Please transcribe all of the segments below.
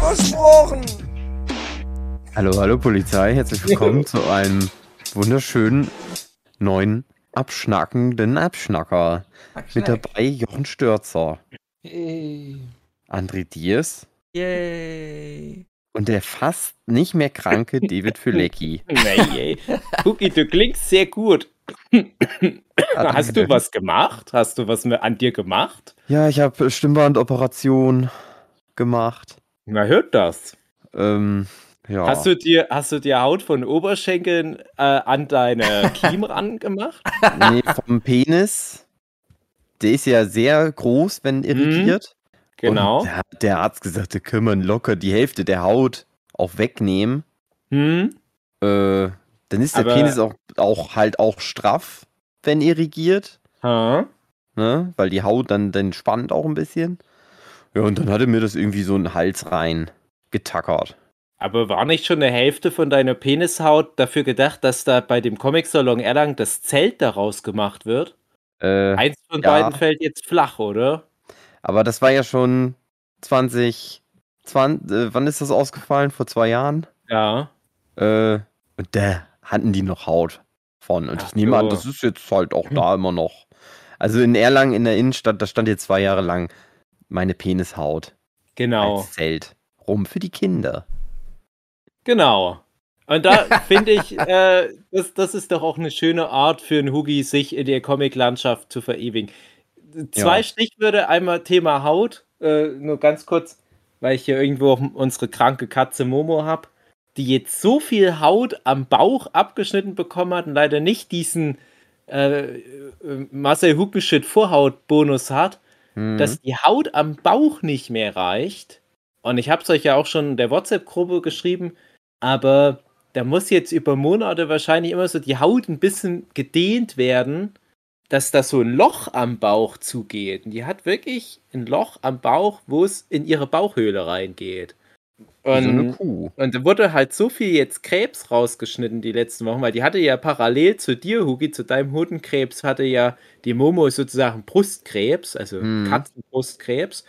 Versprochen. Hallo, hallo Polizei, herzlich willkommen zu einem wunderschönen neuen abschnackenden Abschnacker. Mit dabei Jochen Störzer, Yay. André Diers Yay. und der fast nicht mehr kranke David Fülecki. Nee, Cookie, du klingst sehr gut. Hast du was gemacht? Hast du was an dir gemacht? Ja, ich habe Stimmbandoperation gemacht. Na, hört das. Ähm, ja. Hast, du dir, hast du dir Haut von Oberschenkeln äh, an deine Kiem ran gemacht? nee, vom Penis. Der ist ja sehr groß, wenn irritiert. Genau. Und hat der Arzt gesagt, da können wir locker die Hälfte der Haut auch wegnehmen. Hm? Äh, dann ist der Aber- Penis auch, auch halt auch straff, wenn irrigiert, Ha? ne? Weil die Haut dann, dann spannt auch ein bisschen. Ja, und dann hatte mir das irgendwie so einen Hals rein getackert. Aber war nicht schon eine Hälfte von deiner Penishaut dafür gedacht, dass da bei dem Comic-Salon Erlangen das Zelt daraus gemacht wird? Äh, Eins von ja. beiden fällt jetzt flach, oder? aber das war ja schon 20, 20 äh, wann ist das ausgefallen? Vor zwei Jahren? Ja. Äh, und da hatten die noch Haut von. Und Ach ich nehme an, so. das ist jetzt halt auch da immer noch. Also in Erlangen in der Innenstadt, da stand jetzt zwei Jahre lang meine Penishaut Genau. als Zelt rum für die Kinder. Genau. Und da finde ich, äh, das, das ist doch auch eine schöne Art für einen Hugi, sich in der Comic-Landschaft zu verewigen. Zwei Ja. Stichwörter, einmal Thema Haut, äh, nur ganz kurz, weil ich hier irgendwo unsere kranke Katze Momo habe, die jetzt so viel Haut am Bauch abgeschnitten bekommen hat und leider nicht diesen äh, äh, Marcel Hugenschütt Vorhaut-Bonus hat, Mhm. dass die Haut am Bauch nicht mehr reicht. Und ich habe es euch ja auch schon in der WhatsApp-Gruppe geschrieben, aber da muss jetzt über Monate wahrscheinlich immer so die Haut ein bisschen gedehnt werden, dass da so ein Loch am Bauch zugeht. Und die hat wirklich ein Loch am Bauch, wo es in ihre Bauchhöhle reingeht. Wie so eine Und, Kuh. und da wurde halt so viel jetzt Krebs rausgeschnitten die letzten Wochen, weil die hatte ja parallel zu dir, Hugi, zu deinem Hodenkrebs, hatte ja die Momo sozusagen Brustkrebs, also Mhm. Katzenbrustkrebs.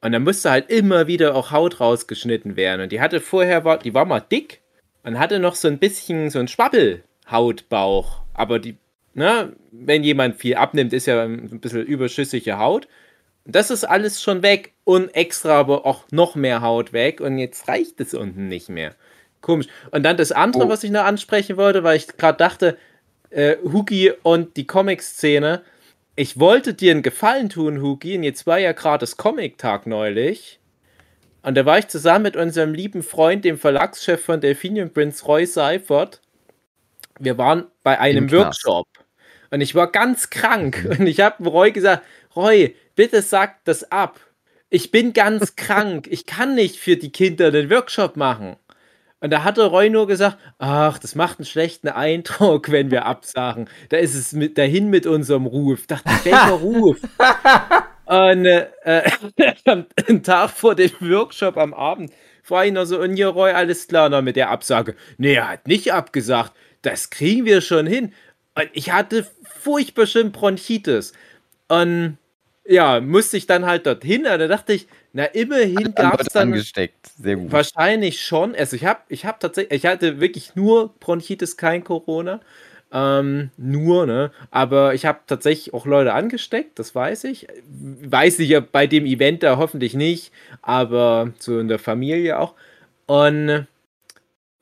Und da musste halt immer wieder auch Haut rausgeschnitten werden. Und die hatte vorher, war, die war mal dick und hatte noch so ein bisschen so ein Schwabbelhautbauch. Aber die, ne, wenn jemand viel abnimmt, ist ja ein bisschen überschüssige Haut. Das ist alles schon weg und extra aber auch noch mehr Haut weg und jetzt reicht es unten nicht mehr. Komisch. Und dann das andere, Oh. was ich noch ansprechen wollte, weil ich gerade dachte, äh, Hugi und die Comic-Szene. Ich wollte dir einen Gefallen tun, Hugi, und jetzt war ja gerade das Comic-Tag neulich. Und da war ich zusammen mit unserem lieben Freund, dem Verlagschef von Delphinium Prince, Roy Seifert. Wir waren bei einem. Workshop. Und ich war ganz krank. Und ich habe Roy gesagt, Roy, bitte sag das ab. Ich bin ganz krank. Ich kann nicht für die Kinder den Workshop machen. Und da hatte Roy nur gesagt, ach, das macht einen schlechten Eindruck, wenn wir absagen. Da ist es mit, dahin mit unserem Ruf. Dachte ich, welcher Ruf? Und äh, äh, einen Tag vor dem Workshop am Abend war ich noch so, und hier, Roy, alles klar noch mit der Absage. Nee, er hat nicht abgesagt. Das kriegen wir schon hin. Und ich hatte furchtbar schön Bronchitis. Und ja, musste ich dann halt dorthin. Da dachte ich, na, immerhin gab es dann. angesteckt. Sehr gut. Wahrscheinlich schon. Also ich habe ich hab tatsächlich, ich hatte wirklich nur Bronchitis, kein Corona. Ähm, nur, ne? Aber ich habe tatsächlich auch Leute angesteckt, das weiß ich. Weiß ich ja bei dem Event da hoffentlich nicht, aber so in der Familie auch. Und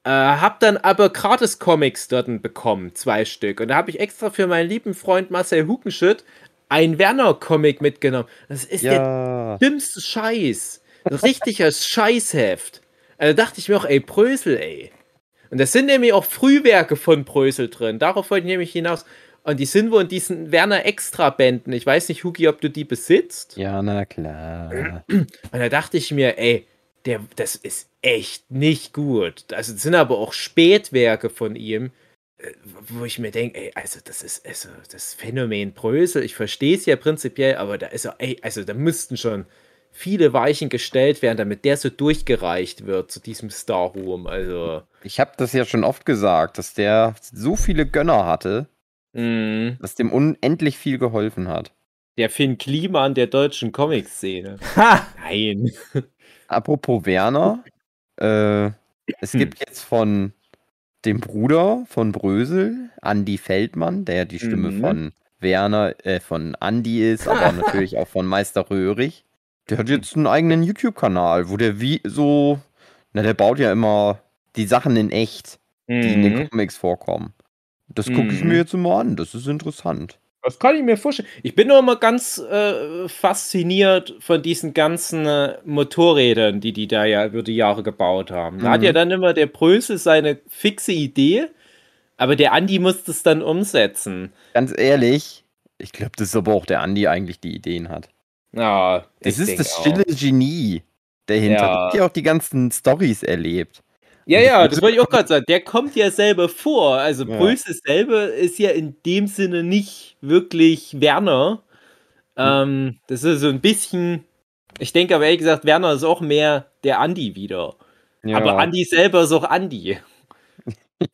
äh, habe dann aber gratis Comics dort bekommen, zwei Stück. Und da habe ich extra für meinen lieben Freund Marcel Hukenschütt ein Werner-Comic mitgenommen. Das ist der ja. dümmste Scheiß. Ein richtiger Scheißheft. Also dachte ich mir auch, ey, Brösel, ey. Und das sind nämlich auch Frühwerke von Brösel drin. Darauf wollte ich nämlich hinaus. Und die sind wohl in diesen Werner Extra-Bänden. Ich weiß nicht, Hugi, ob du die besitzt. Ja, na klar. Und da dachte ich mir, ey, der, das ist echt nicht gut. Also das sind aber auch Spätwerke von ihm, wo ich mir denke, ey, also das ist also das Phänomen Brösel, ich verstehe es ja prinzipiell, aber da ist ey, also da müssten schon viele Weichen gestellt werden, damit der so durchgereicht wird zu diesem Star Room. Also Ich habe das ja schon oft gesagt, dass der so viele Gönner hatte, mh, dass dem unendlich viel geholfen hat. der Finn Kliman der deutschen Comic-Szene. Ha! Nein. Apropos Werner, äh, es Hm. gibt jetzt von dem Bruder von Brösel, Andy Feldmann, der ja die Stimme Mhm. von Werner, äh, von Andy ist, aber natürlich auch von Meister Röhrig. Der hat jetzt einen eigenen YouTube-Kanal, wo der wie so, na, der baut ja immer die Sachen in echt, die in den Mhm. Comics vorkommen. Das gucke ich Mhm. mir jetzt immer an, das ist interessant. Das kann ich mir vorstellen. Ich bin nur immer ganz äh, fasziniert von diesen ganzen äh, Motorrädern, die die da ja über die Jahre gebaut haben. Da hat Mhm. ja dann immer der Brösel seine fixe Idee, aber der Andi muss das dann umsetzen. Ganz ehrlich, ich glaube, das ist aber auch der Andy eigentlich die Ideen hat. Ja, Das ist das auch. stille Genie dahinter. Ja. Der hat ja auch die ganzen Stories erlebt. Ja, ja, das wollte ich auch gerade sagen. Der kommt ja selber vor. Also Ja. Brösel selber ist ja in dem Sinne nicht wirklich Werner. Ähm, das ist so ein bisschen. Ich denke aber ehrlich gesagt, Werner ist auch mehr der Andi wieder. Ja. Aber Andi selber ist auch Andi.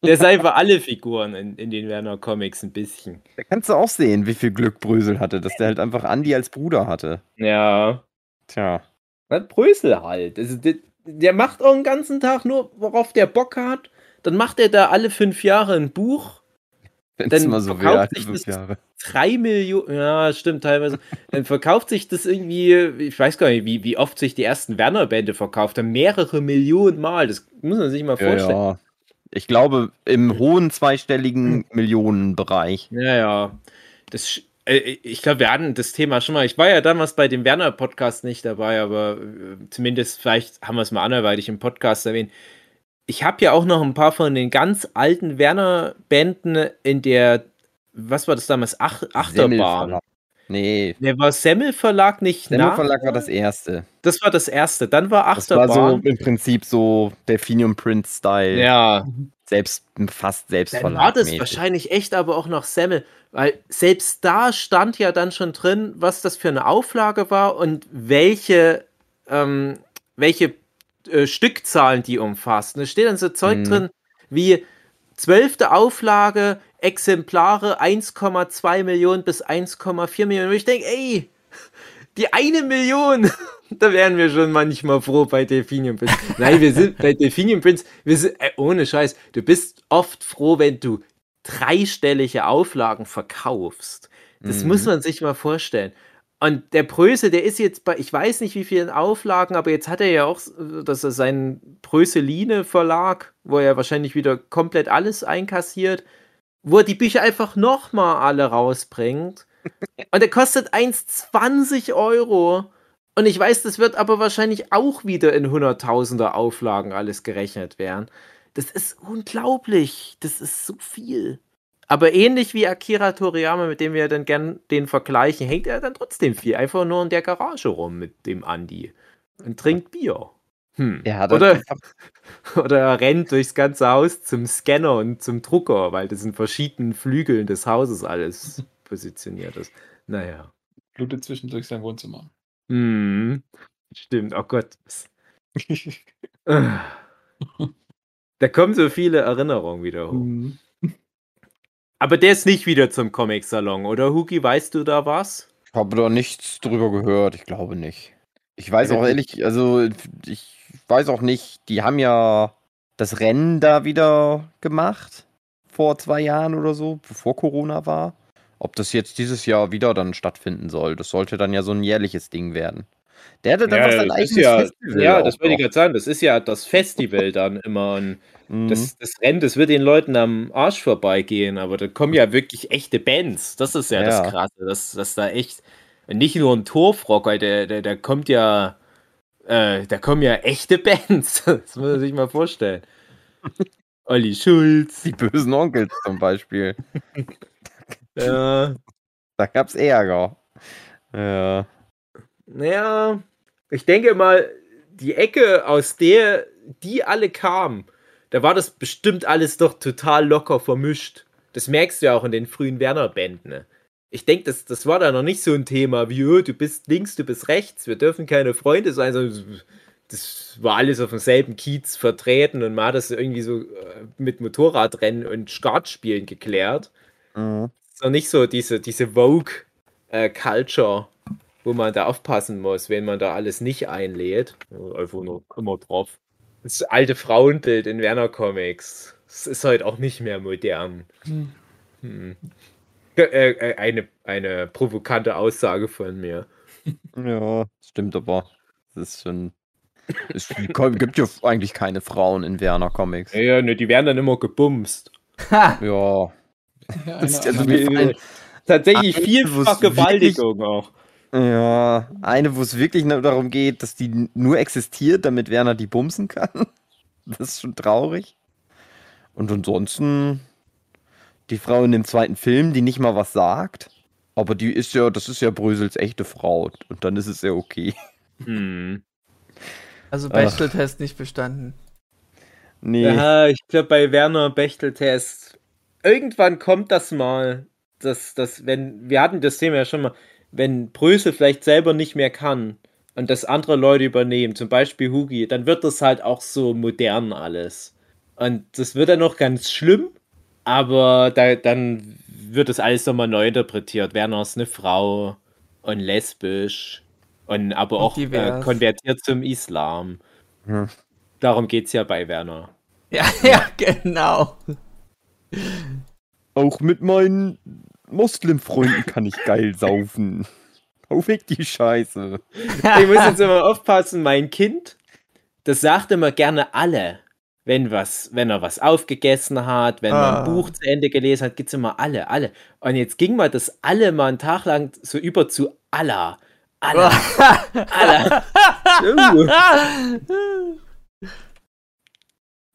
Der sei für alle Figuren in, in den Werner Comics ein bisschen. Da kannst du auch sehen, wie viel Glück Brösel hatte, dass der halt einfach Andy als Bruder hatte. Ja. Tja. Brösel halt. Also, der, macht auch den ganzen Tag nur, worauf der Bock hat. Dann macht er da alle fünf Jahre ein Buch. Wenn es Dann mal so verkauft sich das- Jahre. drei Millionen, ja, stimmt teilweise. Dann verkauft sich das irgendwie, ich weiß gar nicht, wie, wie oft sich die ersten Werner-Bände verkauft haben. Mehrere Millionen Mal. Das muss man sich mal Ja, vorstellen. ja. Ich glaube, im hohen zweistelligen Millionenbereich. Ja, ja. Das, ich glaube, wir hatten das Thema schon mal. Ich war ja damals bei dem Werner-Podcast nicht dabei, aber äh, zumindest vielleicht haben wir es mal anderweitig im Podcast erwähnt. Ich habe ja auch noch ein paar von den ganz alten Werner-Bänden in der, was war das damals? Ach, Achterbahn. Nee, Der war Semmel Verlag nicht nach. Semmelverlag war das erste. Das war das erste. Dann war Das war Achterbahn. so im Prinzip so Delphinium Prince-Style. ja, Selbst, fast dann Selbstverlag. war das wahrscheinlich echt aber auch noch Semmel, weil selbst da stand ja dann schon drin, was das für eine Auflage war und welche, ähm, welche äh, Stückzahlen die umfasst. Und da steht dann so Zeug Mhm. drin wie zwölfte Auflage, Exemplare 1,2 Millionen bis 1,4 Millionen. Und ich denke, ey, die eine Million, da wären wir schon manchmal froh bei Delphinium Prince. Nein, wir sind bei Delphinium Prince, wir sind, äh, ohne Scheiß, du bist oft froh, wenn du dreistellige Auflagen verkaufst. Das Mhm. muss man sich mal vorstellen. Und der Pröse, der ist jetzt bei, ich weiß nicht wie vielen Auflagen, aber jetzt hat er ja auch, dass er seinen Pröseline Verlag, wo er wahrscheinlich wieder komplett alles einkassiert, wo er die Bücher einfach nochmal alle rausbringt. Und der kostet 1,20 Euro. Und ich weiß, das wird aber wahrscheinlich auch wieder in Hunderttausender Auflagen alles gerechnet werden. Das ist unglaublich. Das ist so viel. Aber ähnlich wie Akira Toriyama, mit dem wir dann gern den vergleichen, hängt er dann trotzdem viel. Einfach nur in der Garage rum mit dem Andi. Und trinkt Bier. Hm. Er hat Oder, oder er rennt durchs ganze Haus zum Scanner und zum Drucker, weil das in verschiedenen Flügeln des Hauses alles positioniert ist. Naja. Blutet zwischendurch sein Wohnzimmer. Hm. Stimmt, oh Gott. Da kommen so viele Erinnerungen wieder hoch. Mhm. Aber der ist nicht wieder zum Comic-Salon, oder Huki? Weißt du da was? ich habe da nichts drüber gehört, ich glaube nicht. Ich weiß Ja, auch ehrlich, also ich weiß auch nicht, die haben ja das Rennen da wieder gemacht vor zwei Jahren oder so, bevor Corona war. Ob das jetzt dieses Jahr wieder dann stattfinden soll, das sollte dann ja so ein jährliches Ding werden. Der hatte dann auch sein das eigenes ist ja, Festival. ja, das wollte ich gerade sagen. Das ist ja das Festival dann immer. Mhm. das, das Rennen, das wird den Leuten am Arsch vorbeigehen, aber da kommen ja wirklich echte Bands. Das ist ja, Ja. das Krasse, dass, dass da echt nicht nur ein Torfrocker, der, der, der kommt ja, äh, da kommen ja echte Bands. Das muss man sich mal vorstellen. Olli Schulz. Die bösen Onkels zum Beispiel. Ja, Da gab's Ärger. Ja. naja, ich denke mal, die Ecke, aus der die alle kamen, da war das bestimmt alles doch total locker vermischt. Das merkst du ja auch in den frühen Werner-Bänden. Ne? Ich denke, das, das war da noch nicht so ein Thema wie, oh, du bist links, du bist rechts, wir dürfen keine Freunde sein, sondern das war alles auf demselben Kiez vertreten und man hat das irgendwie so äh, mit Motorradrennen und Skatspielen geklärt. Mhm. Das ist noch nicht so diese, diese Vogue-Culture, wo man da aufpassen muss, wenn man da alles nicht einlädt. Einfach nur immer drauf. Das alte Frauenbild in Werner Comics. Das ist halt auch nicht mehr modern. Hm. Äh, äh, eine, eine provokante Aussage von mir. Ja, stimmt aber. Das ist schon. Es gibt ja eigentlich keine Frauen in Werner Comics. Ja, ne, die werden dann immer gebumst. Ja. Ja, ist ja so einer- wie fein. Tatsächlich Eine, viel wo's Vergewaltigung auch. Ja, eine, wo es wirklich nur darum geht, dass die nur existiert, damit Werner die bumsen kann. Das ist schon traurig. Und ansonsten die Frau in dem zweiten Film, die nicht mal was sagt. Aber die ist ja, das ist ja Brösels echte Frau. Und dann ist es ja okay. Hm. Also Ach. Bachelor-Test nicht bestanden. Nee. Ja, ich glaube bei Werner Bechteltest, irgendwann kommt das mal, dass, dass, wenn, wir hatten das Thema ja schon mal, wenn Brösel vielleicht selber nicht mehr kann und das andere Leute übernehmen, zum Beispiel Hugi, dann wird das halt auch so modern alles. Und das wird dann noch ganz schlimm, aber da, dann wird das alles nochmal neu interpretiert. Werner ist eine Frau und lesbisch und aber Und auch äh, konvertiert zum Islam. Hm. Darum geht es ja bei Werner. Ja, ja, genau. Auch mit meinen Muslimfreunden kann ich geil saufen. Hau weg die Scheiße. Ich muss jetzt immer aufpassen, mein Kind, das sagt immer gerne alle. Wenn, was, wenn er was aufgegessen hat, wenn man Ah. ein Buch zu Ende gelesen hat, gibt es immer alle, alle. Und jetzt ging mal das alle mal einen Tag lang so über zu Allah. Allah. Allah.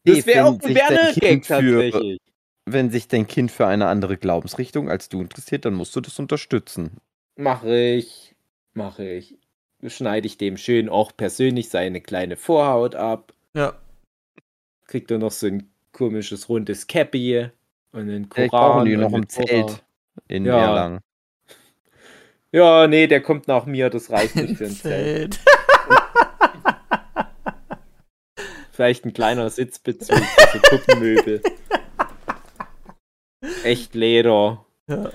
Das wäre auch ein Wenn sich dein Werner-Gag Kind für- tatsächlich. Wenn sich dein Kind für eine andere Glaubensrichtung als du interessiert, dann musst du das unterstützen. Mache ich. Mache ich. Schneide ich dem schön auch persönlich seine kleine Vorhaut ab. ja. Kriegt er noch so ein komisches rundes Cappy und einen Koran. brauchen die noch im Zelt in Ja. Erlangen. Ja, nee, der kommt nach mir, das reicht nicht für ein Zelt. Zelt. Vielleicht ein kleiner Sitzbezug für Puppenmöbel. Echt Leder. Ja.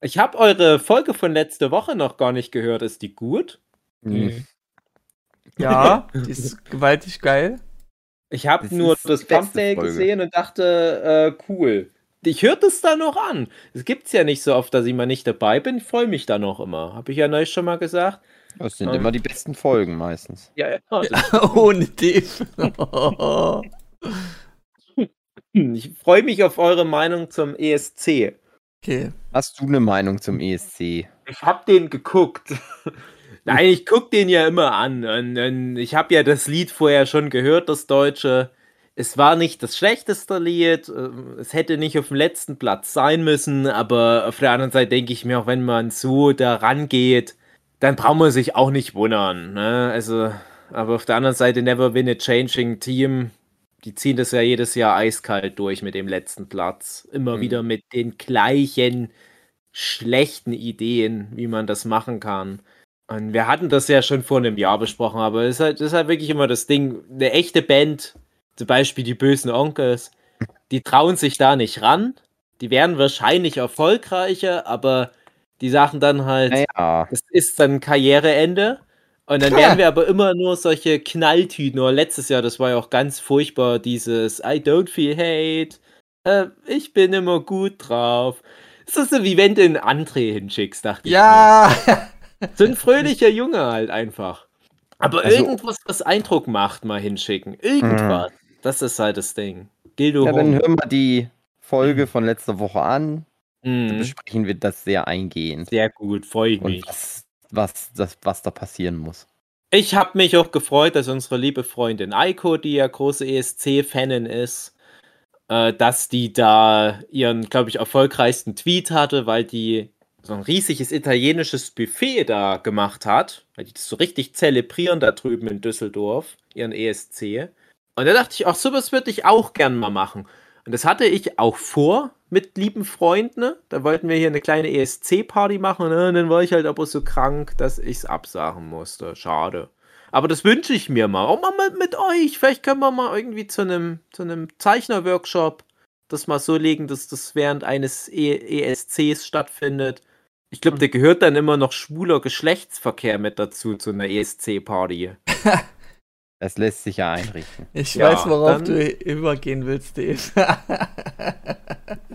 Ich habe eure Folge von letzter Woche noch gar nicht gehört. Ist die gut? Nee. Ja, die ist gewaltig geil. Ich habe nur das Thumbnail gesehen und dachte, äh, cool. Ich höre das da noch an. Es gibt's ja nicht so oft, dass ich mal nicht dabei bin. Ich freue mich da noch immer. Habe ich ja neulich schon mal gesagt. Das sind Ähm. immer die besten Folgen meistens. Ja, ja. Ohne Diff. ich freue mich auf eure Meinung zum ESC. okay. Hast du eine Meinung zum ESC? Ich habe den geguckt. Nein, ich guck den ja immer an. Und, und ich habe ja das Lied vorher schon gehört, das Deutsche. Es war nicht das schlechteste Lied. äh, Es hätte nicht auf dem letzten Platz sein müssen. Aber auf der anderen Seite denke ich mir, auch wenn man so da rangeht, dann braucht man sich auch nicht wundern. Ne? Also, aber auf der anderen Seite, Never Win a Changing Team. Die ziehen das ja jedes Jahr eiskalt durch mit dem letzten Platz. Immer Mhm. wieder mit den gleichen schlechten Ideen, wie man das machen kann. Und wir hatten das ja schon vor einem Jahr besprochen, aber es ist halt, ist halt wirklich immer das Ding. Eine echte Band, zum Beispiel die bösen Onkels, die trauen sich da nicht ran. Die werden wahrscheinlich erfolgreicher, aber die sagen dann halt, Naja. das ist dann Karriereende. Und dann werden wir aber immer nur solche Knalltüten. Oder letztes Jahr, das war ja auch ganz furchtbar, dieses I don't feel hate. Äh, ich bin immer gut drauf. Das ist so wie wenn du einen André hinschickst, dachte ich. Ja. So ein fröhlicher Junge halt einfach. Aber Also- irgendwas, was Eindruck macht, mal hinschicken. Irgendwas. Das ist halt das Ding. Gildo Ja, dann hören wir die Folge von letzter Woche an. Dann Mhm. besprechen wir das sehr eingehend. Sehr gut, freue ich mich. Und was, was, das, was da passieren muss. Ich habe mich auch gefreut, dass unsere liebe Freundin Eiko, die ja große ESC-Fanin ist, äh, dass die da ihren, glaube ich, erfolgreichsten Tweet hatte, weil die so ein riesiges italienisches Buffet da gemacht hat, weil die das so richtig zelebrieren da drüben in Düsseldorf, ihren ESC. Und da dachte ich, ach, sowas würde ich auch gern mal machen. Und das hatte ich auch vor mit lieben Freunden. ne? Da wollten wir hier eine kleine ESC-Party machen. ne? Und dann war ich halt aber so krank, dass ich es absagen musste. Schade. Aber das wünsche ich mir mal. Auch mal mit, euch. Vielleicht können wir mal irgendwie zu einem, zu Zeichner-Workshop das mal so legen, dass das während eines e ESCs stattfindet. Ich glaube, da gehört dann immer noch schwuler Geschlechtsverkehr mit dazu, zu einer ESC-Party. Das lässt sich ja einrichten. Ich Ja, weiß, worauf dann- du übergehen willst, Dave.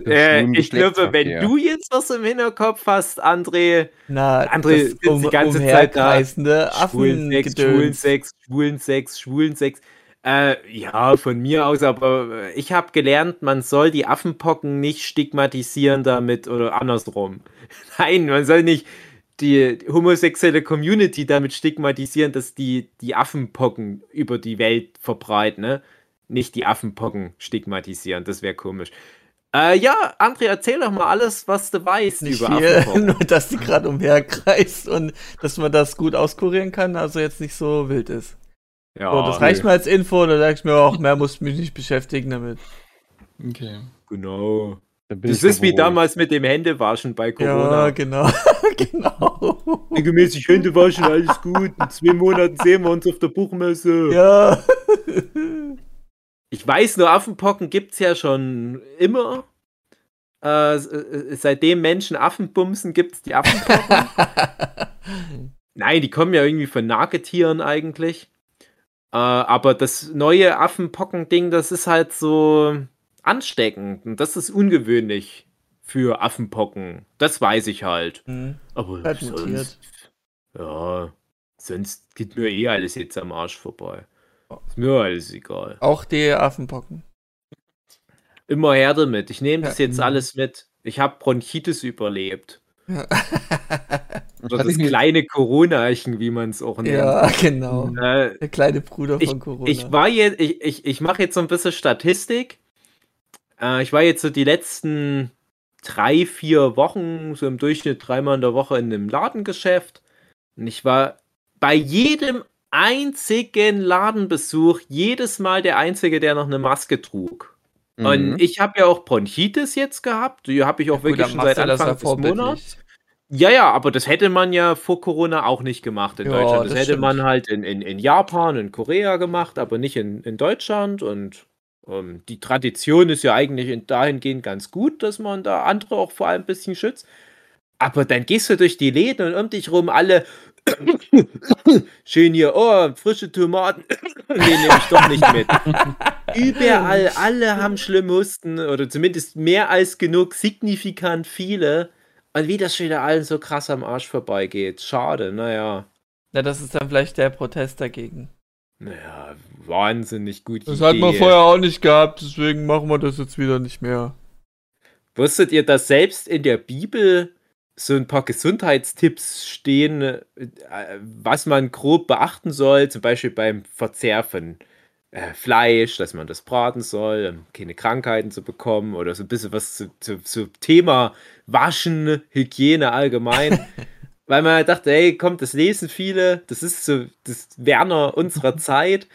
Äh, ich glaube, wenn du jetzt was im Hinterkopf hast, André, Na, André das sitzt die ganze Zeit da. Schwulensex. Schwulensex, Schwulensex, Schwulensex. Äh, ja, von mir aus, aber äh, ich habe gelernt, man soll die Affenpocken nicht stigmatisieren damit oder andersrum. Nein, man soll nicht die homosexuelle Community damit stigmatisieren, dass die die Affenpocken über die Welt verbreiten, ne? Nicht die Affenpocken stigmatisieren, das wäre komisch. Äh, ja, André, erzähl doch mal alles, was du weißt Nicht über viel, Affenpocken. nur dass die gerade umherkreist und dass man das gut auskurieren kann, also jetzt nicht so wild ist. Ja, so, das reicht mir als Info, da sag ich mir auch, mehr muss ich mich nicht beschäftigen damit. Okay. Genau. Da Das ist wie damals mit dem Händewaschen bei Ja, Corona. genau. genau. Regelmäßig Hände waschen, alles gut. In zwei Monaten sehen wir uns auf der Buchmesse. Ja. Ich weiß nur, Affenpocken gibt es ja schon immer. Äh, äh, seitdem Menschen Affen bumsen, gibt es die Affenpocken. Nein, die kommen ja irgendwie von Nagetieren eigentlich. Äh, aber das neue Affenpocken-Ding, das ist halt so ansteckend. Und das ist ungewöhnlich für Affenpocken. Das weiß ich halt. Hm. Aber Halt sonst, ja, sonst geht mir eh alles jetzt am Arsch vorbei. Ist mir alles egal. Auch die Affenpocken. Immer her damit. Ich nehme das jetzt mhm. alles mit. Ich habe Bronchitis überlebt. Oder das kleine Corona-Eichen, wie man es auch nennt. ja genau. Äh, Der kleine Bruder ich, von Corona. ich war jetzt, ich, ich, ich mache jetzt so ein bisschen Statistik. Äh, ich war jetzt so die letzten drei, vier Wochen, so im Durchschnitt dreimal in der Woche in einem Ladengeschäft. Und ich war bei jedem einzigen Ladenbesuch jedes Mal der Einzige, der noch eine Maske trug. Mhm. Und ich habe ja auch Bronchitis jetzt gehabt. Die habe ich auch Gut, wirklich dann schon seit ja Anfang des. Monats. Ja, ja, aber das hätte man ja vor Corona auch nicht gemacht in Ja, Deutschland. Das, das hätte stimmt. man halt in, in, in Japan, in Korea gemacht, aber nicht in, in Deutschland. Und ähm, die Tradition ist ja eigentlich in- dahingehend ganz gut, dass man da andere auch vor allem ein bisschen schützt. Aber dann gehst du durch die Läden und um dich rum alle schön hier, oh, frische Tomaten. nee, nehme ich doch nicht mit. Überall, alle haben schlimm Husten oder zumindest mehr als genug, signifikant viele. Und wie das schon wieder allen so krass am Arsch vorbeigeht. Schade, naja. Ja, das ist dann vielleicht der Protest dagegen. Naja, wahnsinnig gut. Das hat man vorher auch nicht gehabt, deswegen machen wir das jetzt wieder nicht mehr. Wusstet ihr, dass selbst in der Bibel so ein paar Gesundheitstipps stehen, äh, was man grob beachten soll, zum Beispiel beim Verzehr von äh, Fleisch, dass man das braten soll, um keine Krankheiten zu bekommen oder so ein bisschen was zu, zu, zu Thema Waschen, Hygiene allgemein. Weil man dachte, hey, komm, das lesen viele, das ist so das Werner unserer Zeit,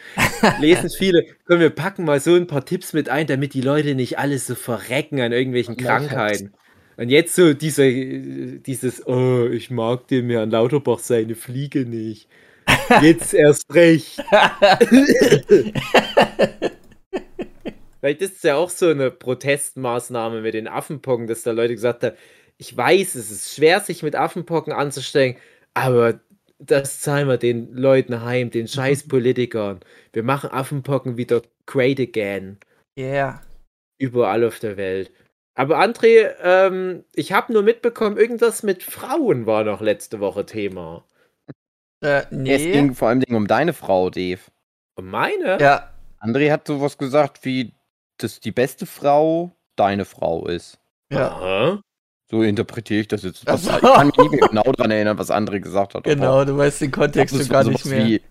lesen viele, komm, wir packen mal so ein paar Tipps mit ein, damit die Leute nicht alles so verrecken an irgendwelchen. Krankheiten. Und jetzt so diese, äh, dieses, oh, ich mag dem Herrn Lauterbach seine Fliege nicht. Jetzt erst recht. Vielleicht ist es ja auch so eine Protestmaßnahme mit den Affenpocken, dass da Leute gesagt haben, ich weiß, es ist schwer, sich mit Affenpocken anzustecken, aber das zahlen wir den Leuten heim, den scheiß Politikern. Wir machen Affenpocken wieder great again. Yeah. Überall auf der Welt. Aber André, ähm, ich habe nur mitbekommen, irgendwas mit Frauen war noch letzte Woche Thema. Äh, Es nee. ging vor allem um deine Frau, Dave. Und meine? Ja, André hat sowas gesagt, wie, dass die beste Frau deine Frau ist. ja, Aha. So interpretiere ich das jetzt. Ach Was, so. Ich kann mich nicht mehr genau daran erinnern, was André gesagt hat. genau, du weißt den Kontext das schon gar nicht mehr. Wie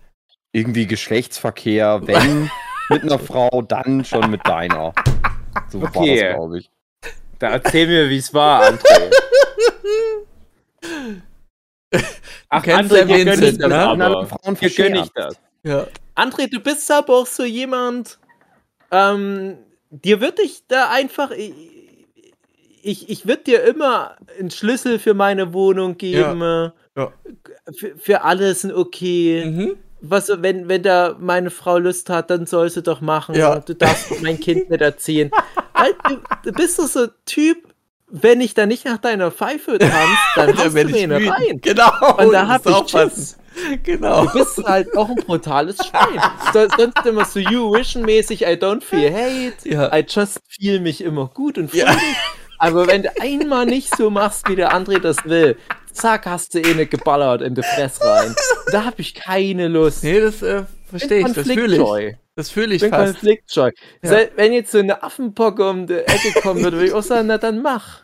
irgendwie Geschlechtsverkehr, wenn mit einer Frau, dann schon mit deiner. So Okay. war das, glaube ich. Da erzähl mir, wie es war, André. Ach, André, ja dir gönn ich das ne? aber. Dir gönn ich das. Ja. André, du bist aber auch so jemand, ähm, dir würde ich da einfach, ich, ich, würde dir immer einen Schlüssel für meine Wohnung geben. äh, Ja. Für, für alles ein okay. Mhm. Was, wenn, wenn da meine Frau Lust hat, dann soll sie doch machen. Ja. Du darfst mein Kind nicht erziehen. Weil du, bist doch so ein Typ, wenn ich da nicht nach deiner Pfeife tanze, dann Da hast werd du mir eine rein. Genau. Und da hab ich was. Schiss. Genau. Du bist halt auch ein brutales Schwein. So- Sonst immer so You-Vision-mäßig, I don't feel hate, Ja. I just feel mich immer gut und Ja. fröhlich. Aber wenn du einmal nicht so machst, wie der André das will, zack, hast du eh ne geballert in die Fress rein. Da hab ich keine Lust. Nee, das äh, verstehe ich. Das fühle ich. Das fühle ich bin fast. konfliktscheu. Ja. Wenn jetzt so eine Affenpocke um die Ecke kommen würde, würde ich auch sagen, na dann mach.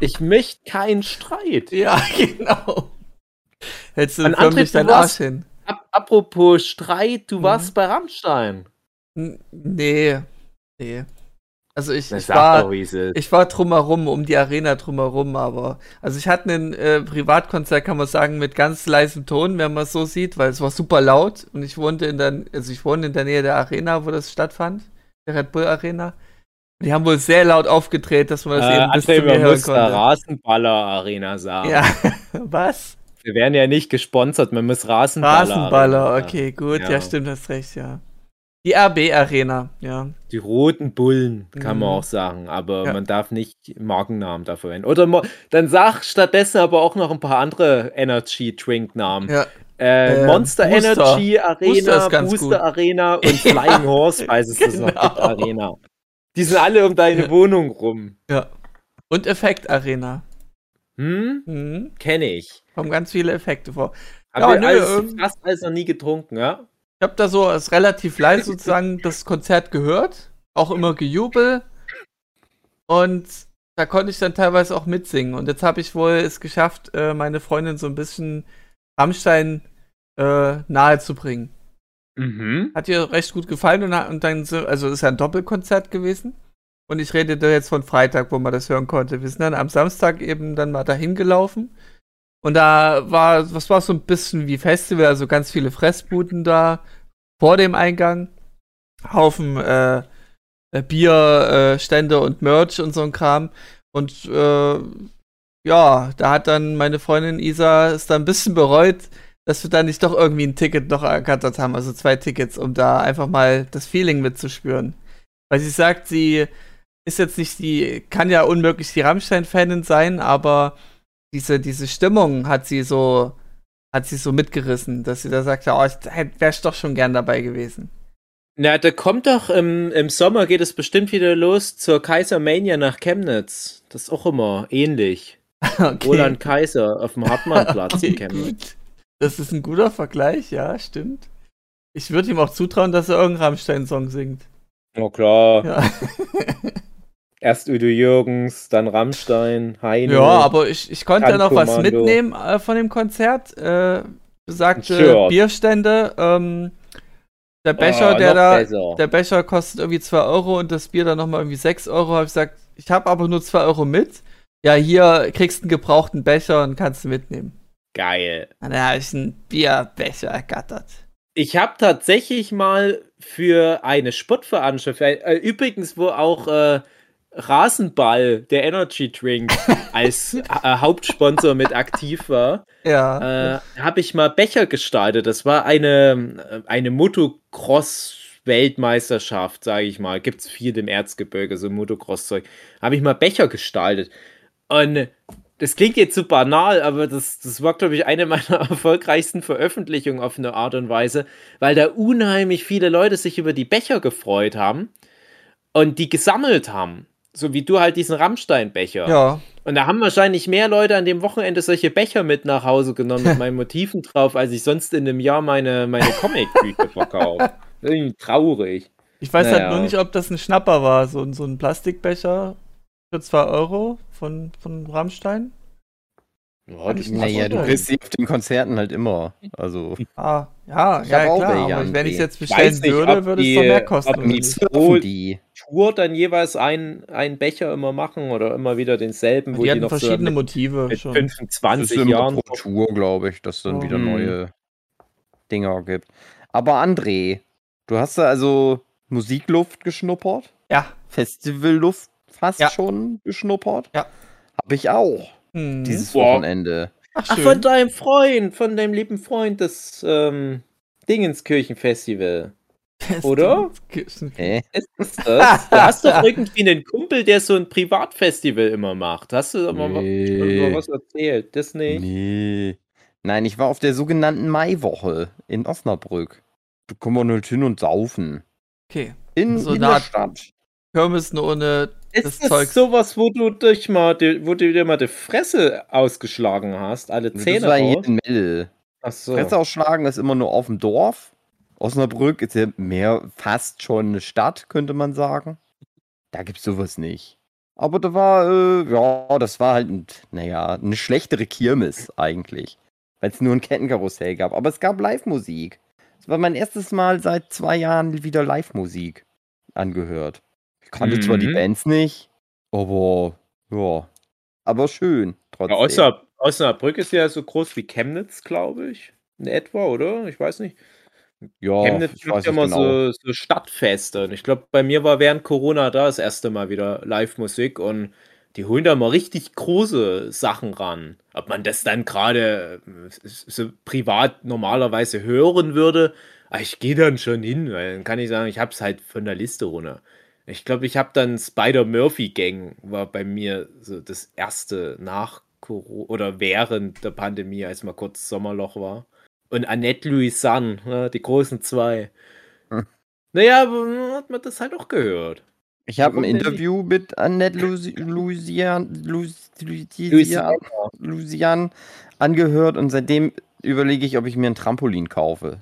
Ich möchte keinen Streit. Ja, genau. Hättest du An förmlich deinen Arsch hin. Ap apropos Streit, du Mhm. warst bei Rammstein. N- Nee. Nee. Also ich, ich war. doch. Ich war drumherum, um die Arena drumherum, aber. Also ich hatte ein äh, Privatkonzert, kann man sagen, mit ganz leisem Ton, wenn man es so sieht, weil es war super laut und ich wohnte in der, also ich wohne in der Nähe der Arena, wo das stattfand, der Red Bull Arena. Die haben wohl sehr laut aufgedreht, dass man das Äh, eben bis André, zu mir hören konnte. Rasenballer-Arena sagen. Ja, was? Wir werden ja nicht gesponsert, man muss Rasenballer. Rasenballer, okay, gut, ja. Ja. stimmt, hast recht, ja. Die RB Arena, ja. Die roten Bullen, kann man Mhm. auch sagen, aber Ja. man darf nicht Markennamen dafür verwenden. Oder dann sag stattdessen aber auch noch ein paar andere Energy Drink Namen. Ja, Äh, Äh, Monster Booster. Energy Booster Arena, Booster gut. Arena und Flying Horse, falls es das noch genau. gibt, Arena. Die sind alle um deine Ja. Wohnung rum. ja. Und Effekt Arena. Hm? Mhm. Kenne ich. Kommen ganz viele Effekte vor. Hab Ja, nö, alles, ähm, fast alles noch nie getrunken, ja? Ich habe da so als relativ leise sozusagen das Konzert gehört, auch immer gejubel und da konnte ich dann teilweise auch mitsingen. Und jetzt habe ich wohl es geschafft, äh, meine Freundin so ein bisschen Rammstein äh, nahe zu bringen. Mhm. Hat ihr recht gut gefallen und, und dann so, also ist ja ein Doppelkonzert gewesen. Und ich rede da jetzt von Freitag, wo man das hören konnte. Wir sind dann am Samstag eben dann mal dahin gelaufen. Und da war, was war so ein bisschen wie Festival, also ganz viele Fressbuden da vor dem Eingang. Haufen äh, Bierstände äh, und Merch und so ein Kram. Und äh, ja, da hat dann meine Freundin Isa es dann ein bisschen bereut, dass wir da nicht doch irgendwie ein Ticket noch ergattert haben, also zwei Tickets, um da einfach mal das Feeling mitzuspüren. Weil sie sagt, sie ist jetzt nicht die, kann ja unmöglich die Rammstein-Fanin sein, aber diese, diese Stimmung hat sie so, hat sie so mitgerissen, dass sie da sagt, ja, oh, ich wäre ich doch schon gern dabei gewesen. Na, da kommt doch im, im Sommer geht es bestimmt wieder los zur Kaisermania nach Chemnitz. Das ist auch immer ähnlich. Okay. Roland Kaiser auf dem Hartmannplatz in Okay, Chemnitz. gut. Das ist ein guter Vergleich, ja, stimmt. Ich würde ihm auch zutrauen, dass er irgendeinen Rammstein-Song singt. Oh klar. Ja. Erst Udo Jürgens, dann Rammstein, Heine. Ja, aber ich, ich konnte ja noch was mitnehmen äh, von dem Konzert. Äh, besagte Shirt. Bierstände. Ähm, der Becher, Oh, der da, besser. der Becher kostet irgendwie 2 Euro und das Bier dann nochmal irgendwie 6 Euro. Habe ich gesagt, ich habe aber nur 2 Euro mit. Ja, hier kriegst du einen gebrauchten Becher und kannst du mitnehmen. Geil. Und dann habe ich einen Bierbecher ergattert. Ich habe tatsächlich mal für eine Sportveranstaltung, äh, übrigens, wo auch äh, Rasenball, der Energy Drink, als äh, Hauptsponsor mit aktiv war, Ja. äh, habe ich mal Becher gestaltet. Das war eine, äh, eine Motocross-Weltmeisterschaft, sage ich mal. Gibt es viel im Erzgebirge, so Motocross-Zeug. Habe ich mal Becher gestaltet. Und das klingt jetzt so banal, aber das, das war, glaube ich, eine meiner erfolgreichsten Veröffentlichungen auf eine Art und Weise, weil da unheimlich viele Leute sich über die Becher gefreut haben und die gesammelt haben. So wie du halt diesen Rammstein-Becher. ja. Und da haben wahrscheinlich mehr Leute an dem Wochenende solche Becher mit nach Hause genommen mit meinen Motiven drauf, als ich sonst in einem Jahr meine, meine Comic-Bücher verkaufe. Irgendwie traurig. Ich weiß halt Naja. nur nicht, ob das ein Schnapper war. So, ein- so ein Plastikbecher für 2 Euro von, von Rammstein. Ja, das Naja, du kriegst sie auf den Konzerten halt immer. Also, Ah, ja, Ich ja, auch klar. Aber wenn ich es jetzt bestellen nicht, würde, würde es doch mehr kosten. ob die so- die. Tour dann jeweils einen, einen Becher immer machen oder immer wieder denselben, wo Die die, hatten noch so verschiedene mit, Motive mit schon. 25 Das Jahren. pro Tour, glaube ich, dass es dann Oh. wieder Mhm. neue Dinger gibt. Aber André, du hast da also Musikluft geschnuppert? Ja. Festivalluft fast Ja. schon geschnuppert? Ja. Hab ich auch. Hm. Dieses Boah. Wochenende. Ach, Ach, von deinem Freund, von deinem lieben Freund des ähm, Dingenskirchenfestival. oder? Hä? Ist das? Du hast doch irgendwie einen Kumpel, der so ein Privatfestival immer macht. Hast du mal Nee. was erzählt? Das nicht? Nee. Nein, ich war auf der sogenannten Maiwoche in Osnabrück. Da kommen wir halt hin und saufen. Okay. In, So in der Stadt. Kirmes ohne das Ist das Zeugs. sowas, wo du dich mal, wo du dir mal die Fresse ausgeschlagen hast? Alle Das Zähne war hier raus? in Melle. Ach so. Fresse ausschlagen ist immer nur auf dem Dorf. Osnabrück ist ja mehr fast schon eine Stadt, könnte man sagen. Da gibt's sowas nicht. Aber da war, äh, ja, das war halt, ein- naja, eine schlechtere Kirmes eigentlich. Weil es nur ein Kettenkarussell gab. Aber es gab Live-Musik. Es war mein erstes Mal seit zwei Jahren wieder Live-Musik angehört. Ich kannte zwar die Mhm. Bands nicht, aber ja. Aber schön, Ja, trotzdem. Osnab Osnabrück ist ja so groß wie Chemnitz, glaube ich. In etwa, oder? Ich weiß nicht. ja, Chemnitz macht ja immer genau. so, so Stadtfeste. Und ich glaube, bei mir war während Corona da das erste Mal wieder Live-Musik und die holen da mal richtig große Sachen ran. Ob man das dann gerade äh, so privat normalerweise hören würde, aber ich gehe dann schon hin, weil dann kann ich sagen, ich habe es halt von der Liste runter. Ich glaube, ich habe dann Spider-Murphy-Gang, war bei mir so das erste nach Corona oder während der Pandemie, als mal kurz Sommerloch war. Und Annette Louisanne, ne, die großen zwei. Hm. Naja, aber hat man das halt auch gehört. Ich habe ein? Interview mit Annette Lusi- Louisian, Louis- Louisian, Louisiana. Louisian angehört und seitdem überlege ich, ob ich mir ein Trampolin kaufe.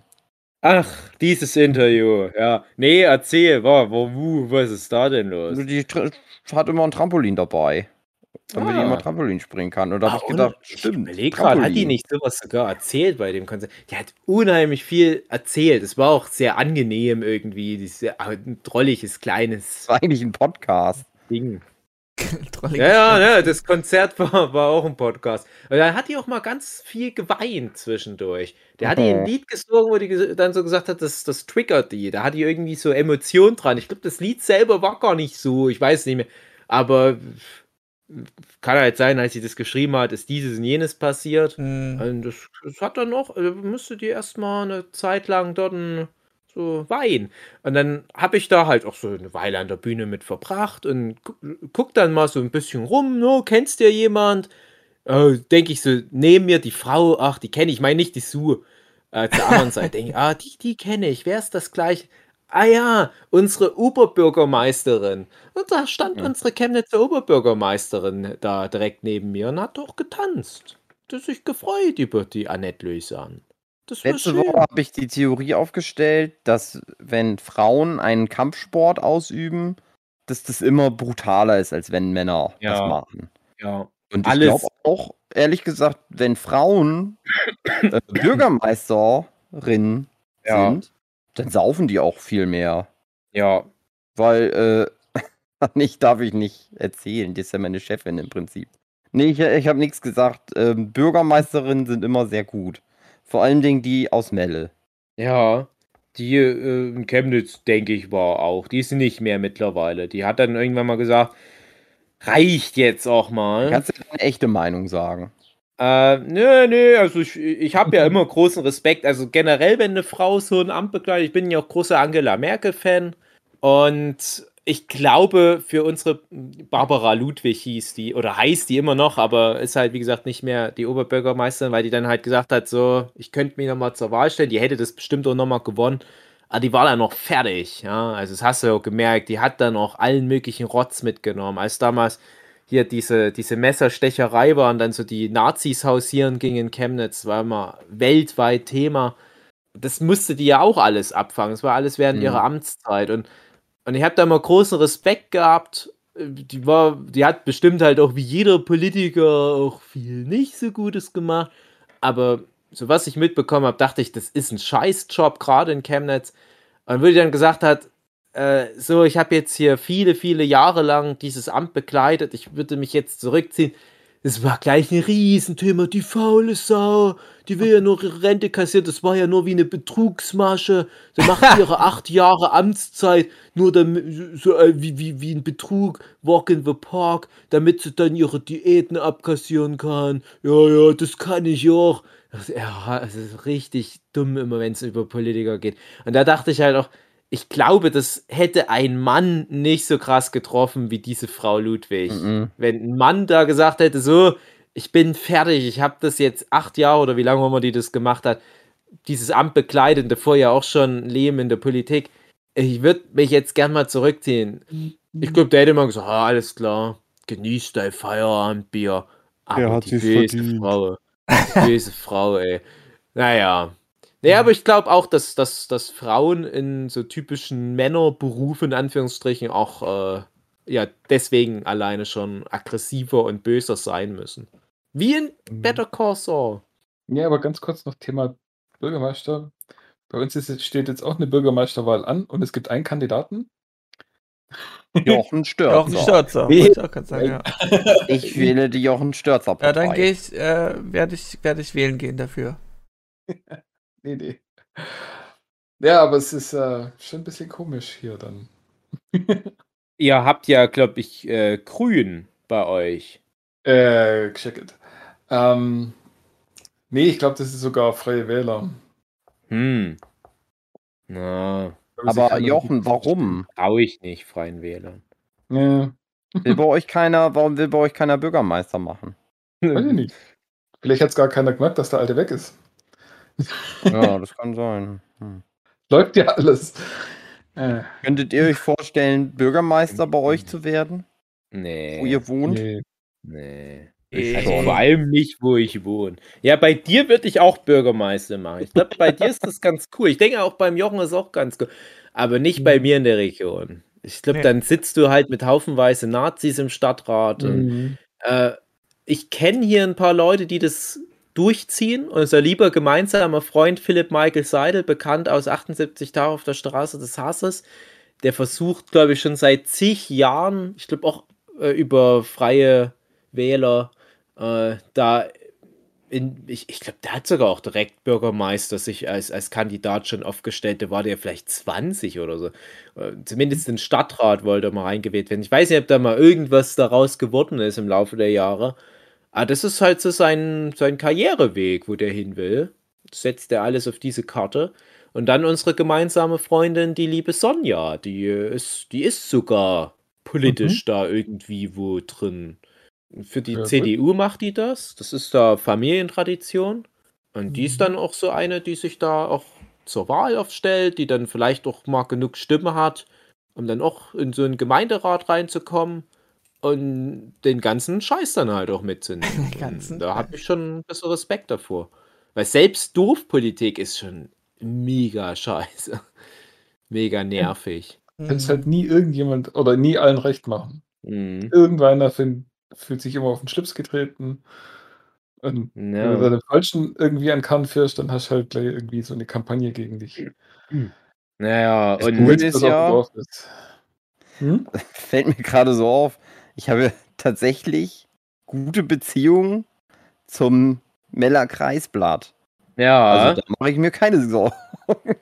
Ach, dieses Interview, ja. Nee, erzähl, wa, wo, wo, was ist da denn los? Also die tr- hat immer ein Trampolin dabei, damit die Ah. immer Trampolin springen kann. Und da Ah, habe ich gedacht, ich stimmt. überleg grad, hat die nicht sowas sogar erzählt bei dem Konzert? Die hat unheimlich viel erzählt. Es war auch sehr angenehm irgendwie, dieses äh, ein drolliges, kleines Das war eigentlich ein Podcast. Ding. Trollig Ja, ja, gestellt. ne, das Konzert war, war auch ein Podcast. Da hat die auch mal ganz viel geweint zwischendurch. Der hat die ein Mhm. Lied gesungen, wo die dann so gesagt hat, das, das triggert die. Da hat die irgendwie so Emotionen dran. Ich glaube, das Lied selber war gar nicht so, ich weiß nicht mehr. Aber kann halt sein, als sie das geschrieben hat, ist dieses und jenes passiert. Hm. Und das, das hat dann noch, äh, müsste die erstmal eine Zeit lang dort ein- so weinen. Und dann habe ich da halt auch so eine Weile an der Bühne mit verbracht und gu guck dann mal so ein bisschen rum, no, kennst du jemand? Äh, Denke ich so, neben mir die Frau, ach, die kenne ich, meine nicht die Sue. Äh, zur anderen Seite denke ich, ah, die, die kenne ich, wer ist das gleich? Ah ja, unsere Oberbürgermeisterin. Und da stand Ja. unsere Chemnitzer Oberbürgermeisterin da direkt neben mir und hat doch getanzt. Hat sich gefreut über die Annette Lösan. Das Letzte. Woche habe ich die Theorie aufgestellt, dass wenn Frauen einen Kampfsport ausüben, dass das immer brutaler ist, als wenn Männer das Ja. machen. Ja. Und ich Alles- glaube auch, ehrlich gesagt, wenn Frauen äh, Bürgermeisterinnen Ja. sind, dann saufen die auch viel mehr. Ja. Weil, äh, nicht darf ich nicht erzählen, die ist ja meine Chefin im Prinzip. Nee, ich, ich habe nichts gesagt. Ähm, Bürgermeisterinnen sind immer sehr gut. Vor allen Dingen die aus Melle. Ja. Die äh, in Chemnitz, denke ich, war auch. Die ist nicht mehr mittlerweile. Die hat dann irgendwann mal gesagt, reicht jetzt auch mal. Kannst du eine echte Meinung sagen? Äh, nö, nö, also ich, ich habe ja immer großen Respekt. Also generell, wenn eine Frau so ein Amt begleitet, ich bin ja auch großer Angela Merkel-Fan. Und ich glaube, für unsere Barbara Ludwig hieß die, oder heißt die immer noch, aber ist halt, wie gesagt, nicht mehr die Oberbürgermeisterin, weil die dann halt gesagt hat, so, ich könnte mich nochmal zur Wahl stellen. Die hätte das bestimmt auch nochmal gewonnen. Aber die war dann noch fertig, ja. Also, das hast du ja auch gemerkt, die hat dann auch allen möglichen Rotz mitgenommen. Als damals hier diese, diese Messerstecherei war und dann so die Nazis hausieren gingen in Chemnitz, war immer weltweit Thema. Das musste die ja auch alles abfangen. Das war alles während Mhm. ihrer Amtszeit. Und, und ich habe da immer großen Respekt gehabt. die war, die hat bestimmt halt auch wie jeder Politiker auch viel nicht so Gutes gemacht. Aber so was ich mitbekommen habe, dachte ich, das ist ein Scheißjob, gerade in Chemnitz. Und wo die dann gesagt hat, äh, so, ich habe jetzt hier viele, viele Jahre lang dieses Amt bekleidet, ich würde mich jetzt zurückziehen. Das war gleich ein Riesenthema, die faule Sau, die will ja nur ihre Rente kassieren, das war ja nur wie eine Betrugsmasche. Sie macht ihre acht Jahre Amtszeit nur damit, so äh, wie, wie, wie ein Betrug, Walk in the Park, damit sie dann ihre Diäten abkassieren kann. Ja, ja, das kann ich auch. Das, ja, es ist richtig dumm immer, wenn es über Politiker geht. Und da dachte ich halt auch, ich glaube, das hätte ein Mann nicht so krass getroffen wie diese Frau Ludwig. Mhm. Wenn ein Mann da gesagt hätte, so, ich bin fertig, ich habe das jetzt acht Jahre oder wie lange immer die das gemacht hat, dieses Amt bekleidet, davor ja auch schon Leben in der Politik. Ich würde mich jetzt gern mal zurückziehen. Ich glaube, der hätte mal gesagt, ah, alles klar, genieß dein Feierabendbier. Aber Der hat die böse verdient. Frau, die böse Frau, ey. Naja. Nee, aber ich glaube auch, dass, dass, dass Frauen in so typischen Männerberufen, in Anführungsstrichen, auch äh, ja, deswegen alleine schon aggressiver und böser sein müssen. Wie in Mhm. Better Call Saul. Ja, aber ganz kurz noch Thema Bürgermeister. Bei uns ist, steht jetzt auch eine Bürgermeisterwahl an und es gibt einen Kandidaten. Jochen Störzer. Jochen wollte ich auch sagen, ja. Ich wähle die Jochen Störzer Ja, Partei. dann gehe ich, äh, werde ich, werde ich wählen gehen dafür. Nee, nee. Ja, aber es ist äh, schon ein bisschen komisch hier dann. Ihr habt ja, glaube ich, äh, Grün bei euch. Äh, check it. Ähm, nee, ich glaube, das ist sogar Freie Wähler. Hm. Na, Aber Jochen, warum? traue ich nicht, Freien Wählern. Ja, Will bei euch keiner, warum will bei euch keiner Bürgermeister machen? weiß ich nicht. Vielleicht hat es gar keiner gemerkt, dass der Alte weg ist. Ja, das kann sein. Hm. Läuft ja alles. Äh, Könntet ihr euch vorstellen, Bürgermeister bei euch zu werden, Nee. wo ihr wohnt? nee. Nee. Ich Also vor allem nicht, wo ich wohne. Ja, bei dir würde ich auch Bürgermeister machen. Ich glaube, bei dir ist das ganz cool. Ich denke auch beim Jochen ist auch ganz cool. Aber nicht bei mir in der Region. Ich glaube, Nee. dann sitzt du halt mit haufenweise Nazis im Stadtrat. Und, Mhm. äh, ich kenne hier ein paar Leute, die das durchziehen. Unser lieber gemeinsamer Freund Philipp Michael Seidel, bekannt aus 78 Tage auf der Straße des Hasses, der versucht, glaube ich, schon seit zig Jahren, ich glaube auch äh, über freie Wähler, äh, da in, ich, ich glaube, der hat sogar auch direkt Bürgermeister sich als, als Kandidat schon aufgestellt. Der war der vielleicht 20 oder so. Äh, Zumindest den Stadtrat wollte er mal reingewählt werden. Ich weiß nicht, ob da mal irgendwas daraus geworden ist im Laufe der Jahre. Aber das ist halt so sein, sein Karriereweg, wo der hin will. Setzt er alles auf diese Karte. Und dann unsere gemeinsame Freundin, die liebe Sonja, die ist, die ist sogar politisch da irgendwie wo drin. Für die Ja, gut. CDU macht die das. Das ist da Familientradition. Und die ist Mhm. dann auch so eine, die sich da auch zur Wahl aufstellt, die dann vielleicht auch mal genug Stimme hat, um dann auch in so einen Gemeinderat reinzukommen und den ganzen Scheiß dann halt auch mitzunehmen. Den ganzen Und da habe ich schon ein bisschen Respekt davor. Weil selbst Dorfpolitik ist schon mega scheiße. Mega nervig. Kann es halt nie irgendjemand oder nie allen recht machen. Mhm. Irgendeiner find, fühlt sich immer auf den Schlips getreten. Und wenn du den Falschen irgendwie an Kahn fährst, dann hast du halt gleich irgendwie so eine Kampagne gegen dich. Naja, Das und Gute Willst, ist dass auf dem ja- Dorf ist. Hm? Fällt mir gerade so auf, ich habe tatsächlich gute Beziehungen zum Meller Kreisblatt. ja, Also da mache ich mir keine Sorgen.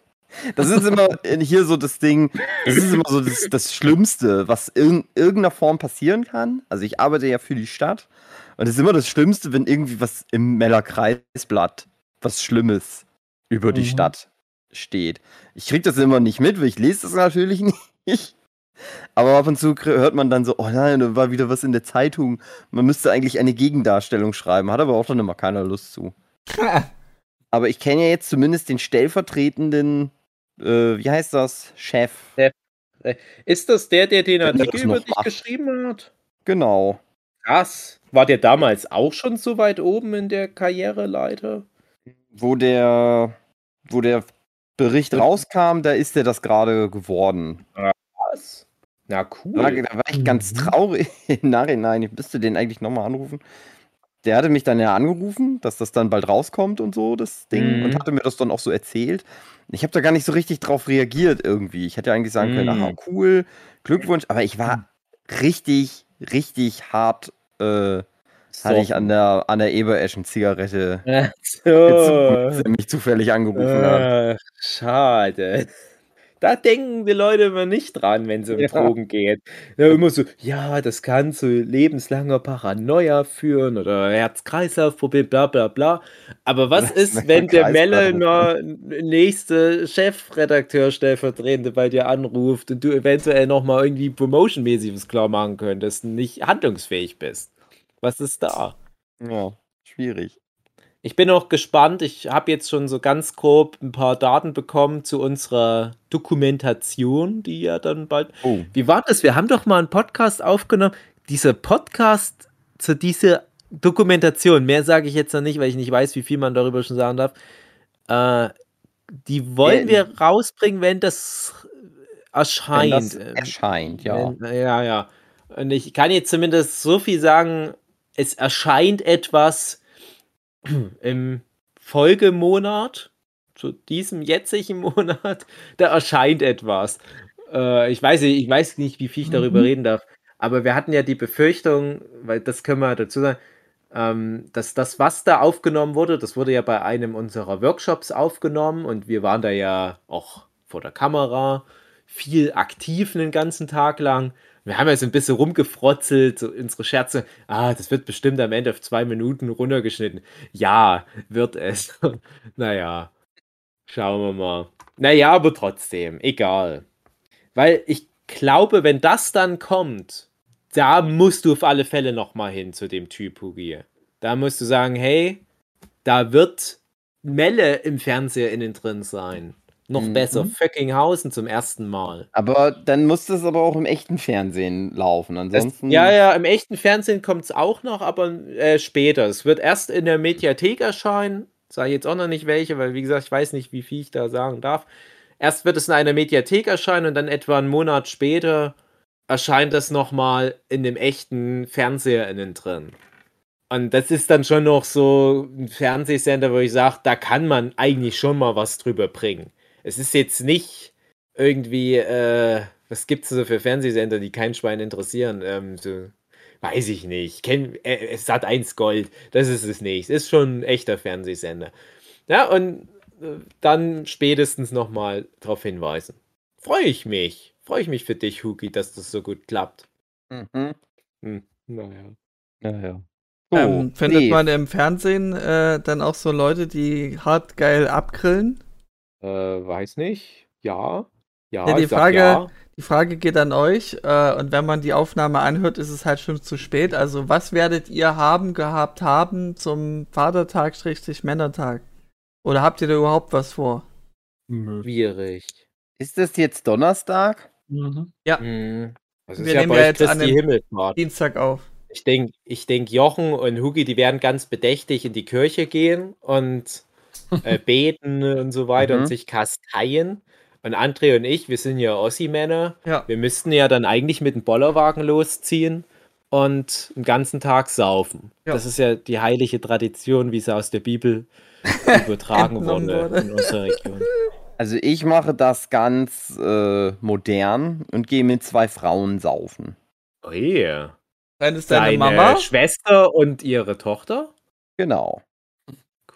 Das ist immer hier so das Ding, das ist immer so das, das Schlimmste, was in irgendeiner Form passieren kann. Also ich arbeite ja für die Stadt und es ist immer das Schlimmste, wenn irgendwie was im Meller Kreisblatt, was Schlimmes über die Mhm. Stadt steht. Ich krieg das immer nicht mit, weil ich lese das natürlich nicht. Aber ab und zu hört man dann so, oh nein, da war wieder was in der Zeitung. Man müsste eigentlich eine Gegendarstellung schreiben, hat aber auch dann immer keiner Lust zu. Aber ich kenne ja jetzt zumindest den stellvertretenden, äh, wie heißt das, Chef. ist das der, der den Artikel über dich macht. geschrieben hat? Genau. Krass. War der damals auch schon so weit oben in der Karriereleiter? Wo der, wo der Bericht rauskam, da ist er das gerade geworden. Was? Na Da cool. war, da war ich ganz Mhm. traurig im Nachhinein. Ich müsste den eigentlich nochmal anrufen. Der hatte mich dann ja angerufen, dass das dann bald rauskommt und so, das Ding, Mhm. und hatte mir das dann auch so erzählt. Ich habe da gar nicht so richtig drauf reagiert irgendwie. Ich hätte eigentlich sagen können, Mhm. aha, cool, Glückwunsch, aber ich war richtig, richtig hart, äh, hatte ich an der, an der Ebereschen Zigarette gezogen, so. als er mich zufällig angerufen hat. Ach, schade. Da denken die Leute immer nicht dran, wenn es um Ja. Drogen geht. Ja, immer so, ja, das kann zu lebenslanger Paranoia führen oder Herz-Kreislauf-Problem, bla bla bla. Aber was ist, wenn der Melle Kreislauf. noch nächste Chefredakteur stellvertretende bei dir anruft und du eventuell nochmal irgendwie promotionmäßig was klar machen könntest und nicht handlungsfähig bist? Was ist da? Ja, schwierig. Ich bin auch gespannt. Ich habe jetzt schon so ganz grob ein paar Daten bekommen zu unserer Dokumentation, die ja dann bald. Oh, Wie war das? Wir haben doch mal einen Podcast aufgenommen. Dieser Podcast zu dieser Dokumentation, mehr sage ich jetzt noch nicht, weil ich nicht weiß, wie viel man darüber schon sagen darf. Äh, die wollen Ja, wir rausbringen, wenn das wenn erscheint. das Ähm, erscheint, ja. wenn, ja, ja. Und ich kann jetzt zumindest so viel sagen, es erscheint etwas im Folgemonat, zu diesem jetzigen Monat, da erscheint etwas. Äh, ich, weiß, nicht- ich weiß nicht, wie viel ich darüber Mhm. reden darf, aber wir hatten ja die Befürchtung, weil das können wir dazu sagen, ähm, dass das, was da aufgenommen wurde, das wurde ja bei einem unserer Workshops aufgenommen und wir waren da ja auch vor der Kamera viel aktiv den ganzen Tag lang. Wir haben ja so ein bisschen rumgefrotzelt, so unsere Scherze. Ah, das wird bestimmt am Ende auf zwei Minuten runtergeschnitten. Ja, wird es. naja, schauen wir mal. Naja, aber trotzdem, egal. Weil ich glaube, wenn das dann kommt, da musst du auf alle Fälle nochmal hin zu dem Typ Hugi. Da musst du sagen, hey, da wird Melle im Fernseher innen drin sein. Noch Mhm. besser, Föckinghausen zum ersten Mal. Aber dann muss das aber auch im echten Fernsehen laufen. Das, Ansonsten. ja, ja, im echten Fernsehen kommt es auch noch, aber äh, später. Es wird erst in der Mediathek erscheinen. Sage ich jetzt auch noch nicht welche, weil wie gesagt, ich weiß nicht, wie viel ich da sagen darf. Erst wird es in einer Mediathek erscheinen und dann etwa einen Monat später erscheint es nochmal in dem echten Fernseher innen drin. Und das ist dann schon noch so ein Fernsehsender, wo ich sage, da kann man eigentlich schon mal was drüber bringen. Es ist jetzt nicht irgendwie, äh, was gibt es so für Fernsehsender, die kein Schwein interessieren? Ähm, so, weiß ich nicht. Kenn, äh, es hat eins Gold, das ist es nicht. Ist schon ein echter Fernsehsender. Ja, und äh, dann spätestens nochmal darauf hinweisen. Freue ich mich. Freue ich mich für dich, Huki, dass das so gut klappt. Mhm. Hm, naja. Ja, ja. So, ähm, findet nee, man im Fernsehen äh, dann auch so Leute, die hart geil abgrillen? Äh, weiß nicht. Ja. Ja, Ja, die ich sag Frage- ja. Die Frage geht an euch äh, und wenn man die Aufnahme anhört, ist es halt schon zu spät. Also was werdet ihr haben gehabt haben zum Vatertag Männertag? Oder habt ihr da überhaupt was vor? Schwierig. ist das jetzt Donnerstag? Mhm. Hm. Das ist Wir ja nehmen ja euch jetzt an Christi dem- Himmelfahrt. Dienstag auf. Ich denke, ich denk, Jochen und Hugi, die werden ganz bedächtig in die Kirche gehen und äh, beten und so weiter Mhm. und sich kasteien. Und André und ich, wir sind ja Ossi-Männer. Ja. Wir müssten ja dann eigentlich mit dem Bollerwagen losziehen und den ganzen Tag saufen. Ja. Das ist ja die heilige Tradition, wie sie aus der Bibel übertragen wurde. in unserer Region. Also ich mache das ganz äh, modern und gehe mit zwei Frauen saufen. Oh yeah. Dann ist deine Deine Mama. Schwester und ihre Tochter? Genau.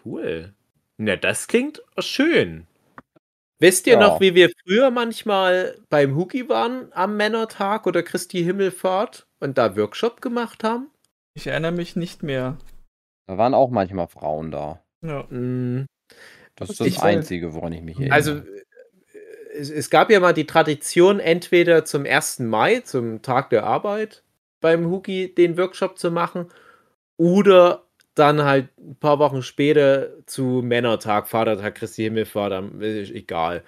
Cool. Na, das klingt schön. Wisst ihr Ja. noch, wie wir früher manchmal beim Huki waren am Männertag oder Christi Himmelfahrt und da Workshop gemacht haben? Ich erinnere mich nicht mehr. Da waren auch manchmal Frauen da. Ja. Mm, Das ist das Ich- Einzige, woran ich mich erinnere. Also, äh, es, es gab ja mal die Tradition, entweder zum 1. Mai, zum Tag der Arbeit, beim Huki den Workshop zu machen oder dann halt ein paar Wochen später zu Männertag, Vatertag, Christi Himmelfahrt, am- ist egal.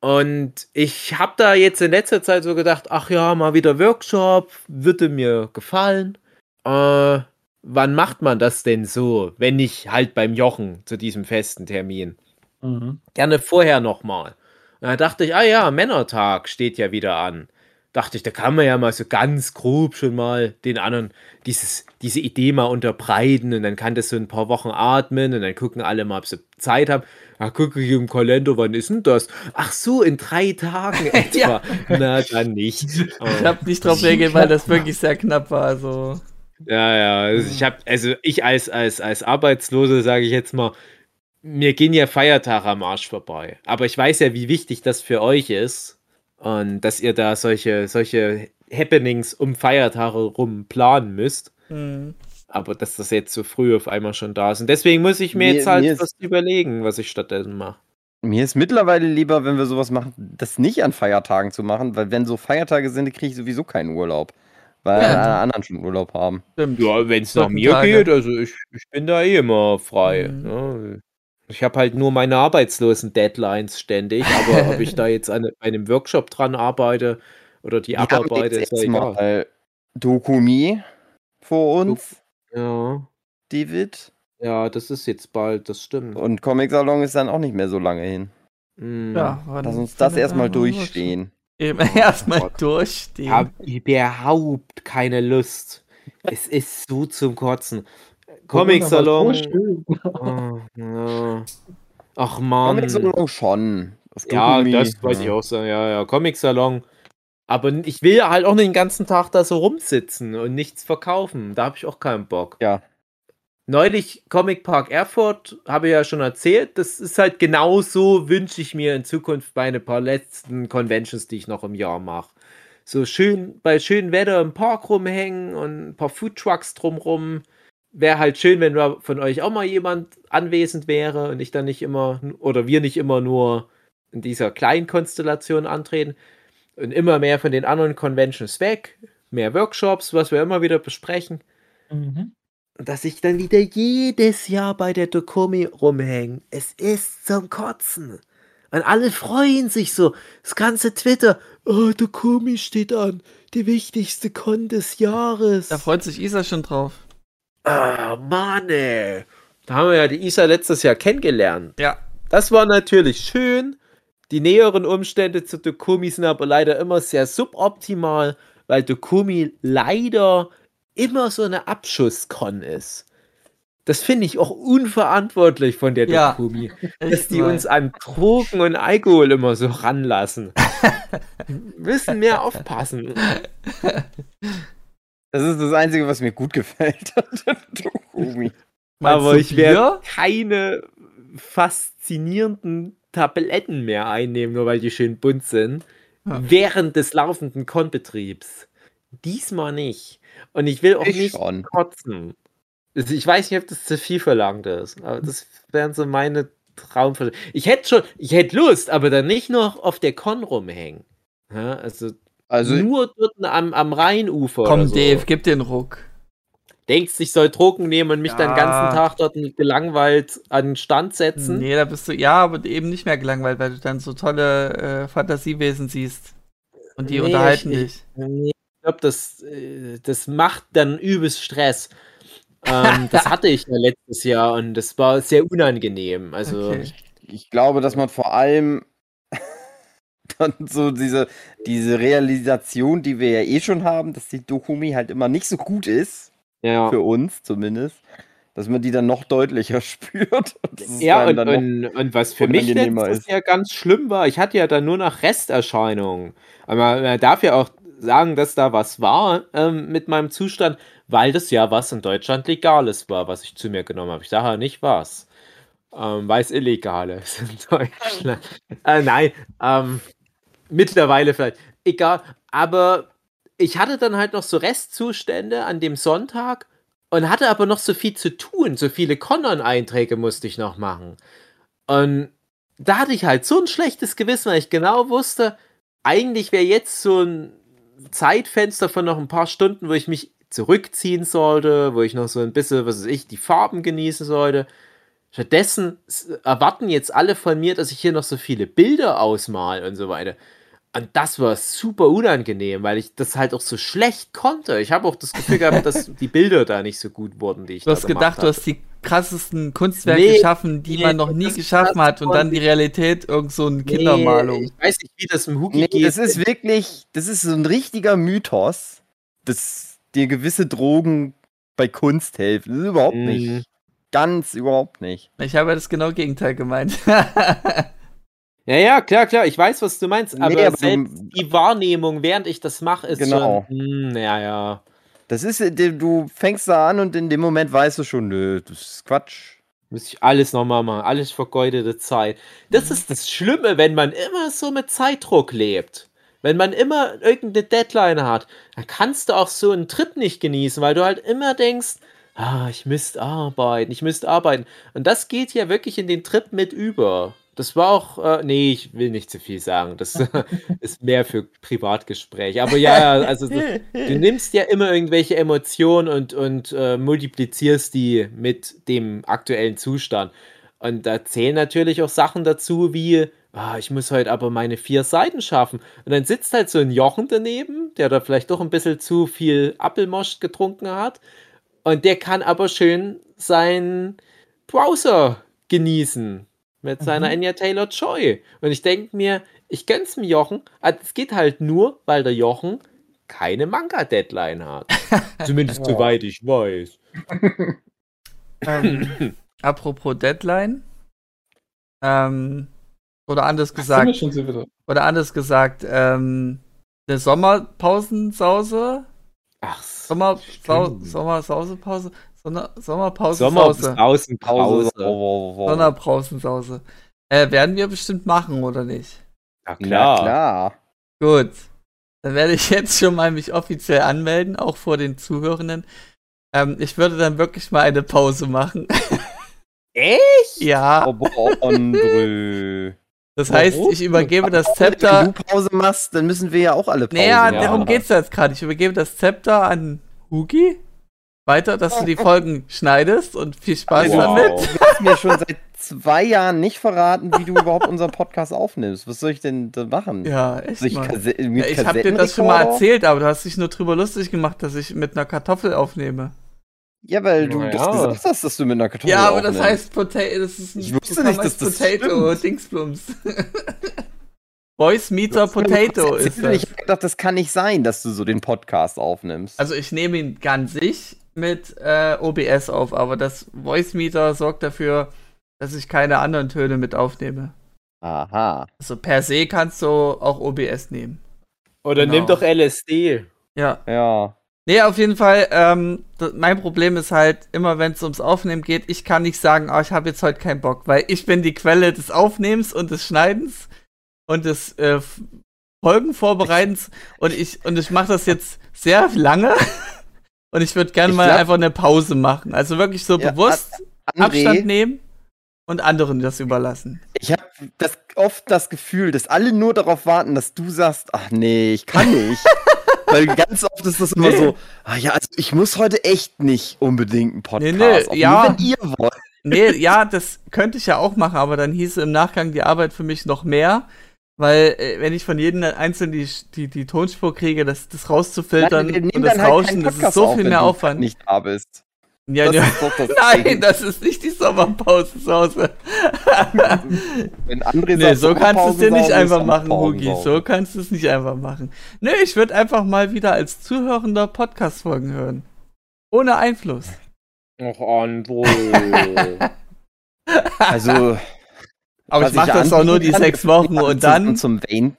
Und ich habe da jetzt in letzter Zeit so gedacht, ach ja, mal wieder Workshop, würde mir gefallen. Äh, wann macht man das denn so, wenn nicht halt beim Jochen zu diesem festen Termin? Mhm. Gerne vorher nochmal. Da dachte ich, ah ja, Männertag steht ja wieder an. Dachte ich, da kann man ja mal so ganz grob schon mal den anderen dieses, diese Idee mal unterbreiten und dann kann das so ein paar Wochen atmen und dann gucken alle mal, ob sie Zeit haben. Ah, gucke ich im Kalender, wann ist denn das? Ach so, in drei Tagen etwa. Ja. Na, dann nicht. Ich Oh. habe nicht drauf reagiert, weil das wirklich sehr knapp war. Also. Ja, ja, also ich habe, also ich als, als, als Arbeitslose, sage ich jetzt mal, mir gehen ja Feiertage am Arsch vorbei. Aber ich weiß ja, wie wichtig das für euch ist und dass ihr da solche, solche Happenings um Feiertage rum planen müsst. Hm. Aber dass das jetzt so früh auf einmal schon da ist. Und deswegen muss ich mir, Mir- jetzt halt mir was überlegen, was ich stattdessen mache. Mir ist mittlerweile lieber, wenn wir sowas machen, das nicht an Feiertagen zu machen, weil wenn so Feiertage sind, kriege ich sowieso keinen Urlaub. Weil Ja. alle anderen schon Urlaub haben. Stimmt. Ja, wenn es nach mir Tage. geht, also ich, ich bin da eh immer frei. Mhm. Ne? Ich habe halt nur meine Arbeitslosen-Deadlines ständig, aber ob ich da jetzt an einem Workshop dran arbeite oder die Wir abarbeite, jetzt ist ja egal. erstmal Dokumi vor uns, Ja, David. ja, das ist jetzt bald, das stimmt. Und Comic Salon ist dann auch nicht mehr so lange hin. Mhm. Ja, Lass uns das erstmal durchstehen. Eben erstmal Gott. durchstehen. Ich habe überhaupt keine Lust. Es ist so zum Kotzen. Comic-Salon. Schön. Oh, ja. Ach man. Comic Salon schon. Auf Ja, das wollte ich auch sagen. Ja, ja, Comic-Salon. Aber n- ich will halt auch nicht den ganzen Tag da so rumsitzen und nichts verkaufen. Da habe ich auch keinen Bock. Ja. Neulich Comic Park Erfurt, habe ich ja schon erzählt. Das ist halt genau so, wünsche ich mir in Zukunft bei ein paar letzten Conventions, die ich noch im Jahr mache. So schön bei schönem Wetter im Park rumhängen und ein paar Foodtrucks drumrum. Wäre halt schön, wenn da von euch auch mal jemand anwesend wäre und ich dann nicht immer, oder wir nicht immer nur in dieser kleinen Konstellation antreten und immer mehr von den anderen Conventions weg, mehr Workshops, was wir immer wieder besprechen, Mhm. dass ich dann wieder jedes Jahr bei der Dokomi rumhänge. Es ist zum Kotzen. Und alle freuen sich so. Das ganze Twitter. Oh, Dokomi steht an. Die wichtigste Con des Jahres. Da freut sich Isa schon drauf. Ah, Mann, ey. Da haben wir ja die Isa letztes Jahr kennengelernt. Ja. Das war natürlich schön. Die näheren Umstände zu Dokumi sind aber leider immer sehr suboptimal, weil Dokumi leider immer so eine Abschusskon ist. Das finde ich auch unverantwortlich von der Ja, Dokumi, dass die mal. uns an Drogen und Alkohol immer so ranlassen. Wir müssen mehr aufpassen. Das ist das Einzige, was mir gut gefällt aber ich werde keine faszinierenden Tabletten mehr einnehmen, nur weil die schön bunt sind. Ja. Während des laufenden Konbetriebs. Diesmal nicht. Und ich will auch Ich nicht schon. kotzen. Also Ich weiß nicht, ob das zu viel verlangt ist, aber das wären so meine Traumvorstellungen. Ich hätte schon, ich hätte Lust, aber dann nicht noch auf der Con rumhängen. Ja, also, Also, nur dort am, am Rheinufer. Komm, oder so. Dave, gib den Ruck. Denkst, ich soll Drogen nehmen und mich dann den Ja. ganzen Tag dort gelangweilt an den Stand setzen? Nee, da bist du, ja, aber eben nicht mehr gelangweilt, weil du dann so tolle äh, Fantasiewesen siehst. Und die Nee, unterhalten ich- dich. Nee, ich glaube, das, äh, das macht dann übelst Stress. Ähm, das hatte ich ja letztes Jahr und das war sehr unangenehm. Also, Okay. ich glaube, dass man vor allem dann so diese, diese Realisation, die wir ja eh schon haben, dass die Dokumi halt immer nicht so gut ist, ja. für uns zumindest, dass man die dann noch deutlicher spürt. Und Ja, und, und, und was für mich letztes ist. Jahr ganz schlimm war, ich hatte ja dann nur noch Resterscheinungen. Aber man darf ja auch sagen, dass da was war ähm, mit meinem Zustand, weil das ja was in Deutschland Legales war, was ich zu mir genommen habe. Ich sage ja nicht was. Ähm, weil es illegal ist in Deutschland. äh, nein, ähm, mittlerweile vielleicht. Egal. Aber ich hatte dann halt noch so Restzustände an dem Sonntag und hatte aber noch so viel zu tun. So viele Conan-Einträge musste ich noch machen. Und da hatte ich halt so ein schlechtes Gewissen, weil ich genau wusste, eigentlich wäre jetzt so ein Zeitfenster von noch ein paar Stunden, wo ich mich zurückziehen sollte, wo ich noch so ein bisschen, was weiß ich, die Farben genießen sollte. Stattdessen erwarten jetzt alle von mir, dass ich hier noch so viele Bilder ausmal und so weiter. Und das war super unangenehm, weil ich das halt auch so schlecht konnte. Ich habe auch das Gefühl gehabt, dass die Bilder da nicht so gut wurden, die ich Du hast gedacht, du hatte. hast die krassesten Kunstwerke Nee, geschaffen, die nee, man noch nie geschaffen hat und dann die Realität irgend so eine Kindermalung. Nee, ich weiß nicht, wie das im Nee, geht. das ist wirklich, das ist so ein richtiger Mythos, dass dir gewisse Drogen bei Kunst helfen. Das ist überhaupt Mhm. nicht. Ganz überhaupt nicht. Ich habe ja das genau Gegenteil gemeint. Ja, ja, klar, klar, ich weiß, was du meinst, Nee, aber, aber du- selbst die Wahrnehmung, während ich das mache, ist Genau. schon, hm, ja, ja. Das ist, äh, du fängst da an und in dem Moment weißt du schon, nö, das ist Quatsch. Muss ich alles nochmal machen, alles vergeudete Zeit. Das ist das Schlimme, wenn man immer so mit Zeitdruck lebt. Wenn man immer irgendeine Deadline hat, dann kannst du auch so einen Trip nicht genießen, weil du halt immer denkst, ah, ich müsste arbeiten, ich müsste arbeiten. Und das geht ja wirklich in den Trip mit über. Das war auch, äh, nee, ich will nicht zu viel sagen. Das ist mehr für Privatgespräche. Aber ja, also du, du nimmst ja immer irgendwelche Emotionen und, und äh, multiplizierst die mit dem aktuellen Zustand. Und da zählen natürlich auch Sachen dazu wie, ah, ich muss heute aber meine vier Seiten schaffen. Und dann sitzt halt so ein Jochen daneben, der da vielleicht doch ein bisschen zu viel Appelmost getrunken hat. Und der kann aber schön seinen Browser genießen mit seiner Anya Taylor Joy. Und ich denke mir, ich gönn's dem Jochen. Ah, Es geht halt nur, weil der Jochen keine Manga-Deadline hat. Zumindest soweit ich weiß. ähm, apropos Deadline. Ähm, oder anders gesagt, schon oder anders gesagt, ähm, eine Sommerpausensause. Ach, Sommer, Sommer, Sommerpause. Sommer Sause. draußen Pause. Pause. Oh. Sonderbrausensause. Äh, werden wir bestimmt machen, oder nicht? Ja, Na klar. klar. Gut. Dann werde ich jetzt schon mal mich offiziell anmelden, auch vor den Zuhörenden. Ähm, ich würde dann wirklich mal eine Pause machen. Echt? ja, das heißt, ich übergebe das Wenn Zepter. du Pause machst, dann müssen wir ja auch alle Pause Naja, machen. darum geht's jetzt gerade. Ich übergebe das Zepter an Hugi. Weiter, dass du die Folgen schneidest und viel Spaß Wow. damit. Du hast mir schon seit zwei Jahren nicht verraten, wie du überhaupt unseren Podcast aufnimmst. Was soll ich denn da machen? Ja, echt ich. Kasse Ja, ich habe dir das schon mal erzählt, aber du hast dich nur drüber lustig gemacht, dass ich mit einer Kartoffel aufnehme. Ja, weil du Na das ja. gesagt hast, dass du mit einer Kartoffel Ja, aber das aufnimmst. heißt Potato, das ist ein Ich wusste nicht, dass das Potato, stimmt. Dingsblums. Voice Meter Potato ist Ich das. hab gedacht, das kann nicht sein, dass du so den Podcast aufnimmst. Also ich nehme ihn ganz sich mit äh, OBS auf, aber das Voice Meter sorgt dafür, dass ich keine anderen Töne mit aufnehme. Aha. Also per se kannst du auch OBS nehmen. Oder Genau. nimm doch LSD. Ja. Ja. Nee, auf jeden Fall, ähm, mein Problem ist halt, immer wenn es ums Aufnehmen geht, ich kann nicht sagen, oh, ich habe jetzt heute keinen Bock, weil ich bin die Quelle des Aufnehmens und des Schneidens und des äh, Folgenvorbereitens und ich, und ich mache das jetzt sehr lange und ich würde gerne mal glaub- einfach eine Pause machen. Also wirklich so Ja, bewusst André, Abstand nehmen und anderen das überlassen. ich habe das, oft das Gefühl, dass alle nur darauf warten, dass du sagst, ach nee, ich kann nicht. Weil ganz oft ist das immer Nee. so, ah ja, also ich muss heute echt nicht unbedingt einen Podcast Nee, nee, ja. nur wenn ihr wollt. Nee, ja, das könnte ich ja auch machen, aber dann hieße im Nachgang die Arbeit für mich noch mehr. Weil, äh, wenn ich von jedem einzelnen die, die, die Tonspur kriege, das, das rauszufiltern Nein, und das halt Rauschen, das ist so auf, viel wenn mehr du Aufwand. nicht da bist. ja, Das ja. das Nein, Ding. das ist nicht die Sommerpause zu Hause. Wenn André Nee, so kannst du es dir nicht einfach machen, Hugi. So kannst du es nicht einfach machen. Nö, ich würde einfach mal wieder als Zuhörender Podcast-Folgen hören. Ohne Einfluss. Och, Andro. Also, Aber was ich mache das auch nur die kann, sechs wir Wochen und dann. Zum Wayne.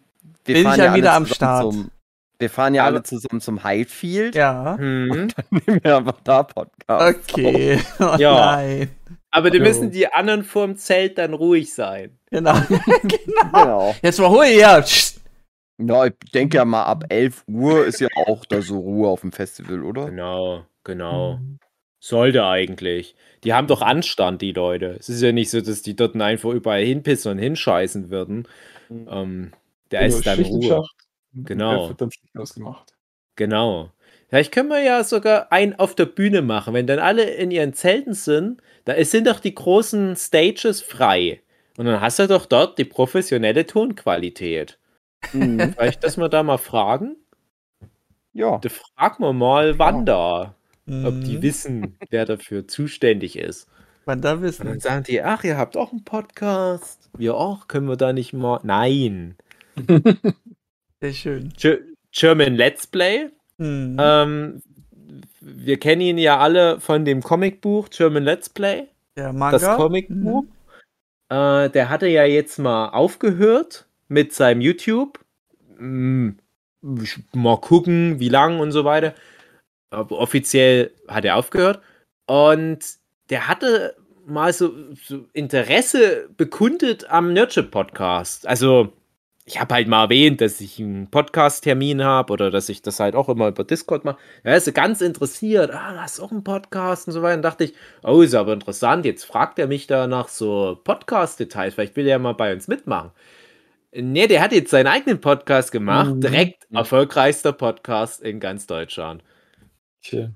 Wir bin fahren ich ja alle wieder am zusammen Start. Zum, wir fahren ja alle zusammen zum Highfield. Ja. hm. Nehmen wir einfach da Podcast. Okay. Oh Ja. nein. Aber die Jo. müssen die anderen vorm Zelt dann ruhig sein. Genau. Genau. Jetzt mal Ruhe. Psst. Ja, ich denke ja mal, ab 11 Uhr ist ja auch da so Ruhe auf dem Festival, oder? Genau, genau. Sollte eigentlich. Die haben doch Anstand, die Leute. Es ist ja nicht so, dass die dort einfach überall hinpissen und hinscheißen würden. Ähm, der ist dann Ruhe. Genau. Wird dann ausgemacht. Genau. Vielleicht können wir ja sogar einen auf der Bühne machen. Wenn dann alle in ihren Zelten sind, da sind doch die großen Stages frei. Und dann hast du doch dort die professionelle Tonqualität. Mhm. Vielleicht, dass wir da mal fragen. Ja. Da fragen wir mal Wanda, ob die Mhm. wissen, wer dafür zuständig ist. Wann da Und dann wissen. sagen die, ach, ihr habt auch einen Podcast. Wir auch, können wir da nicht mal. Nein. Sehr schön. Ge- German Let's Play. Mhm. Ähm, wir kennen ihn ja alle von dem Comicbuch German Let's Play. Der Manga. Das Comicbuch. Mhm. Äh, der hatte ja jetzt mal aufgehört mit seinem YouTube. Hm, ich- mal gucken, wie lang und so weiter. Offiziell hat er aufgehört. Und der hatte mal so, so Interesse bekundet am Nerdship-Podcast. Also, ich habe halt mal erwähnt, dass ich einen Podcast-Termin habe oder dass ich das halt auch immer über Discord mache. Er ist so ganz interessiert. Ah, du hast auch einen Podcast und so weiter. Und dachte ich, oh, ist aber interessant. Jetzt fragt er mich da nach so Podcast-Details. Vielleicht will er mal bei uns mitmachen. Nee, der hat jetzt seinen eigenen Podcast gemacht. Mhm. Direkt erfolgreichster Podcast in ganz Deutschland. Tja.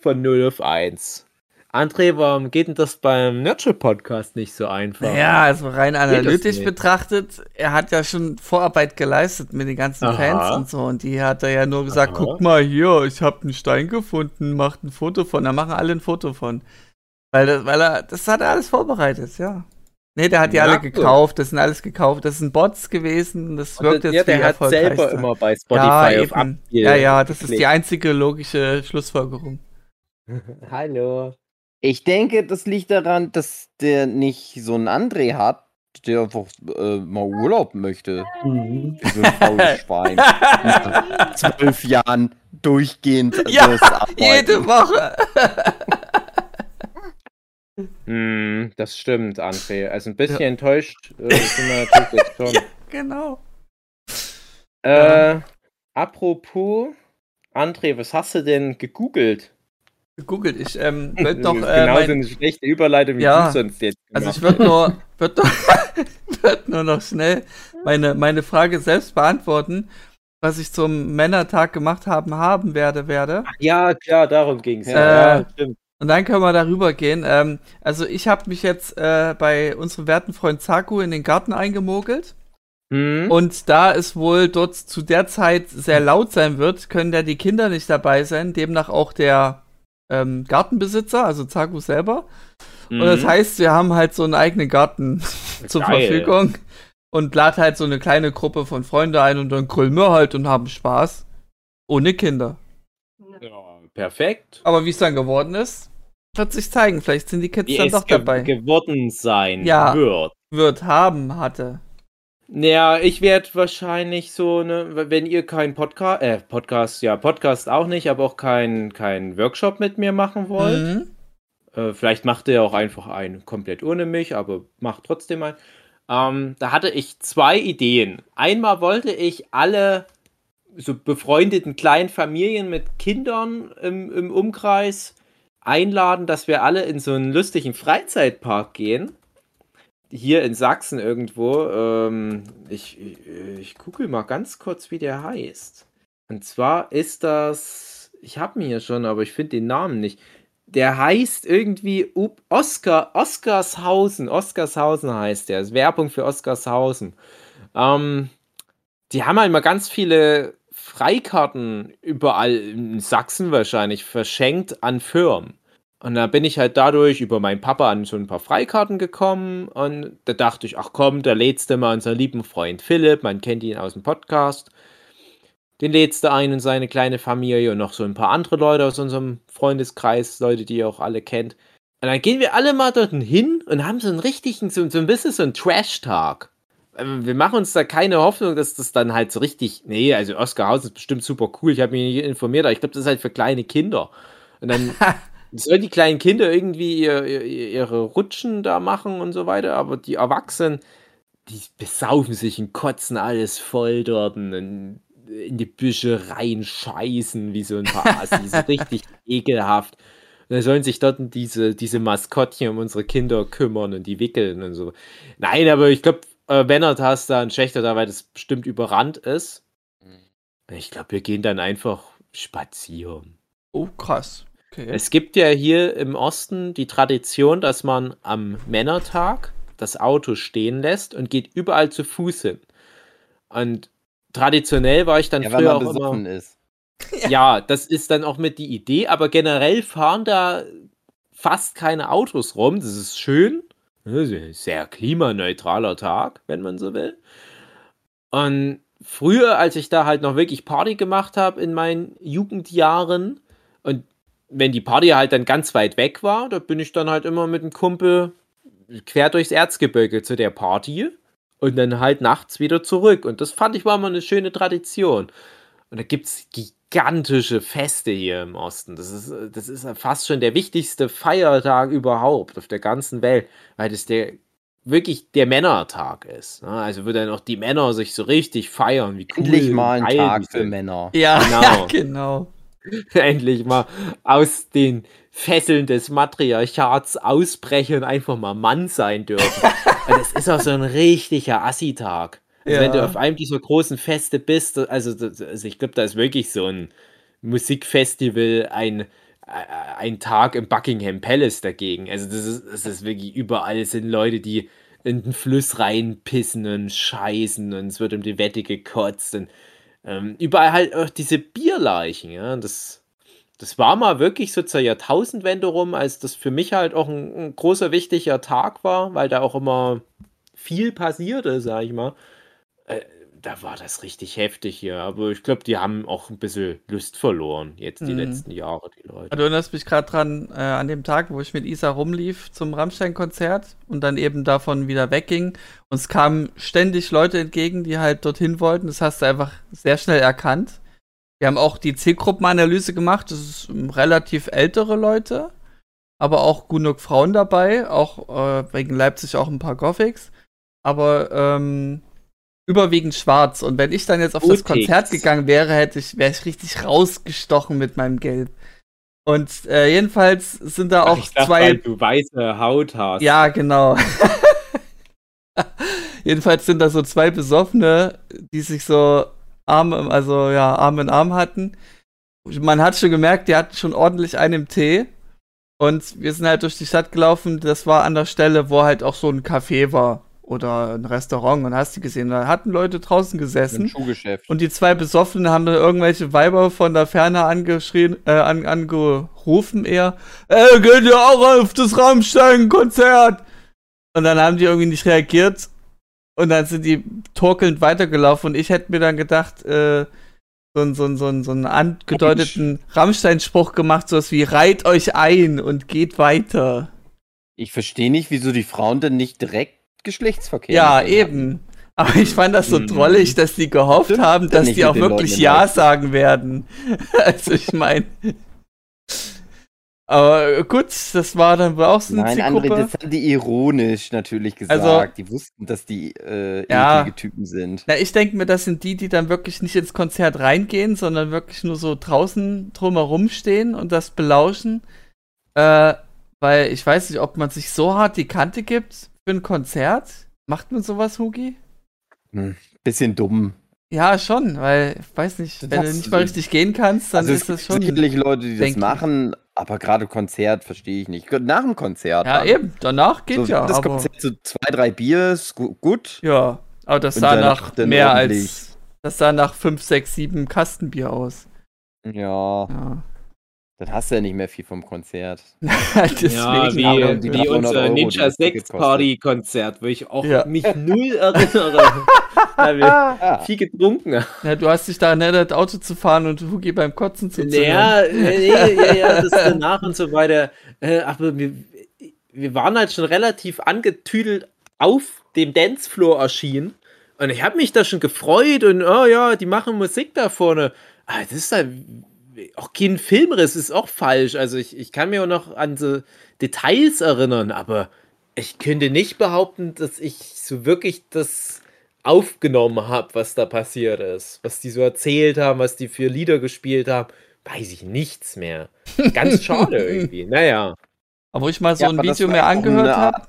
Von 0 auf 1. André, warum geht denn das beim Nurture-Podcast nicht so einfach? Naja, also rein analytisch betrachtet, er hat ja schon Vorarbeit geleistet mit den ganzen Aha. Fans und so. Und die hat er ja nur gesagt, Aha. guck mal hier, ich habe einen Stein gefunden, macht ein Foto von. Da machen alle ein Foto von. Weil, das, weil er, das hat er alles vorbereitet, ja. Nee, der hat die Ja, alle gekauft, das sind alles gekauft. Das sind Bots gewesen, das Und wirkt jetzt ja, wie der hat selber immer bei ja, Spotify auf eben. Ja, ja, das ist die einzige logische Schlussfolgerung. Hallo. Ich denke, das liegt daran, dass der nicht so einen André hat, der einfach äh, mal Urlaub möchte. Mhm. Wie so ein faules Schwein. Zwölf Jahren durchgehend Ja. Jede Woche. Hm, das stimmt, André. Also ein bisschen enttäuscht äh, sind wir natürlich jetzt schon. Ja. Genau. Äh, apropos, André, was hast du denn gegoogelt? Gegoogelt. Ich ähm, würde noch. Äh, genauso mein, eine schlechte Überleitung wie Ja, du sonst jetzt also gemacht ich würde nur, würd nur, würd nur noch schnell meine, meine Frage selbst beantworten, was ich zum Männertag gemacht haben, haben werde, werde. Ja, klar, darum ging es. Äh, ja, stimmt. Und dann können wir darüber gehen. Ähm, also ich habe mich jetzt äh, bei unserem werten Freund Zaku in den Garten eingemogelt. Hm? Und da es wohl dort zu der Zeit sehr laut sein wird, können da die Kinder nicht dabei sein, demnach auch der ähm, Gartenbesitzer, also Zaku selber. Und das Mhm. heißt, wir haben halt so einen eigenen Garten zur Geil. Verfügung und lad halt so eine kleine Gruppe von Freunden ein und dann grillen wir halt und haben Spaß. Ohne Kinder. ja, perfekt. Aber wie es dann geworden ist, wird sich zeigen. Vielleicht sind die Kids Wie dann doch ge dabei. geworden sein Ja. wird. Wird, haben, hatte. Ja, ich werde wahrscheinlich so, ne, wenn ihr keinen Podcast, äh, Podcast, ja, Podcast auch nicht, aber auch keinen kein Workshop mit mir machen wollt. Mhm. Äh, vielleicht macht ihr auch einfach einen komplett ohne mich, aber macht trotzdem einen. Ähm, da hatte ich zwei Ideen. Einmal wollte ich alle so befreundeten kleinen Familien mit Kindern im, im Umkreis einladen, dass wir alle in so einen lustigen Freizeitpark gehen. Hier in Sachsen irgendwo. Ähm, ich, ich, gucke mal ganz kurz, wie der heißt. Und zwar ist das. Ich habe ihn hier schon, aber ich finde den Namen nicht. Der heißt irgendwie Oskar, Oskarshausen. Oskarshausen heißt der. Werbung für Oskarshausen. Ähm, die haben halt immer ganz viele Freikarten überall in Sachsen wahrscheinlich verschenkt an Firmen. Und da bin ich halt dadurch über meinen Papa an so ein paar Freikarten gekommen und da dachte ich, ach komm, da lädst du mal unseren lieben Freund Philipp, man kennt ihn aus dem Podcast. Den lädst du ein und seine kleine Familie und noch so ein paar andere Leute aus unserem Freundeskreis, Leute, die ihr auch alle kennt. Und dann gehen wir alle mal dort hin und haben so einen richtigen, so, so ein bisschen so einen Trash-Tag. Ähm, Wir machen uns da keine Hoffnung, dass das dann halt so richtig. Nee, also Oscarhausen ist bestimmt super cool. Ich habe mich nicht informiert, aber ich glaube, das ist halt für kleine Kinder. Und dann sollen die kleinen Kinder irgendwie ihr, ihr, ihre Rutschen da machen und so weiter, aber die Erwachsenen, die besaufen sich und kotzen alles voll dort und in in die Büsche reinscheißen, wie so ein paar Assis. richtig ekelhaft. Und dann sollen sich dort diese, diese Maskottchen um unsere Kinder kümmern und die wickeln und so. Nein, aber ich glaube, äh, Bennert hast da ein Schächter da, weil das bestimmt überrannt ist. Ich glaube, wir gehen dann einfach spazieren. Oh, krass. Okay. Es gibt ja hier im Osten die Tradition, dass man am Männertag das Auto stehen lässt und geht überall zu Fuß hin. Und traditionell war ich dann Ja, früher man auch immer. ist. Ja, das ist dann auch mit die Idee, aber generell fahren da fast keine Autos rum. Das ist schön. Ne, Sehr klimaneutraler Tag, wenn man so will. Und früher, als ich da halt noch wirklich Party gemacht habe in meinen Jugendjahren und wenn die Party halt dann ganz weit weg war, da bin ich dann halt immer mit einem Kumpel quer durchs Erzgebirge zu der Party und dann halt nachts wieder zurück. Und das fand ich war immer eine schöne Tradition. Und da gibt es gigantische Feste hier im Osten. Das ist, das ist fast schon der wichtigste Feiertag überhaupt auf der ganzen Welt, weil das der wirklich der Männertag ist. ne? Also wo dann auch die Männer sich so richtig feiern, wie cool Endlich mal ein Tag die für. Männer. Ja, Genau. ja, genau. Endlich mal aus den Fesseln des Matriarchats ausbrechen und einfach mal Mann sein dürfen. Und das ist auch so ein richtiger Assi-Tag. Also Ja. Wenn du auf einem dieser großen Feste bist, also, also ich glaube, da ist wirklich so ein Musikfestival, ein, äh, ein Tag im Buckingham Palace dagegen. Also das ist, das ist wirklich überall sind Leute, die in den Fluss reinpissen und scheißen und es wird um die Wette gekotzt und ähm, überall halt auch diese Bierleichen, ja. Das, das war mal wirklich so zur Jahrtausendwende rum, als das für mich halt auch ein, ein großer, wichtiger Tag war, weil da auch immer viel passierte, sag ich mal. Äh, da war das richtig heftig hier. Aber ich glaube, die haben auch ein bisschen Lust verloren, jetzt die Mhm. letzten Jahre, die Leute. Du erinnerst mich gerade dran, äh, an dem Tag, wo ich mit Isa rumlief zum Rammstein-Konzert und dann eben davon wieder wegging. Uns kamen ständig Leute entgegen, die halt dorthin wollten. Das hast du einfach sehr schnell erkannt. Wir haben auch die Zielgruppenanalyse gemacht. Das ist ähm, relativ ältere Leute, aber auch genug Frauen dabei. Auch äh, wegen Leipzig auch ein paar Gothics. Aber ähm, überwiegend schwarz. Und wenn ich dann jetzt auf das Gothics. Konzert gegangen wäre, hätte ich, wäre ich richtig rausgestochen mit meinem Gelb. Und äh, jedenfalls sind da Ach, auch ich dachte, zwei. weil du weiße Haut hast. Ja, genau. Jedenfalls sind da so zwei Besoffene, die sich so Arm, also ja, Arm in Arm hatten. Man hat schon gemerkt, die hatten schon ordentlich einen im Tee. Und wir sind halt durch die Stadt gelaufen. Das war an der Stelle, wo halt auch so ein Café war oder ein Restaurant. Und hast du gesehen, da hatten Leute draußen Im gesessen. Schuhgeschäft. Und die zwei Besoffenen haben dann irgendwelche Weiber von der Ferne angeschrien, äh, an, angerufen eher, ey, geht ihr auch auf das Rammstein-Konzert? Und dann haben die irgendwie nicht reagiert. Und dann sind die torkelnd weitergelaufen. Und ich hätte mir dann gedacht, äh, so, einen- so, einen- so, einen- so einen angedeuteten Rammstein-Spruch gemacht, sowas wie, reiht euch ein und geht weiter. Ich verstehe nicht, wieso die Frauen denn nicht direkt Geschlechtsverkehr Ja, eben. Aber ich fand das so Mhm. drollig, dass die gehofft Stimmt haben, dass die auch wirklich Leuten Ja sagen werden. also ich meine. Aber gut, das war dann auch so eine Nein, Zielgruppe. André, das haben die ironisch natürlich gesagt. Also- die wussten, dass die äh, Ja. eklige Typen sind. Na, ich denke mir, das sind die, die dann wirklich nicht ins Konzert reingehen, sondern wirklich nur so draußen drumherum stehen und das belauschen. Äh, weil ich weiß nicht, ob man sich so hart die Kante gibt für ein Konzert. Macht man sowas, Hugi? Bisschen dumm. Ja, schon, weil, ich weiß nicht, wenn Das- du nicht mal richtig gehen kannst, dann also es ist das gibt schon. sicherlich Leute, die das machen, aber gerade Konzert verstehe ich nicht. Nach dem Konzert. Ja, dann. eben, danach geht so, ja. Das aber, Konzert so zwei, drei Bier ist gut. ja, aber das sah nach mehr ordentlich. als. Das sah nach 5, 6, 7 Kastenbier aus. Ja, Ja. Dann hast du ja nicht mehr viel vom Konzert. Deswegen. ja, wie, aber die wie 300 unser Euro, Ninja das Ticket 6 Party Konzert, wo ich auch Ja. mich null erinnere. weil wir Ja. viel getrunken haben. Ja, du hast dich da erinnert, Auto zu fahren und Hugi beim Kotzen zu Ja, nee, ja, ja, das danach und so weiter. Äh, aber wir, wir waren halt schon relativ angetüdelt auf dem Dancefloor erschienen. Und ich habe mich da schon gefreut und, oh ja, die machen Musik da vorne. Aber das ist halt auch kein Filmriss, ist auch falsch. Also ich, ich kann mir auch noch an so Details erinnern, aber ich könnte nicht behaupten, dass ich so wirklich das aufgenommen habe, was da passiert ist. Was die so erzählt haben, was die für Lieder gespielt haben, weiß ich nichts mehr. Ganz schade irgendwie. Naja. Aber wo ich mal so Ja, ein Video auch angehört habe,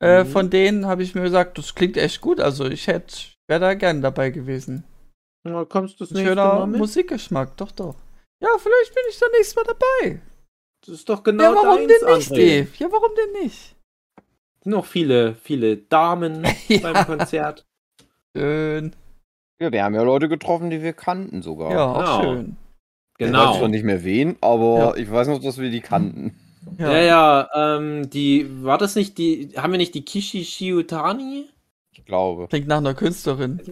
äh, Mhm. von denen, habe ich mir gesagt, das klingt echt gut. Also ich hätte, wäre da gern dabei gewesen. Na, kommst du das Ein schöner Musikgeschmack, doch, doch. Ja, vielleicht bin ich da nächstes Mal dabei. Das ist doch genau ja, warum deins, denn nicht, André. Dave? Ja, warum denn nicht? Noch viele, viele Damen Ja. beim Konzert. Schön. Ja, wir haben ja Leute getroffen, die wir kannten sogar. Ja, auch Genau. schön. Ich weiß zwar Genau. nicht mehr wen, aber Ja. ich weiß noch, dass wir die kannten. Ja, ja, ähm, die, war das nicht die, haben wir nicht die Kishi Shiutani Ich glaube. Klingt nach einer Künstlerin.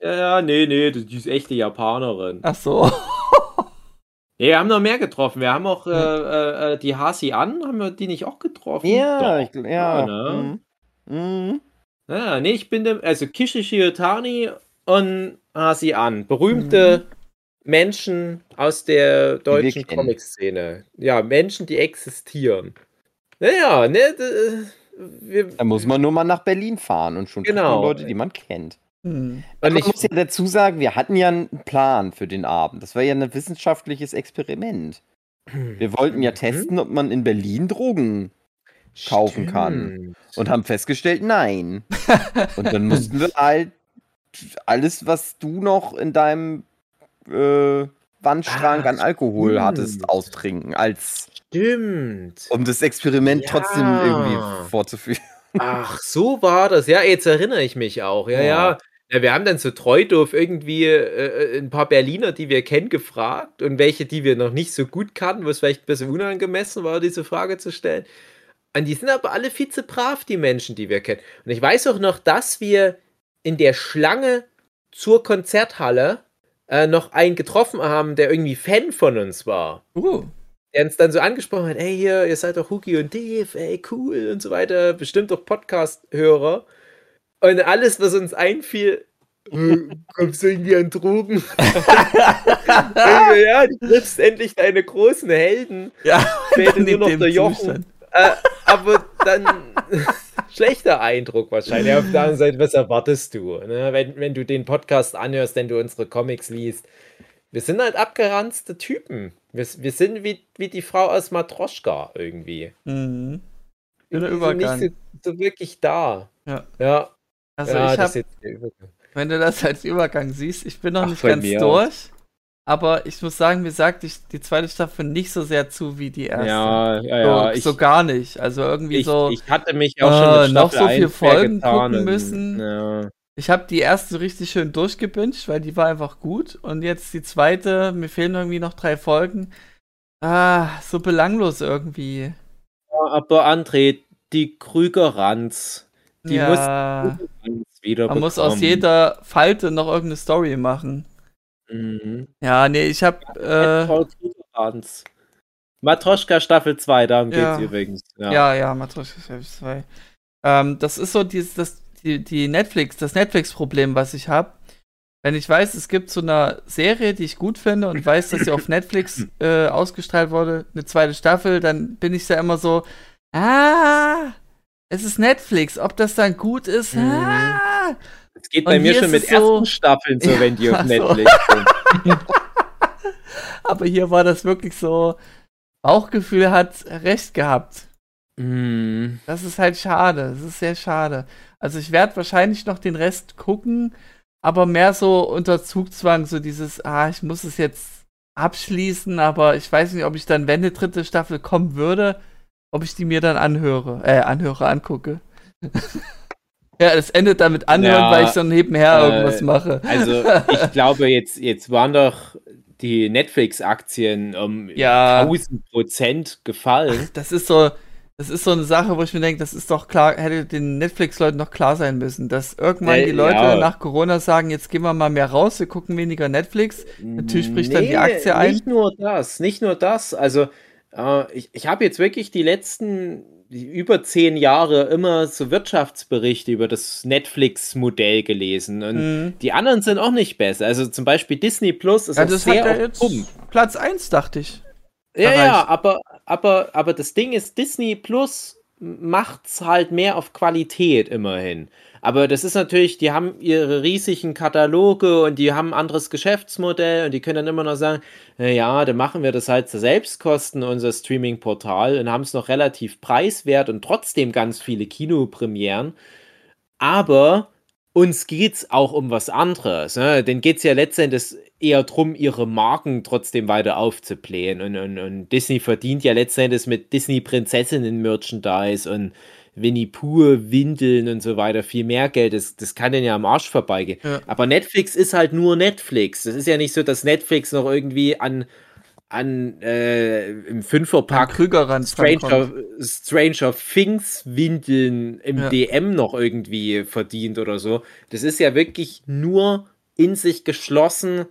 Ja, ja, nee, nee, die ist echte Japanerin. Ach so. Nee, wir haben noch mehr getroffen. Wir haben auch äh, äh, äh, die Hasi an, haben wir die nicht auch getroffen? Ja, Doch. ich, ja. Ja, ne? mhm. Mhm. Ja, nee, ich bin dem, also Kishi Shiotani und Hasi an. Berühmte Menschen aus der deutschen. Comic-Szene. Ja, Menschen, die existieren. Naja, ne, wir, Da muss man nur mal nach Berlin fahren und schon Genau. Leute, die man kennt. Hm. und ich, muss ja dazu sagen, wir hatten ja einen Plan für den Abend. Das war ja ein wissenschaftliches Experiment. Wir wollten ja Mhm. testen, ob man in Berlin Drogen kaufen kann. Stimmt. und haben festgestellt, nein. Und dann mussten wir halt alles, was du noch in deinem äh, Wandschrank Ah, an Alkohol stimmt. hattest, austrinken, als Stimmt. um das Experiment Ja. trotzdem irgendwie fortzuführen. Ach, so war das. Ja, jetzt erinnere ich mich auch. Ja, Ja. ja. Ja wir haben dann so treu doof irgendwie äh, ein paar Berliner, die wir kennen, gefragt und welche, die wir noch nicht so gut kannten, wo es vielleicht ein bisschen unangemessen war, diese Frage zu stellen. Und die sind aber alle viel zu brav, die Menschen, die wir kennen. Und ich weiß auch noch, dass wir in der Schlange zur Konzerthalle äh, noch einen getroffen haben, der irgendwie Fan von uns war Uh. der uns dann so angesprochen hat, ey, hier, ihr seid doch Huki und Dave, ey, cool und so weiter, bestimmt doch Podcast-Hörer. Und alles, was uns einfiel, äh, kommst du irgendwie an Drogen? Ja, du triffst endlich deine großen Helden. Ja, Fehlt dann nur noch der Jochen. Äh, aber dann schlechter Eindruck wahrscheinlich. Auf der anderen Seite, was erwartest du? Ne? Wenn, wenn du den Podcast anhörst, wenn du unsere Comics liest. Wir sind halt abgeranzte Typen. Wir, wir sind wie, wie die Frau aus Matroschka irgendwie. Mhm. Wir Schöner sind Übergang. nicht so, so wirklich da. Ja. Ja, Also ja ich das hab, ist jetzt der Übergang. wenn du das als Übergang siehst, ich bin noch Ach, nicht ganz durch. Aber ich muss sagen, mir sagt die, die zweite Staffel nicht so sehr zu wie die erste. Ja, ja, so, ja. Ich, so gar nicht. Also irgendwie ich, so. ich hatte mich auch äh, schon mit noch Staffel so viel 1 schwer Folgen getan gucken müssen. Ja. Ich habe die erste richtig schön durchgebinged, weil die war einfach gut. Und jetzt die zweite, mir fehlen irgendwie noch drei Folgen. Ah, so belanglos irgendwie. Aber André, die Krüger-Ranz, die ja, muss wieder man muss aus jeder Falte noch irgendeine Story machen. Mhm. Ja, nee, ich habe äh, Frau Krüger-Ranz. Matroschka Staffel 2, darum Ja. geht's übrigens. Ja. Ja, ja, Matroschka Chefs 2. Ähm, das ist so dieses, das, die, die Netflix, das Netflix-Problem, was ich habe. Wenn ich weiß, es gibt so eine Serie, die ich gut finde und weiß, dass sie auf Netflix äh, ausgestrahlt wurde, eine zweite Staffel, dann bin ich ja immer so, ah, es ist Netflix, ob das dann gut ist, Mhm. ah. Es geht bei mir schon mit so- ersten Staffeln so, wenn die auf Ja, so. Netflix sind. Aber hier war das wirklich so, Bauchgefühl hat recht gehabt. Mhm. Das ist halt schade. Das ist sehr schade. Also ich werde wahrscheinlich noch den Rest gucken, aber mehr so unter Zugzwang, so dieses, ah, ich muss es jetzt abschließen, aber ich weiß nicht, ob ich dann, wenn eine dritte Staffel kommen würde, ob ich die mir dann anhöre, äh, anhöre, angucke. ja, es endet damit anhören, Ja, weil ich so nebenher äh, irgendwas mache. Also, ich glaube, jetzt, jetzt waren doch die Netflix-Aktien um Ja. 1000 Prozent gefallen. Das ist so, das ist so eine Sache, wo ich mir denke, das ist doch klar, hätte den Netflix-Leuten noch klar sein müssen, dass irgendwann Äh, die Leute ja. nach Corona sagen, jetzt gehen wir mal mehr raus, wir gucken weniger Netflix. Natürlich spricht dann die Aktie ein. Nicht nur das, nicht nur das. Also, äh, ich, ich habe jetzt wirklich die letzten über zehn Jahre immer so Wirtschaftsberichte über das Netflix-Modell gelesen. Und Mhm. die anderen sind auch nicht besser. Also zum Beispiel Disney Plus ist Ja, das hat sehr auf jetzt Pump. Platz 1, dachte ich. Ja, erreicht. ja, aber, aber, aber das Ding ist, Disney Plus macht's halt mehr auf Qualität immerhin. Aber das ist natürlich, die haben ihre riesigen Kataloge und die haben ein anderes Geschäftsmodell und die können dann immer noch sagen, na ja, dann machen wir das halt zu Selbstkosten, unser Streaming-Portal und haben es noch relativ preiswert und trotzdem ganz viele Kinopremieren. Aber uns geht's auch um was anderes. Ne? Denen geht's ja letztendlich eher drum, ihre Marken trotzdem weiter aufzublähen. Und, und, und Disney verdient ja letztendlich mit Disney-Prinzessinnen-Merchandise und Winnie Pooh, Windeln und so weiter viel mehr Geld. Das, das kann denen ja am Arsch vorbeigehen. Ja. Aber Netflix ist halt nur Netflix. Das ist ja nicht so, dass Netflix noch irgendwie an, an äh, im Fünferpack Stranger, Stranger Things Windeln im Ja. DM noch irgendwie verdient oder so. Das ist ja wirklich nur in sich geschlossen.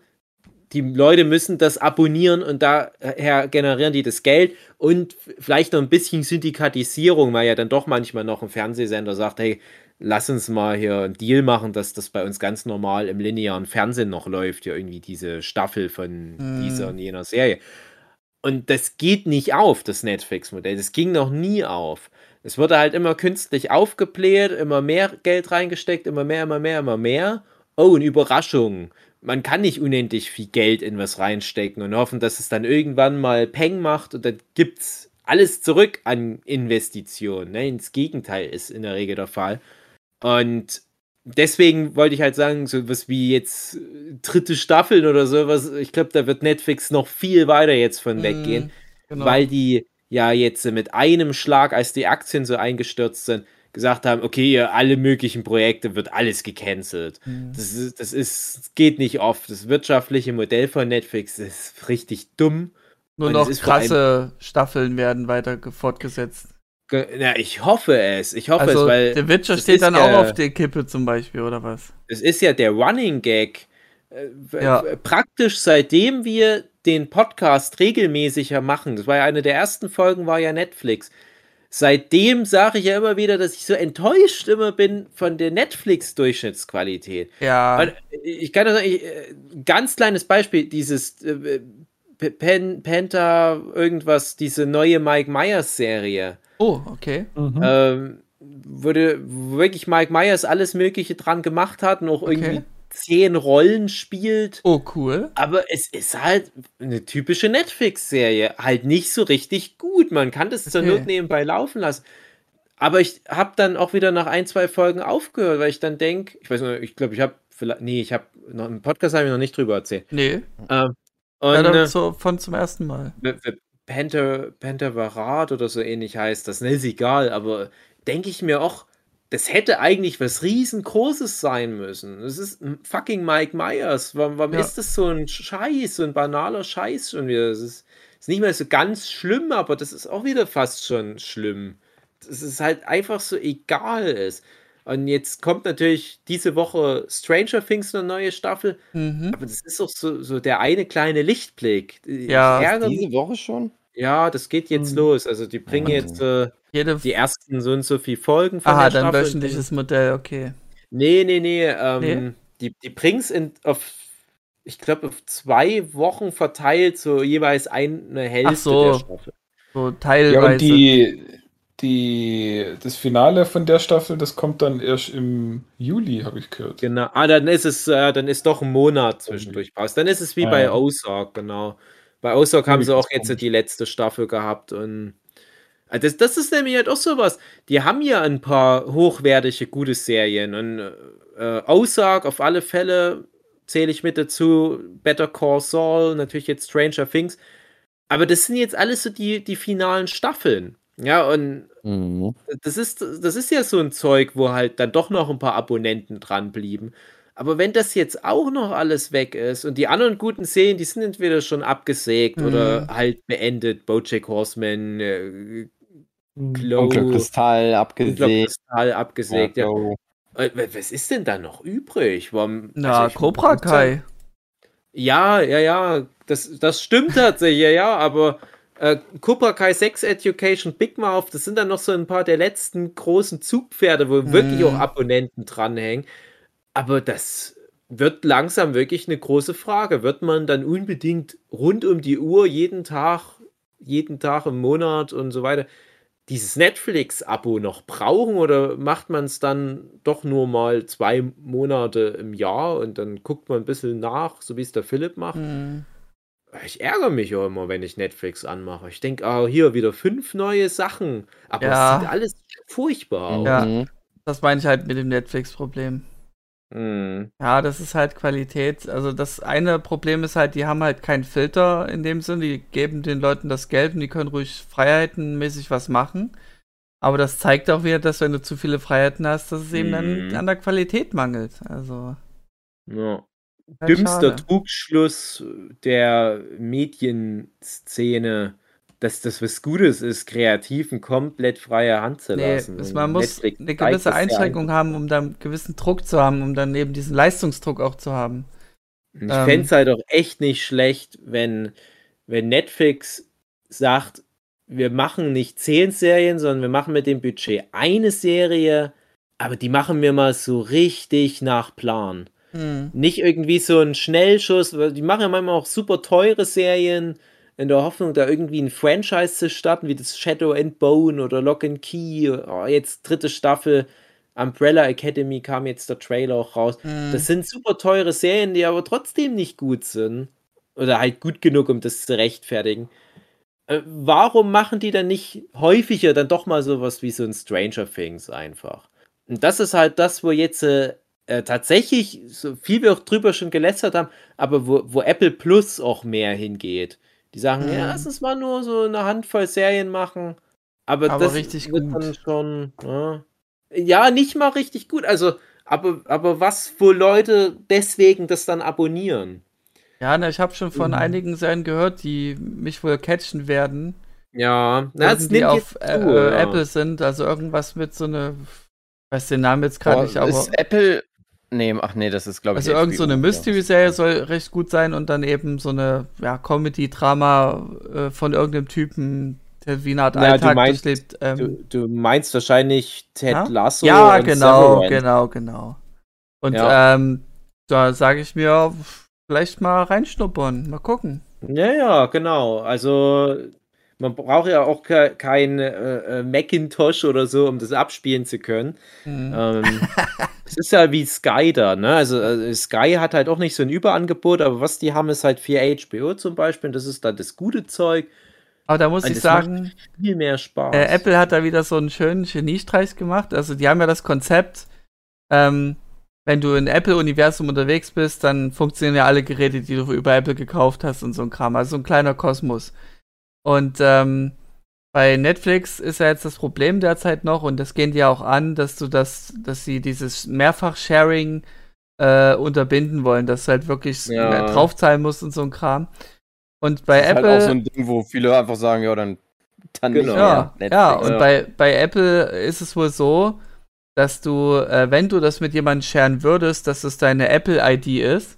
Die Leute müssen das abonnieren und daher generieren die das Geld und vielleicht noch ein bisschen Syndikatisierung, weil ja dann doch manchmal noch ein Fernsehsender sagt, hey, lass uns mal hier einen Deal machen, dass das bei uns ganz normal im linearen Fernsehen noch läuft, ja irgendwie diese Staffel von Mhm. dieser und jener Serie. Und das geht nicht auf, das Netflix-Modell. Das ging noch nie auf. Es wurde halt immer künstlich aufgebläht, immer mehr Geld reingesteckt, immer mehr, immer mehr, immer mehr. Oh, und Überraschung. Man kann nicht unendlich viel Geld in was reinstecken und hoffen, dass es dann irgendwann mal Peng macht und dann gibt's alles zurück an Investitionen. Ne? Ins Gegenteil ist in der Regel der Fall. Und deswegen wollte ich halt sagen, so was wie jetzt äh, dritte Staffeln oder sowas, ich glaube, da wird Netflix noch viel weiter jetzt von weggehen, Genau. weil die ja jetzt mit einem Schlag, als die Aktien so eingestürzt sind, gesagt haben, okay, alle möglichen Projekte wird alles gecancelt. Mhm. Das ist, das ist, geht nicht oft. Das wirtschaftliche Modell von Netflix ist richtig dumm. Nur und noch krasse Staffeln werden weiter ge- fortgesetzt. Ge- Na, ich hoffe es. Ich hoffe Also es, weil der Witcher steht dann auch auf der Kippe zum Beispiel, oder was? es ist ja der Running Gag. Äh, Ja. Praktisch seitdem wir den Podcast regelmäßiger machen, das war ja eine der ersten Folgen, war ja Netflix. Seitdem sage ich ja immer wieder, dass ich so enttäuscht immer bin von der Netflix-Durchschnittsqualität. Ja. Und ich kann nur sagen, ich, äh, ganz kleines Beispiel, dieses äh, Pen, Penta, irgendwas, diese neue Mike Myers-Serie. oh, okay. Mhm. Ähm, wurde wo wirklich Mike Myers alles Mögliche dran gemacht hat und auch Okay. irgendwie zehn Rollen spielt. Oh, cool. Aber es ist halt eine typische Netflix-Serie. Halt nicht so richtig gut. Man kann das zur Okay. Not nebenbei laufen lassen. Aber ich habe dann auch wieder nach ein, zwei Folgen aufgehört, weil ich dann denke, ich weiß nicht, ich glaube, ich habe vielleicht, nee, ich habe noch im Podcast habe ich noch nicht drüber erzählt. Nee. Ähm, Ja, und dann äh, so von zum ersten Mal. Panther, Panthervarat oder so ähnlich heißt das, ne, ist egal, aber denke ich mir auch, das hätte eigentlich was riesengroßes sein müssen. Das ist fucking Mike Myers. Warum, warum Ja. ist das so ein Scheiß, so ein banaler Scheiß schon wieder? Das ist, ist nicht mehr so ganz schlimm, aber das ist auch wieder fast schon schlimm. Das ist halt einfach so egal ist. Und jetzt kommt natürlich diese Woche Stranger Things eine neue Staffel, Mhm. aber das ist doch so, so der eine kleine Lichtblick. Ich Ja, Diese Woche schon? Ja, das geht jetzt Mhm. los. Also die bringen jetzt äh, Jede. die ersten so und so viel Folgen von Aha, der dann wöchentliches Modell, okay. Nee, nee, nee. Ähm, Nee? Die, die bringen es auf, ich glaube, auf zwei Wochen verteilt, so jeweils eine Hälfte so. der Staffel. So Ja, teilweise. und die, die, das Finale von der Staffel, das kommt dann erst im Juli, habe ich gehört. Genau. Ah, dann ist es, äh, dann ist doch ein Monat zwischendurch Pause. Dann ist es wie Ah, bei ja. Ozark, genau. Bei Ozark haben sie auch jetzt komisch. die letzte Staffel gehabt und Ah, das, das ist nämlich halt auch sowas. Die haben ja ein paar hochwertige, gute Serien und äh, Ozark auf alle Fälle zähle ich mit dazu. Better Call Saul, natürlich jetzt Stranger Things. Aber das sind jetzt alles so die, die finalen Staffeln. Ja, und Mhm. das ist, das ist ja so ein Zeug, wo halt dann doch noch ein paar Abonnenten dran blieben. Aber wenn das jetzt auch noch alles weg ist und die anderen guten Serien, die sind entweder schon abgesägt Mhm. oder halt beendet, Bojack Horseman, äh, Glow, Dunkler Kristall Dunkler abgesehen. Kristall abgesägt. Ja, Glow. Äh, Was ist denn da noch übrig? Warum, Na, also Cobra Kai. Ja, ja, ja, das, das stimmt tatsächlich, ja, ja, aber äh, Cobra Kai Sex Education, Big Mouth, das sind dann noch so ein paar der letzten großen Zugpferde, wo wirklich Mhm. auch Abonnenten dranhängen. Aber das wird langsam wirklich eine große Frage. Wird man dann unbedingt rund um die Uhr, jeden Tag, jeden Tag im Monat und so weiter, dieses Netflix-Abo noch brauchen oder macht man es dann doch nur mal zwei Monate im Jahr und dann guckt man ein bisschen nach, so wie es der Philipp macht? Hm. Ich ärgere mich auch immer, wenn ich Netflix anmache. Ich denke, ah, hier wieder fünf neue Sachen. Aber Ja. es sieht alles furchtbar aus. Ja. Mhm. Das meine ich halt mit dem Netflix-Problem. Hm. Ja, das ist halt Qualität. Also das eine Problem ist halt, die haben halt keinen Filter in dem Sinn. Die geben den Leuten das Geld und die können ruhig freiheitenmäßig was machen. Aber das zeigt auch wieder, dass wenn du zu viele Freiheiten hast, dass es eben dann Mhm. an der Qualität mangelt. Also. Ja. halt Dümmster. Trugschluss der Medienszene, dass das was Gutes ist, Kreativen komplett freie Hand zu Nee, lassen. es, man muss Netflix eine gewisse Einschränkung haben, um dann einen gewissen Druck zu haben, um dann eben diesen Leistungsdruck auch zu haben. Ich Ähm. fände es halt auch echt nicht schlecht, wenn, wenn Netflix sagt, wir machen nicht zehn Serien, sondern wir machen mit dem Budget eine Serie, aber die machen wir mal so richtig nach Plan. Hm. Nicht irgendwie so ein Schnellschuss, weil die machen ja manchmal auch super teure Serien in der Hoffnung, da irgendwie ein Franchise zu starten, wie das Shadow and Bone oder Lock and Key. Oh, jetzt dritte Staffel Umbrella Academy kam jetzt der Trailer auch raus. Hm. Das sind super teure Serien, die aber trotzdem nicht gut sind. Oder halt gut genug, um das zu rechtfertigen. Äh, warum machen die dann nicht häufiger dann doch mal sowas wie so ein Stranger Things einfach? Und das ist halt das, wo jetzt äh, äh, tatsächlich, so viel wir auch drüber schon gelästert haben, aber wo, wo Apple Plus auch mehr hingeht. Die sagen, Mhm. ja, lass uns mal nur so eine Handvoll Serien machen. Aber, Aber das richtig wird gut. dann schon. Ja. ja, nicht mal richtig gut. Also, aber, aber was, wo Leute deswegen das dann abonnieren? Ja, na, ich habe schon von Mhm. einigen Serien gehört, die mich wohl catchen werden. Ja, na, irgendwie nimmt auf äh, zu, äh, ja. Apple sind. Also irgendwas mit so eine. Ich weiß den Namen jetzt gerade nicht, aber. ist Apple. Nee, ach nee, das ist, glaube ich. Also irgend so eine Mystery-Serie soll recht gut sein und dann eben so eine ja, Comedy-Drama äh, von irgendeinem Typen, der wie eine Art Ja, du Alltag meinst- durchlebt. Ähm, Du, du meinst wahrscheinlich Ted ja? Lasso ja, und genau, Severance. genau, genau. Und Ja. ähm, da sage ich mir, vielleicht mal reinschnuppern, mal gucken. Ja, ja, genau. Also man braucht ja auch ke kein äh, äh, Macintosh oder so, um das abspielen zu können. Mhm. Ähm, es ist ja wie Sky da, ne? Also äh, Sky hat halt auch nicht so ein Überangebot, aber was die haben, ist halt für HBO zum Beispiel. Und das ist dann das gute Zeug. Aber da muss und ich sagen, Viel mehr Spaß. Äh, Apple hat da wieder so einen schönen Geniestreich gemacht. Also die haben ja das Konzept, ähm, wenn du im Apple-Universum unterwegs bist, dann funktionieren ja alle Geräte, die du über Apple gekauft hast und so ein Kram. Also so ein kleiner Kosmos. Und ähm, bei Netflix ist ja jetzt das Problem derzeit noch, und das gehen die ja auch an, dass du das, dass sie dieses Mehrfach-Sharing äh, unterbinden wollen, dass du halt wirklich Ja. draufzahlen musst und so ein Kram. Und bei Das ist Apple. halt auch so ein Ding, wo viele einfach sagen, ja, dann, dann Genau. Ja, mehr ja, Netflix. und Ja. Bei, bei Apple ist es wohl so, dass du, äh, wenn du das mit jemandem sharen würdest, dass es deine Apple-ID ist.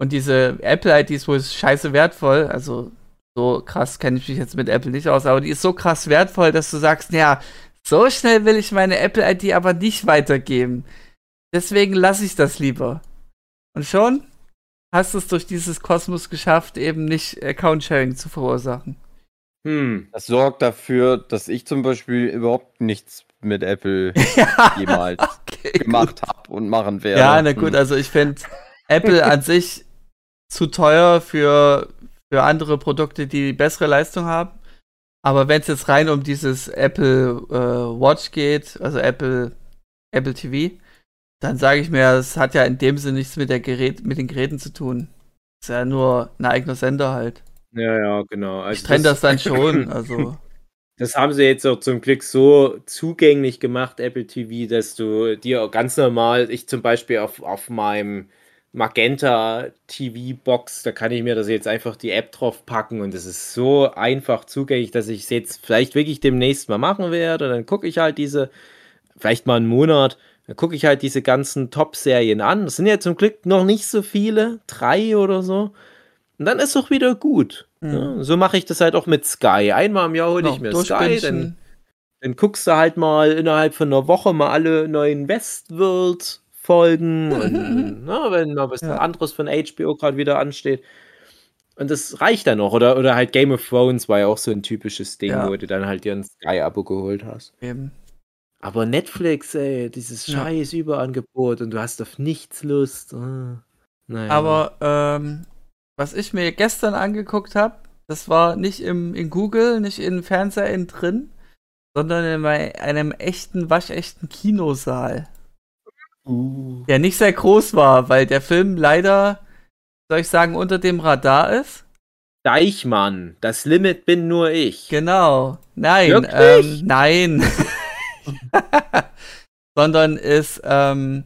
Und diese Apple-ID ist wohl scheiße wertvoll. Also, so krass kenne ich mich jetzt mit Apple nicht aus, aber die ist so krass wertvoll, dass du sagst, ja, so schnell will ich meine Apple-ID aber nicht weitergeben. Deswegen lasse ich das lieber. Und schon hast du es durch dieses Kosmos geschafft, eben nicht Account-Sharing zu verursachen. Hm. Das sorgt dafür, dass ich zum Beispiel überhaupt nichts mit Apple jemals Okay, gemacht habe und machen werde. Ja, na gut, Hm. also ich finde Apple an sich zu teuer für, für andere Produkte, die bessere Leistung haben. Aber wenn es jetzt rein um dieses Apple äh, Watch geht, also Apple, Apple TV, dann sage ich mir, es hat ja in dem Sinne nichts mit, der Gerät, mit den Geräten zu tun. Ist ja nur ein eigener Sender halt. Ja, ja, genau. Also Ich trenne das dann schon, also. Das haben sie jetzt auch zum Glück so zugänglich gemacht, Apple TV, dass du dir ganz normal, ich zum Beispiel auf, auf meinem Magenta TV Box, da kann ich mir das jetzt einfach die App drauf packen und es ist so einfach zugänglich, dass ich es jetzt vielleicht wirklich demnächst mal machen werde. Dann gucke ich halt diese, vielleicht mal einen Monat, dann gucke ich halt diese ganzen Top-Serien an. Das sind ja zum Glück noch nicht so viele, drei oder so. Und dann ist doch wieder gut. Mhm. Ja, so mache ich das halt auch mit Sky. Einmal im Jahr hole ich mir Sky, dann, dann guckst du halt mal innerhalb von einer Woche mal alle neuen Westworld-Folgen und na, wenn mal was Ja. anderes von HBO gerade wieder ansteht. Und das reicht dann noch. Oder, oder halt Game of Thrones war ja auch so ein typisches Ding, Ja. wo du dann halt dir ein Sky-Abo geholt hast. Eben. Aber Netflix, ey, dieses Ja. scheiß Überangebot und du hast auf nichts Lust. Ah, naja. Aber ähm, was ich mir gestern angeguckt habe, das war nicht im, in Google, nicht in Fernseher drin, sondern in einem echten, waschechten Kinosaal. Uh. Der nicht sehr groß war, weil der Film leider, soll ich sagen, unter dem Radar ist. Deichmann, das Limit bin nur ich. Genau. Nein. Wirklich? Ähm, nein. sondern ist, ähm,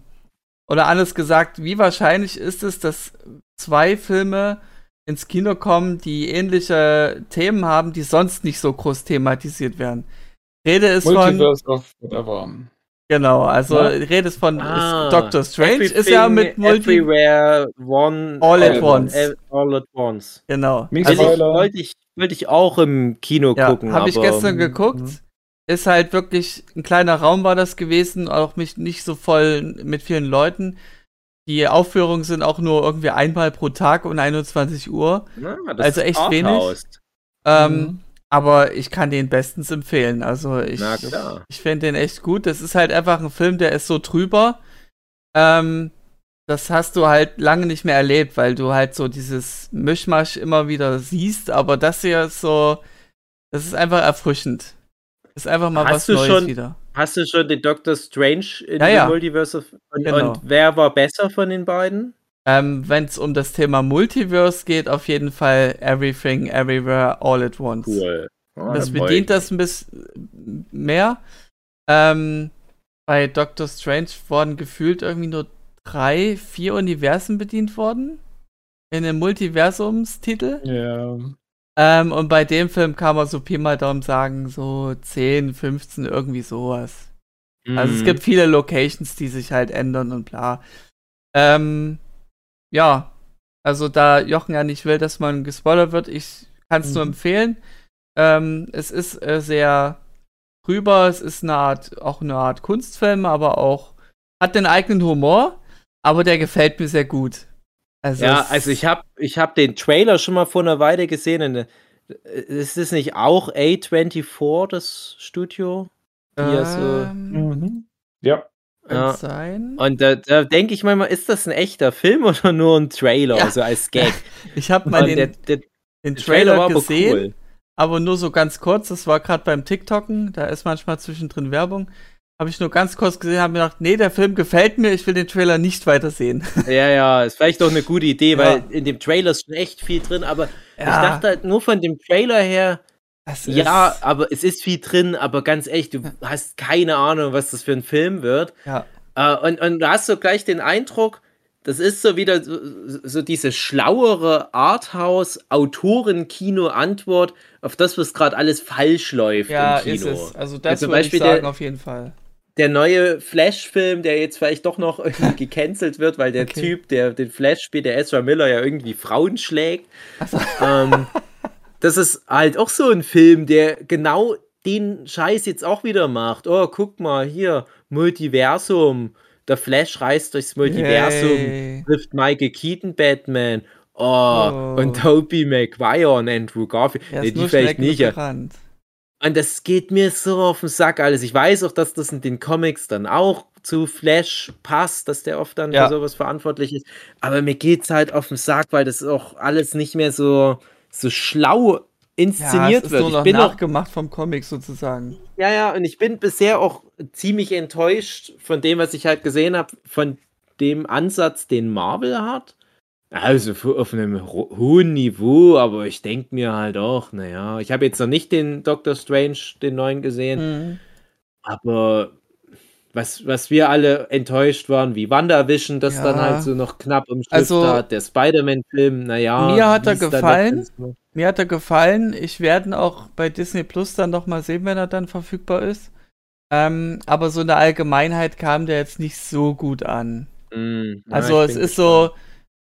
oder anders gesagt, wie wahrscheinlich ist es, dass zwei Filme ins Kino kommen, die ähnliche Themen haben, die sonst nicht so groß thematisiert werden. Rede ist von. Multiverse of whatever. Genau, also Ja. Rede ist von Ah, Doctor Strange ist ja mit Multi. Everywhere, one, All at once. All at once. Genau. Also, Spoiler. wollte ich, wollte ich auch im Kino Ja, gucken. habe ich gestern geguckt. Mhm. Ist halt wirklich ein kleiner Raum war das gewesen, auch mich nicht so voll mit vielen Leuten. Die Aufführungen sind auch nur irgendwie einmal pro Tag um 21 Uhr. Na, das Also ist echt Arthouse. Ähm, Mhm. Aber ich kann den bestens empfehlen. Also ich, ich finde den echt gut. Das ist halt einfach ein Film, der ist so drüber. Ähm, das hast du halt lange nicht mehr erlebt, weil du halt so dieses Mischmasch immer wieder siehst. Aber das hier ist so, das ist einfach erfrischend. Ist einfach mal Hast was du Neues schon- wieder. Hast du schon den Doctor Strange in Ja, ja. Multiverse? Of, und, Genau. und wer war besser von den beiden? Ähm, Wenn es um das Thema Multiverse geht, auf jeden Fall Everything, Everywhere, All at Once. Cool. Oh, Das bedient das ein bisschen mehr. Ähm, bei Doctor Strange wurden gefühlt irgendwie nur drei, vier Universen bedient worden. In dem Multiversumstitel. Ja. Ähm, und bei dem Film kann man so Pi mal Daumen sagen, so 10, 15, irgendwie sowas. mich. Also es Mhm. gibt viele Locations, die sich halt ändern und bla. Ähm, ja, also da Jochen ja nicht will, dass man gespoilert wird, ich kann es nur Mhm. empfehlen. Ähm, es ist äh, sehr drüber, es ist eine Art, auch eine Art Kunstfilm, aber auch hat den eigenen Humor, aber der gefällt mir sehr gut. Also Ja, also ich habe ich hab den Trailer schon mal vor einer Weile gesehen. Äh, ist es nicht auch A24, das Studio? Ja so, ähm, Mhm. Ja. Ja. sein. Und da, da denke ich manchmal, ist das ein echter Film oder nur ein Trailer? Ja. Also als Gag. Ich habe mal den, der, der, den Trailer Trailer war aber gesehen. cool. aber nur so ganz kurz. Das war gerade beim TikToken, da ist manchmal zwischendrin Werbung. Habe ich nur ganz kurz gesehen, habe mir gedacht, nee, der Film gefällt mir, ich will den Trailer nicht weitersehen. Ja, ja, ist vielleicht doch eine gute Idee, Ja. weil in dem Trailer ist schon echt viel drin, aber ich dachte halt nur von dem Trailer her, Das ja, ist- aber es ist viel drin, aber ganz echt, du hast keine Ahnung, was das für ein Film wird. ja. Äh, und, und du hast so gleich den Eindruck, das ist so wieder so, so diese schlauere Arthouse-Autoren-Kino-Antwort auf das, was gerade alles falsch läuft ja, im ist Kino. es. Also das zum würde ich sagen, der- auf jeden Fall. Der neue Flash-Film, der jetzt vielleicht doch noch irgendwie gecancelt wird, weil der Okay. Typ, der den Flash spielt, der Ezra Miller, ja irgendwie Frauen schlägt. Also, ähm, das ist halt auch so ein Film, der genau den Scheiß jetzt auch wieder macht. Oh, guck mal, hier, Multiversum. Der Flash reist durchs Multiversum, Yay. trifft Michael Keaton Batman. Oh, Oh. und Tobey Maguire und Andrew Garfield. er Nee, die vielleicht nicht. Ja. gerannt. Und das geht mir so auf den Sack alles. Ich weiß auch, dass das in den Comics dann auch zu Flash passt, dass der oft dann Ja. für sowas verantwortlich ist. Aber mir geht's halt auf den Sack, weil das auch alles nicht mehr so, so schlau Ja, inszeniert ist wird. nur Ich noch bin auch, nachgemacht vom Comic sozusagen. ja, ja, und ich bin bisher auch ziemlich enttäuscht von dem, was ich halt gesehen habe, von dem Ansatz, den Marvel hat. Also auf einem ho- hohen Niveau, aber ich denke mir halt auch, naja, ich habe jetzt noch nicht den Doctor Strange, den neuen gesehen, Mhm. aber was, was wir alle enttäuscht waren, wie WandaVision, das Ja. dann halt so noch knapp im Schritt Also- hat, der Spider-Man-Film, naja. Mir hat er gefallen. Mir hat er gefallen. Ich werde ihn auch bei Disney Plus dann noch mal sehen, wenn er dann verfügbar ist. Ähm, aber so in der Allgemeinheit kam der jetzt nicht so gut an. Mm, na, Also es ist so,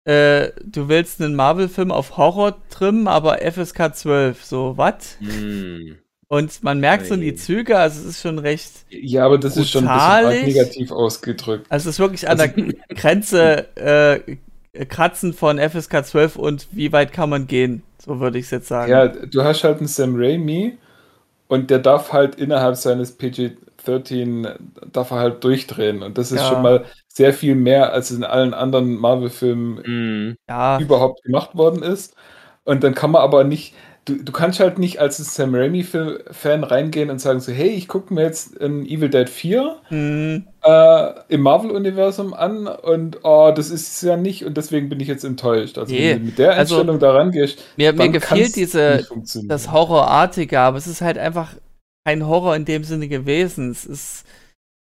äh, du willst einen Marvel-Film auf Horror trimmen, aber FSK 12, so was? Mm. Und man merkt so in die. Züge, also es ist schon recht, Ja, aber das ist schon ein bisschen Brutalig. negativ ausgedrückt. also es ist wirklich an der Grenze äh, kratzen von FSK 12 und wie weit kann man gehen, so würde ich es jetzt sagen. Ja, du hast halt einen Sam Raimi und der darf halt innerhalb seines PG-13 darf er halt durchdrehen und das ist Ja. schon mal sehr viel mehr als in allen anderen Marvel-Filmen Mm. ja. überhaupt gemacht worden ist. Und dann kann man aber nicht, du, du kannst halt nicht als Sam Raimi-Fan reingehen und sagen so, hey, ich gucke mir jetzt ein Evil Dead 4 Hm, äh, im Marvel-Universum an und oh, das ist es ja nicht und deswegen bin ich jetzt enttäuscht. Also Nee, wenn du mit der also, Einstellung da rangehst, mir, mir kann's diese, das Horrorartige, aber es ist halt einfach kein Horror in dem Sinne gewesen. Es ist,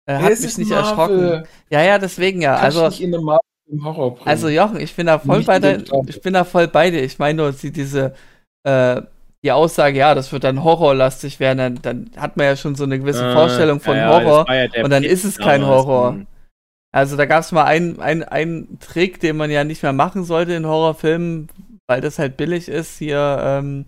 äh, Ja, hat es mich nicht Marvel. erschrocken. Ja, ja, deswegen ja. Kannst Also, nicht in eine Marvel im Horror bringen. also Jochen, ich bin da voll Nicht bei Genre. ich bin da voll bei dir. Ich meine nur, sie diese, äh, die Aussage, ja, das wird dann horrorlastig werden, dann, dann hat man ja schon so eine gewisse Vorstellung von Ja, Horror. ja und dann Pitch ist es kein. Horror. Hm. Also da gab es mal einen, einen, einen Trick, den man ja nicht mehr machen sollte in Horrorfilmen, weil das halt billig ist. Hier, ähm,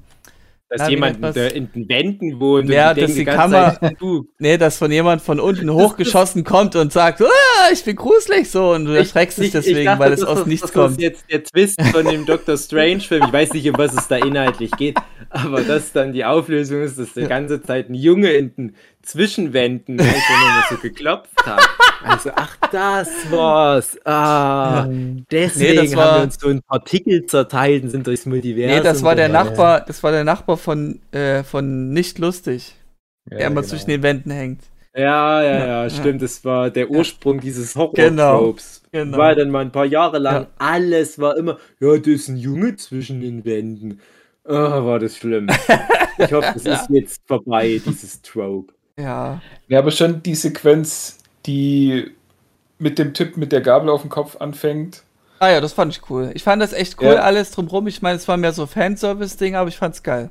Dass Na, jemand der in den Wänden wohnt Ja, und dass die ganze Kamera- du, nee, dass von jemand von unten hochgeschossen kommt und sagt, ah, ich bin gruselig so und du erschreckst dich deswegen, dachte, weil es das aus ist- nichts das kommt. ist jetzt der Twist von dem Doctor Strange-Film. Ich weiß nicht, um was es da inhaltlich geht, aber dass dann die Auflösung ist, dass die ganze Zeit ein Junge in den Zwischenwänden einfach nur mal so geklopft hat. Also, ach, das war's. Ah, deswegen Nee, das war- haben wir uns so in Partikel zerteilt und sind durchs Multiversum. Nee, das war der. Nachbar, das war der Nachbar von, äh, von nicht lustig, Ja, der immer genau. zwischen den Wänden hängt. Ja, ja, Ja, ja, stimmt. Das war der Ursprung dieses Genau, Horror-Tropes. genau. War dann mal ein paar Jahre lang. Ja. Alles war immer, ja, da ist ein Junge zwischen den Wänden. Ah, war das schlimm. Ich hoffe, es ist jetzt vorbei, dieses Trope. Ja. Ja, aber schon die Sequenz, die mit dem Typ mit der Gabel auf dem Kopf anfängt. Ah ja, das fand ich cool. Ich fand das echt cool, Ja. alles drumrum. Ich meine, es war mehr so Fanservice-Ding, aber ich fand's geil.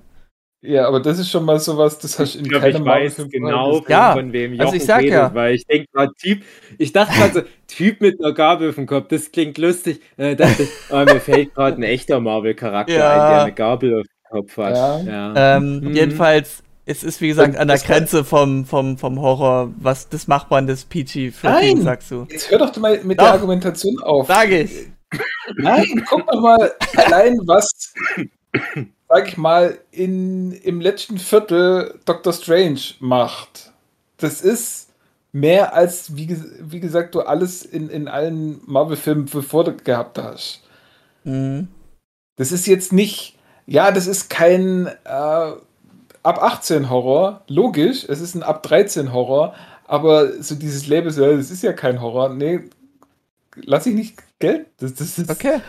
Ja, aber das ist schon mal sowas, das hast du in glaube, ich keinem weiß genau, von, Ja, von wem also Jochen ich sag redet, ja. weil ich denke gerade Typ, ich dachte gerade so, Typ mit einer Gabel auf dem Kopf, das klingt lustig. Äh, dachte ich, oh, mir fällt gerade ein echter Marvel-Charakter Ja. ein, der eine Gabel auf dem Kopf hat. Ja. Ja. Ähm, Mhm. Jedenfalls, es ist wie gesagt an der das Grenze vom, vom, vom Horror, was des Machbaren des PG-13, Nein. sagst du. Jetzt hör doch mal mit Doch. der Argumentation auf. Sag ich. Nein, guck doch mal allein, was, sag ich mal, in, im letzten Viertel Doctor Strange macht. Das ist mehr als, wie, wie gesagt, du alles in, in allen Marvel-Filmen bevor du gehabt hast. Mhm. Das ist jetzt nicht, ja, das ist kein äh, ab 18 Horror, logisch, es ist ein ab 13 Horror, aber so dieses Label, so, das ist ja kein Horror, nee, lass ich nicht Geld, das, das ist, Okay,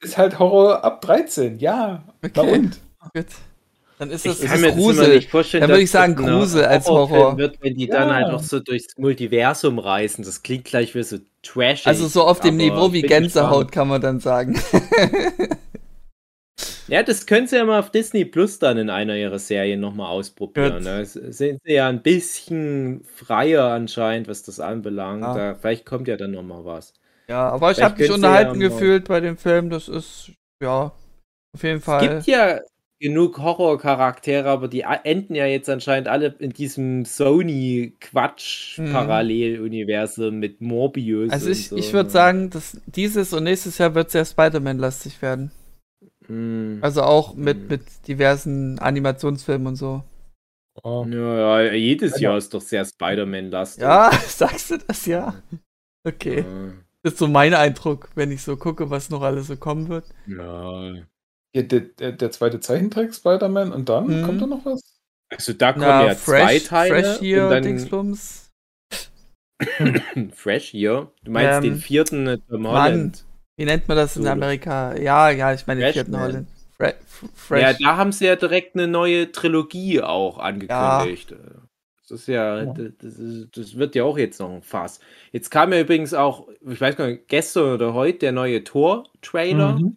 ist halt Horror ab 13, ja, na Okay. und? gut. Dann ist Ich kann mir ist das immer Grusel. nicht vorstellen, Dann würde ich sagen, das Grusel als Horror. Wird, wenn die dann Ja. halt noch so durchs Multiversum reisen. Das klingt gleich wie so trashig. Also so auf dem Niveau wie Gänsehaut kann man dann sagen. Ja, das können sie ja mal auf Disney Plus dann in einer ihrer Serien nochmal ausprobieren. Da sind sie ja ein bisschen freier anscheinend, was das anbelangt. Ja. Da, vielleicht kommt ja dann nochmal was. Ja, aber ich habe mich unterhalten ja gefühlt bei dem Film. Das ist, ja, auf jeden Es Fall. gibt ja genug Horrorcharaktere, aber die enden ja jetzt anscheinend alle in diesem Sony-Quatsch-Parallel-Universum mit Morbius. Also ich, so, ich würde ne? sagen, dass dieses und nächstes Jahr wird sehr Spider-Man-lastig werden. Hm. Also auch mit, Hm. mit diversen Animationsfilmen und so. Oh. Ja, ja, jedes Also- Jahr ist doch sehr Spider-Man-lastig. Ja, sagst du das ja? Okay. Ja. Das ist so mein Eindruck, wenn ich so gucke, was noch alles so kommen wird. ja. Ja, der, der, der zweite Zeichentrick Spider-Man und dann Mhm. kommt da noch was? Also da kommen Na, ja zwei Teile. Fresh hier, und dann Dingsbums. Fresh hier. Du meinst Ähm, den vierten äh, Tom Mann. Holland. Wie nennt man das in. Amerika? Ja, ja, ich meine vierten Freshman. Holland. Fre Fresh. Ja, da haben sie ja direkt eine neue Trilogie auch angekündigt. Das ist ja, Ja. das, ist, das wird ja auch jetzt noch ein Fass. Jetzt kam ja übrigens auch, ich weiß gar nicht, gestern oder heute der neue Tor-Trailer. Mhm.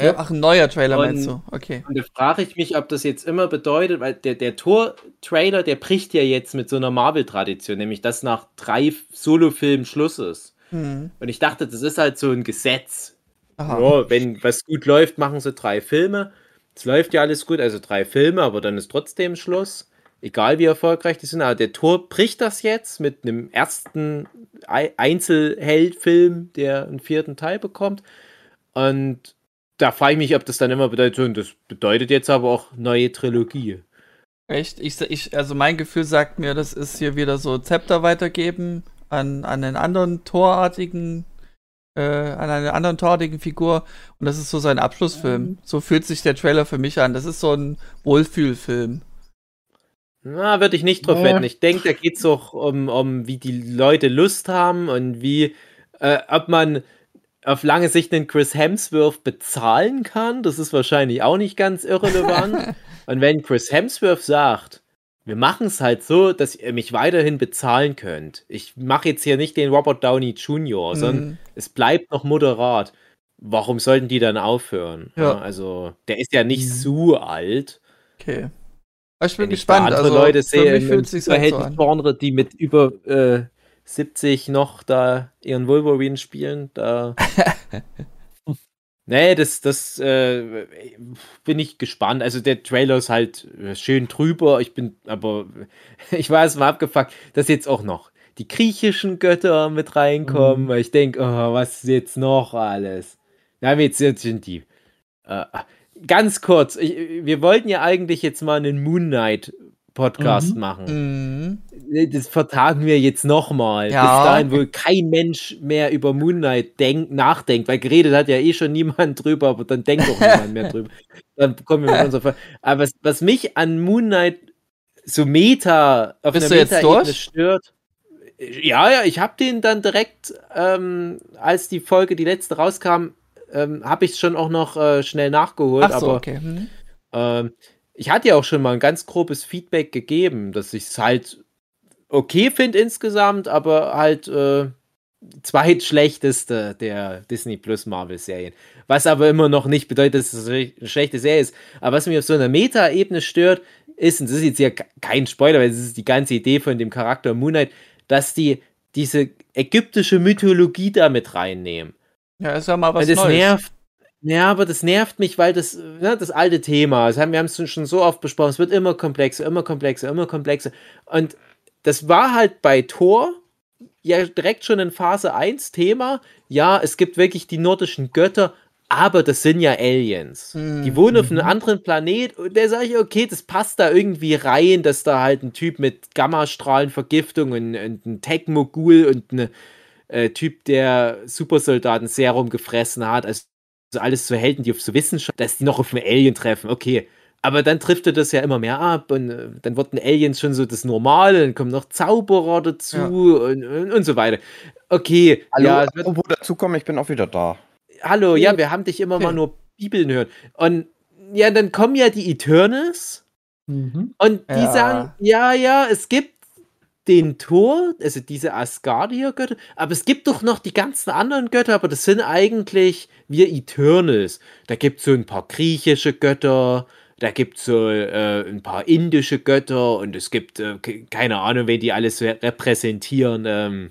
Ja, ach, ein neuer Trailer Und- meinst du? Okay. Und da frage ich mich, ob das jetzt immer bedeutet, weil der, der Tor-Trailer, der bricht ja jetzt mit so einer Marvel-Tradition, nämlich dass nach drei Solo-Filmen Schluss ist. Hm. Und ich dachte, das ist halt so ein Gesetz. Aha. Ja, wenn was gut läuft, machen sie drei Filme. Es läuft ja alles gut, also drei Filme, aber dann ist trotzdem Schluss. Egal wie erfolgreich die sind. Aber der Tor bricht das jetzt mit einem ersten Ei- Einzelheldfilm, der einen vierten Teil bekommt. Und da frage ich mich, ob das dann immer bedeutet, und das bedeutet jetzt aber auch neue Trilogie. Echt? Ich, ich, also mein Gefühl sagt mir, das ist hier wieder so Zepter weitergeben an, an einen anderen torartigen, äh, an eine anderen torartigen Figur. Und das ist so sein Abschlussfilm. So fühlt sich der Trailer für mich an. Das ist so ein Wohlfühlfilm. Na, würde ich nicht drauf Nee. wetten. Ich denke, da geht es auch um, um, wie die Leute Lust haben und wie, äh, ob man auf lange Sicht den Chris Hemsworth bezahlen kann. Das ist wahrscheinlich auch nicht ganz irrelevant. und wenn Chris Hemsworth sagt, wir machen es halt so, dass ihr mich weiterhin bezahlen könnt. Ich mache jetzt hier nicht den Robert Downey Jr., sondern Mhm. es bleibt noch moderat. Warum sollten die dann aufhören? Ja. Also, der ist ja nicht Mhm. so alt. Okay. Ich bin Wenn ich gespannt. andere Also, Leute für sehe mich im fühlt sich halt so an. Superhelden-Genre, die mit über äh, 70 noch da ihren Wolverine spielen, da. nee, das, das äh, bin ich gespannt. Also der Trailer ist halt äh, schön drüber. Ich bin, aber ich war erst mal abgefuckt, dass jetzt auch noch die griechischen Götter mit reinkommen. Mhm. Ich denke, oh, was ist jetzt noch alles? Ja, jetzt, jetzt sind die. Äh, ganz kurz, ich, wir wollten ja eigentlich jetzt mal einen Moon Knight Podcast Mhm. machen. Mhm. Das vertagen wir jetzt nochmal. Ja. Bis dahin, wo kein Mensch mehr über Moon Knight denk, nachdenkt, weil geredet hat ja eh schon niemand drüber, aber dann denkt auch niemand mehr drüber. Dann kommen wir mit unserer Frage. Aber was, was mich an Moon Knight so Meta auf Bist einer du jetzt Meta-Ebene durch? stört. Ja, ja, ich habe den dann direkt, ähm, als die Folge, die letzte rauskam, ähm, habe ich schon auch noch äh, schnell nachgeholt. Ach so, aber okay. Mhm. ähm, ich hatte ja auch schon mal ein ganz grobes Feedback gegeben, dass ich es halt okay finde insgesamt, aber halt äh, zweitschlechteste der Disney Plus Marvel Serien. Was aber immer noch nicht bedeutet, dass es eine schlechte Serie ist. Aber was mich auf so einer Meta-Ebene stört, ist, und das ist jetzt ja kein Spoiler, weil es ist die ganze Idee von dem Charakter Moon Knight, dass die diese ägyptische Mythologie da mit reinnehmen. Ja, ist ja mal was Weil das Neues. nervt. Ja, aber das nervt mich, weil das, ne, das alte Thema, das haben, wir haben es schon so oft besprochen, es wird immer komplexer, immer komplexer, immer komplexer. Und das war halt bei Thor ja direkt schon in Phase 1 Thema. Ja, es gibt wirklich die nordischen Götter, aber das sind ja Aliens. Mhm. Die wohnen auf einem anderen Planet und da sage ich, okay, das passt da irgendwie rein, dass da halt ein Typ mit Gammastrahlenvergiftung und, und ein Tech-Mogul und ein äh, Typ, der Supersoldaten-Serum gefressen hat. Also alles so Helden, die auf so Wissenschaft, dass die noch auf einen Alien treffen. Okay. Aber dann trifft er das ja immer mehr ab und äh, dann wurden Aliens schon so das Normale, dann kommen noch Zauberer dazu Ja. und, und, und so weiter. Okay, Hallo, ja, es wird apropos dazukommen, ich bin auch wieder da. Hallo, ja, wir haben dich immer Okay. mal nur Bibeln hören. Und ja, dann kommen ja die Eternals Mhm. und die Ja. sagen, ja, ja, es gibt den Thor, also diese Asgardier-Götter, aber es gibt doch noch die ganzen anderen Götter, aber das sind eigentlich wir Eternals. Da gibt es so ein paar griechische Götter, da gibt es so äh, ein paar indische Götter und es gibt äh, ke- keine Ahnung, wen die alles repräsentieren. Ähm,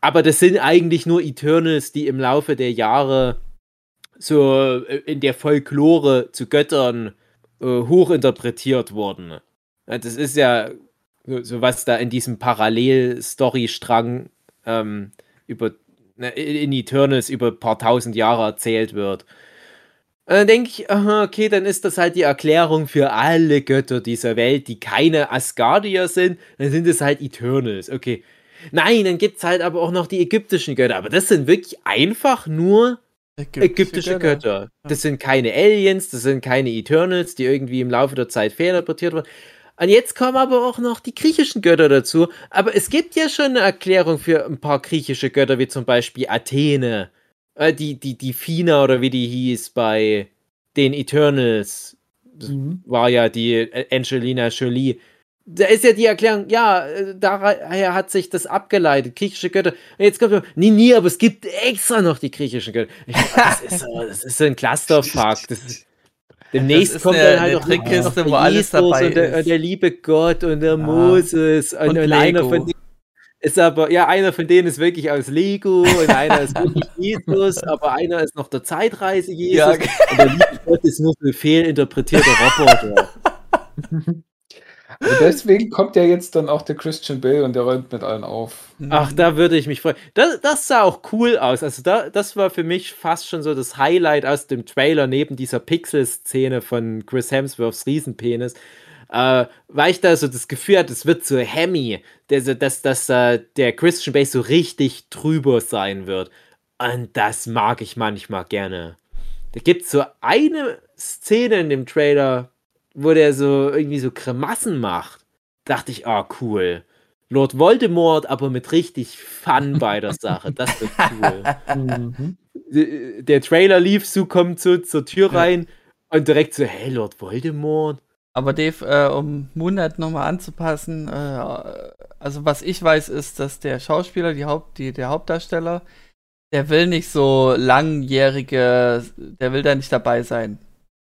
aber das sind eigentlich nur Eternals, die im Laufe der Jahre so äh, in der Folklore zu Göttern äh, hochinterpretiert wurden. Das ist ja so, so was da in diesem Parallel-Story-Strang ähm, über ne, in Eternals über ein paar tausend Jahre erzählt wird. Und dann denke ich, okay, dann ist das halt die Erklärung für alle Götter dieser Welt, die keine Asgardier sind, dann sind es halt Eternals. Okay. Nein, dann gibt es halt aber auch noch die ägyptischen Götter. Aber das sind wirklich einfach nur ägyptische Götter. Das sind keine Aliens, das sind keine Eternals, die irgendwie im Laufe der Zeit fehlinterpretiert wurden. Und jetzt kommen aber auch noch die griechischen Götter dazu. Aber es gibt ja schon eine Erklärung für ein paar griechische Götter, wie zum Beispiel Athene, äh, die, die, die Fina oder wie die hieß bei den Eternals. Das Mhm. war ja die äh, Angelina Jolie. Da ist ja die Erklärung, ja, äh, daher hat sich das abgeleitet, griechische Götter. Und jetzt kommt nee, nee, aber es gibt extra noch die griechischen Götter. Ich, das, ist so, das ist so ein Clusterfuck. Das ist, demnächst kommt eine- dann halt auch Trickkiste, noch wo alles dabei und der, ist. der liebe Gott und der Ja. Moses und, Und und einer von denen ist aber, ja, einer von denen ist wirklich aus Lego und einer ist wirklich Jesus, aber einer ist noch der Zeitreise Jesus Ja, und der liebe Gott ist nur so ein fehlinterpretierter Roboter. Also deswegen kommt ja jetzt dann auch der Christian Bale und der räumt mit allen auf. Ach, da würde ich mich freuen. Das, das sah auch cool aus. Also da, das war für mich fast schon so das Highlight aus dem Trailer neben dieser Pixel-Szene von Chris Hemsworths Riesenpenis. Äh, weil ich da so das Gefühl hatte, es wird so Hemmy, dass, dass, dass äh, der Christian Bale so richtig drüber sein wird. Und das mag ich manchmal gerne. Da gibt es so eine Szene in dem Trailer, wo der so irgendwie so Grimassen macht. Dachte ich, ah, cool. Lord Voldemort, aber mit richtig Fun bei der Sache. Das wird cool. Mhm. Der Trailer lief, Sue kommt so zur Tür rein und direkt so, hey, Lord Voldemort? Aber Dave, äh, um Moonlight nochmal anzupassen, äh, also was ich weiß, ist, dass der Schauspieler, die Haupt, die, der Hauptdarsteller, der will nicht so langjährige, der will da nicht dabei sein.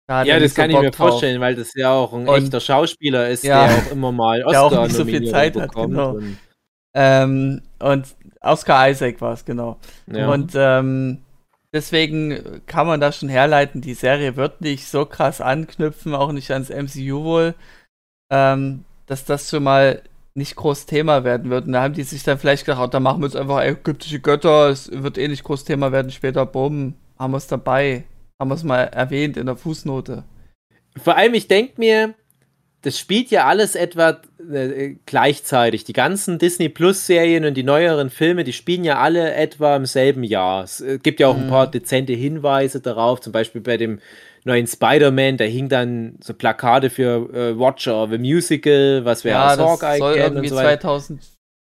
Da Ja, das nicht so kann ich mir drauf. vorstellen, weil das ja auch ein Und- echter Schauspieler ist, Ja. der auch immer mal Der auch Oscar nicht so viel Zeit hat, genau. und- Ähm, und Oscar Isaac war es, genau. Ja. Und ähm, deswegen kann man da schon herleiten, die Serie wird nicht so krass anknüpfen, auch nicht ans MCU wohl, ähm, dass das schon mal nicht groß Thema werden wird. Und da haben die sich dann vielleicht gedacht, oh, da machen wir jetzt einfach ägyptische Götter, es wird eh nicht groß Thema werden, später, bumm, haben wir es dabei. Haben wir es mal erwähnt in der Fußnote. Vor allem, ich denke mir, das spielt ja alles etwa äh, gleichzeitig. Die ganzen Disney Plus Serien und die neueren Filme, die spielen ja alle etwa im selben Jahr. Es äh, gibt ja auch ein Mhm. paar dezente Hinweise darauf, zum Beispiel bei dem neuen Spider-Man, da hing dann so Plakate für äh, Watcher the Musical, was wir Ja, aus das Hawkeye soll irgendwie so weiter.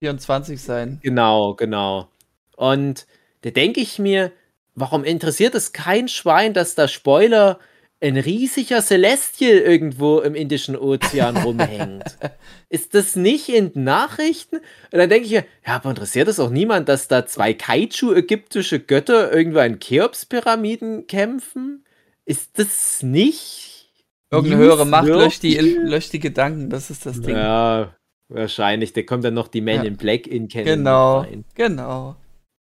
2024 sein. Genau, genau. Und da denke ich mir, warum interessiert es kein Schwein, dass da Spoiler ein riesiger Celestial irgendwo im Indischen Ozean rumhängt? Ist das nicht in den Nachrichten? Und dann denke ich mir, ja, aber interessiert es auch niemand, dass da zwei Kaiju-ägyptische Götter irgendwo in Cheops-Pyramiden kämpfen? Ist das nicht? Irgendeine höhere Macht löscht die, löscht die Gedanken, das ist das Ding. Ja, wahrscheinlich. Da kommt dann noch die Man Ja. in Black in Canon Genau, rein. genau.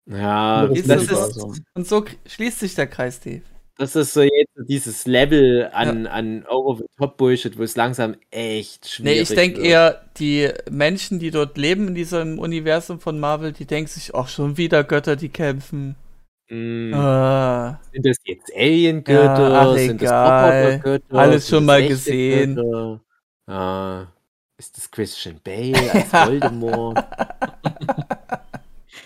Ja, Das ist das so. ist, Und so schließt sich der Kreis, Steve. das ist so jetzt dieses Level an, an Over-the-Top-Bullshit, wo es langsam echt schwierig Nee, ich denke eher, die Menschen, die dort leben in diesem Universum von Marvel, die denken sich, ach, schon wieder Götter, die kämpfen. Mm, Ah, Sind das jetzt Alien-Götter? Ja, ach, sind das egal. Roboter-Götter? Alles Sind schon das mal gesehen. Götter? Ah, ist das Christian Bale als Voldemort?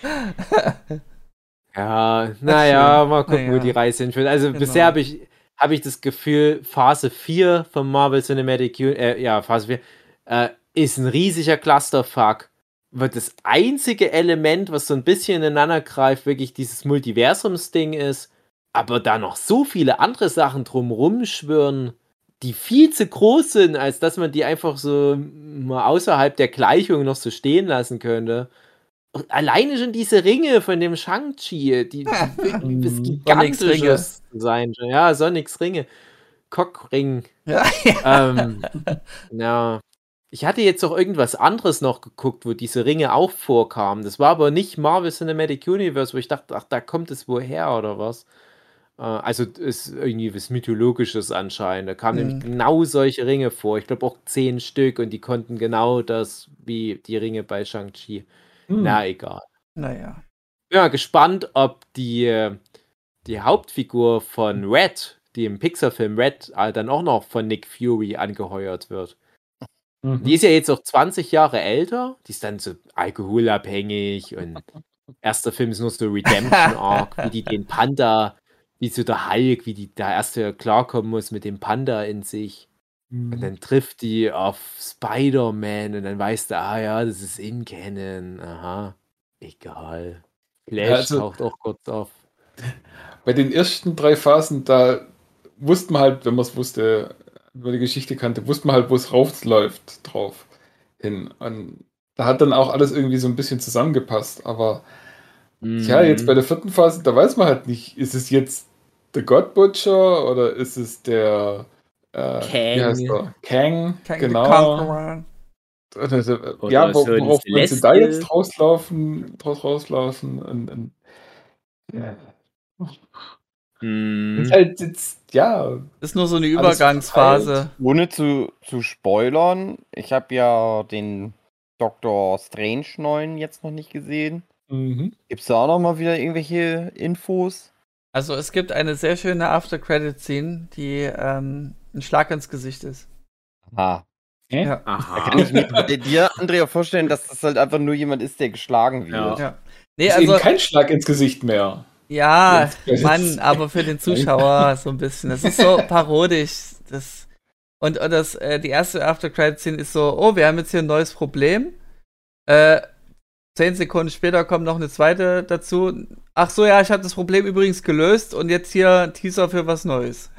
ja, naja, mal gucken, wo Naja. die Reise hinführt. Also Genau. bisher habe ich, hab ich das Gefühl, Phase 4 von Marvel Cinematic Universe, äh, ja, Phase 4, äh, ist ein riesiger Clusterfuck. Wird das einzige Element, was so ein bisschen ineinander greift, wirklich dieses Multiversums-Ding ist, aber da noch so viele andere Sachen drumrum schwirren, die viel zu groß sind, als dass man die einfach so mal außerhalb der Gleichung noch so stehen lassen könnte. Alleine schon diese Ringe von dem Shang-Chi, die, bis Mhm. gigantisches sein. schon. Ja, Sonics Ringe. Cockring. Ja, ähm, ja. Ich hatte jetzt auch irgendwas anderes noch geguckt, wo diese Ringe auch vorkamen. Das war aber nicht Marvel Cinematic Universe, wo ich dachte, ach, da kommt es woher oder was. Äh, also ist irgendwie was Mythologisches anscheinend. Da kamen Mhm. nämlich genau solche Ringe vor. Ich glaube auch zehn Stück und die konnten genau das wie die Ringe bei Shang-Chi. Hm. Na, egal. naja. Bin mal gespannt, ob die, die Hauptfigur von Red, die im Pixar-Film Red, äh, dann auch noch von Nick Fury angeheuert wird. Mhm. Die ist ja jetzt auch 20 Jahre älter. Die ist dann so alkoholabhängig und erster Film ist nur so Redemption Arc, wie die den Panda, wie so der Hulk, wie die da erst wieder klarkommen muss mit dem Panda in sich. Mhm. Und dann trifft die auf Spider-Man und dann weißt du, ah ja, das ist in Canon. Aha. Egal. Flash Ja, also- taucht auch kurz auf. Bei den ersten drei Phasen, da wusste man halt, wenn man es wusste, über die Geschichte kannte, wusste man halt, wo es rausläuft drauf hin. Und da hat dann auch alles irgendwie so ein bisschen zusammengepasst. Aber ja, Mhm. jetzt bei der vierten Phase, da weiß man halt nicht, ist es jetzt der God Butcher oder ist es der äh, Kang. Wie heißt der? Kang, Kang genau. Conqueror. Oder, ja, wo, worauf wollen sie da jetzt rauslaufen, draus rauslaufen? Und, und, ja. Mhm. Ist halt jetzt, ja, Ist nur so eine Übergangsphase. Ohne zu, zu spoilern, ich habe ja den Dr. Strange 9 jetzt noch nicht gesehen. mhm. Gibt es da auch noch mal wieder irgendwelche Infos? Also es gibt eine sehr schöne After-Credit-Scene, die ähm, ein Schlag ins Gesicht ist. Ah. Ja. Da kann ich mir bei dir, Andrea, vorstellen, dass das halt einfach nur jemand ist, der geschlagen Ja. wird. ja. Nee, ist also, eben kein Schlag ins Gesicht mehr. ja, Mann, aber für den Zuschauer so ein bisschen. Das ist so parodisch. Das, und, und das, äh, die erste After-Credit-Scene ist so, oh, wir haben jetzt hier ein neues Problem. Äh, zehn Sekunden später kommt noch eine zweite dazu. Ach so, ja, ich habe das Problem übrigens gelöst und jetzt hier ein Teaser für was Neues.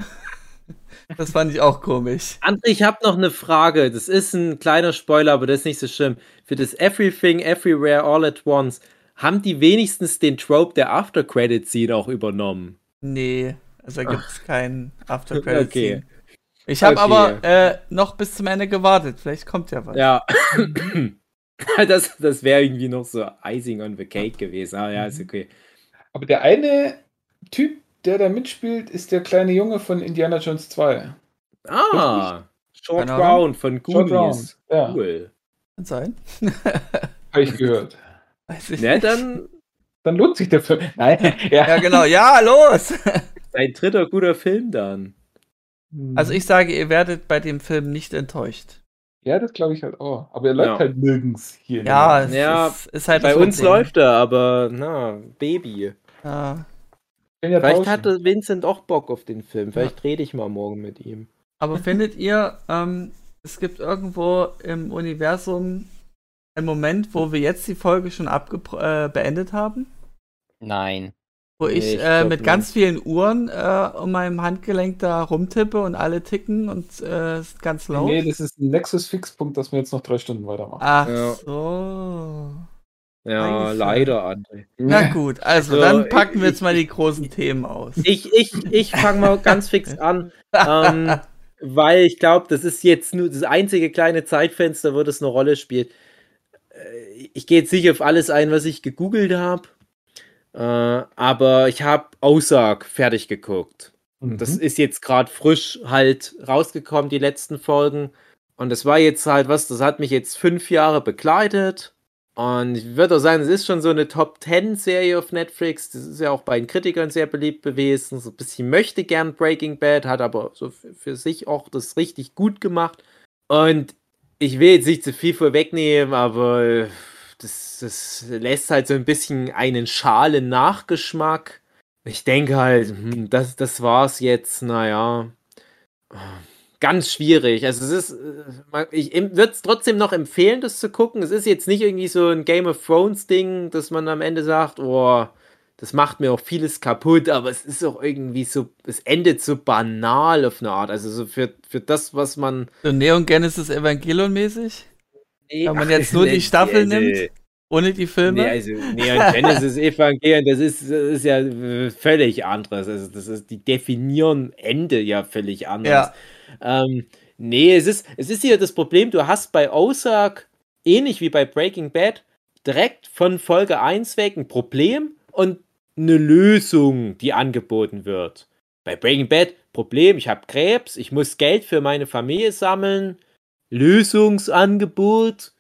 Das fand ich auch komisch. André, ich habe noch eine Frage. Das ist ein kleiner Spoiler, aber das ist nicht so schlimm. Für das Everything, Everywhere, All at Once haben die wenigstens den Trope der After Credit Scene auch übernommen. Nee, also da gibt es keinen After Credit Okay. Scene. Ich habe Okay. aber äh, noch bis zum Ende gewartet. Vielleicht kommt ja was. Ja. das das wäre irgendwie noch so Icing on the Cake gewesen. Ah, ja, ist okay. Aber der eine Typ, der da mitspielt, ist der kleine Junge von Indiana Jones 2. Ah, Short. Round von Short Goonies. Ja. Cool. Kann sein. Habe ich gehört. Weiß ich Na, nicht. dann Dann lohnt sich der Film. Nein, ja. Ja, genau. Ja, los! ein dritter guter Film dann. Also ich sage, ihr werdet bei dem Film nicht enttäuscht. Ja, das glaube ich halt auch. Aber er läuft Ja. halt nirgends hier. Ja, es Ja, ist, ist halt Bei uns läuft er, aber na, Baby. Ja. Ich ja Vielleicht hatte Vincent auch Bock auf den Film. Vielleicht rede ich mal morgen mit ihm. Aber findet ihr, ähm, es gibt irgendwo im Universum einen Moment, wo wir jetzt die Folge schon abge äh, beendet haben? Nein. Wo Nee, ich, ich äh, mit nicht. ganz vielen Uhren äh, um meinem Handgelenk da rumtippe und alle ticken und äh, ist ganz laut. Nee, das ist ein Nexus-Fixpunkt, dass wir jetzt noch drei Stunden weitermachen. Ach Ja. so. Ja, Scheiße. leider, André. Na gut, also So, dann packen wir ich- jetzt mal die großen Themen aus. Ich, ich, ich fange mal ganz fix an, ähm, weil ich glaube, das ist jetzt nur das einzige kleine Zeitfenster, wo das eine Rolle spielt. Äh, Ich gehe jetzt nicht auf alles ein, was ich gegoogelt habe, äh, aber ich habe Aussag fertig geguckt. Mhm. Das ist jetzt gerade frisch halt rausgekommen, die letzten Folgen. Und das war jetzt halt was, das hat mich jetzt fünf Jahre begleitet. Und ich würde auch sagen, es ist schon so eine Top 10 Serie auf Netflix. Das ist ja auch bei den Kritikern sehr beliebt gewesen. So ein bisschen möchte gern Breaking Bad, hat aber so für, sich auch das richtig gut gemacht. Und ich will jetzt nicht zu viel vorwegnehmen, aber das, das lässt halt so ein bisschen einen schalen Nachgeschmack. Ich denke halt, hm, das, das war's jetzt, naja. Ganz schwierig. Also es ist, äh, ich würde es trotzdem noch empfehlen, das zu gucken. Es ist jetzt nicht irgendwie so ein Game of Thrones Ding, dass man am Ende sagt, oh, das macht mir auch vieles kaputt, aber es ist auch irgendwie so, es endet so banal auf eine Art. Also so für, für das, was man. So Neon Genesis Evangelion mäßig? Wenn man jetzt nur die nee, Staffel also- nimmt? Ohne die Filme? Nee, also Neon Genesis Evangelion, das ist, das ist ja äh, völlig anderes. Also das ist, die definieren Ende ja völlig anders. Ähm, nee, es ist, es ist hier das Problem, du hast bei Ozark, ähnlich wie bei Breaking Bad, direkt von Folge 1 weg ein Problem und eine Lösung, die angeboten wird. Bei Breaking Bad, Problem, ich habe Krebs, ich muss Geld für meine Familie sammeln, Lösungsangebot,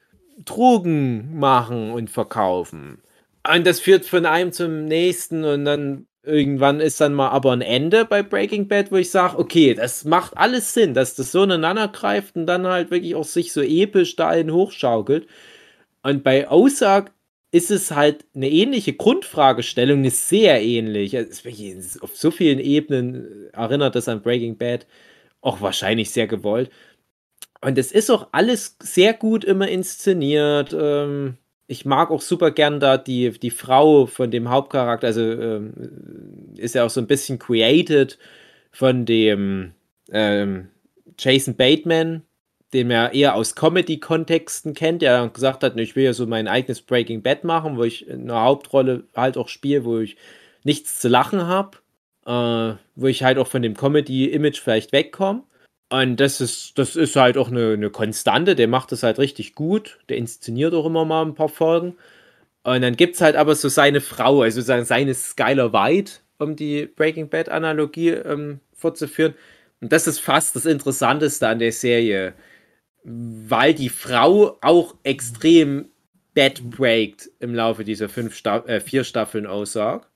Drogen machen und verkaufen. Und das führt von einem zum nächsten und dann irgendwann ist dann mal aber ein Ende bei Breaking Bad, wo ich sage, okay, das macht alles Sinn, dass das so ineinander greift und dann halt wirklich auch sich so episch dahin hochschaukelt. Und bei Aussag ist es halt eine ähnliche Grundfragestellung, eine sehr ähnlich. Ist auf so vielen Ebenen äh, erinnert das an Breaking Bad, auch wahrscheinlich sehr gewollt. Und es ist auch alles sehr gut immer inszeniert. Ähm, ich mag auch super gern da die, die Frau von dem Hauptcharakter, also ähm, ist ja auch so ein bisschen created von dem ähm, Jason Bateman, den man eher aus Comedy-Kontexten kennt, der gesagt hat, ich will ja so mein eigenes Breaking Bad machen, wo ich eine Hauptrolle halt auch spiele, wo ich nichts zu lachen habe, äh, wo ich halt auch von dem Comedy-Image vielleicht wegkomme. Und das ist, das ist halt auch eine, eine Konstante, der macht das halt richtig gut, der inszeniert auch immer mal ein paar Folgen. Und dann gibt es halt aber so seine Frau, also seine, Skylar White, um die Breaking Bad-Analogie ähm, fortzuführen. Und das ist fast das Interessanteste an der Serie, weil die Frau auch extrem bad breakt im Laufe dieser fünf Sta äh, vier Staffeln aussagt.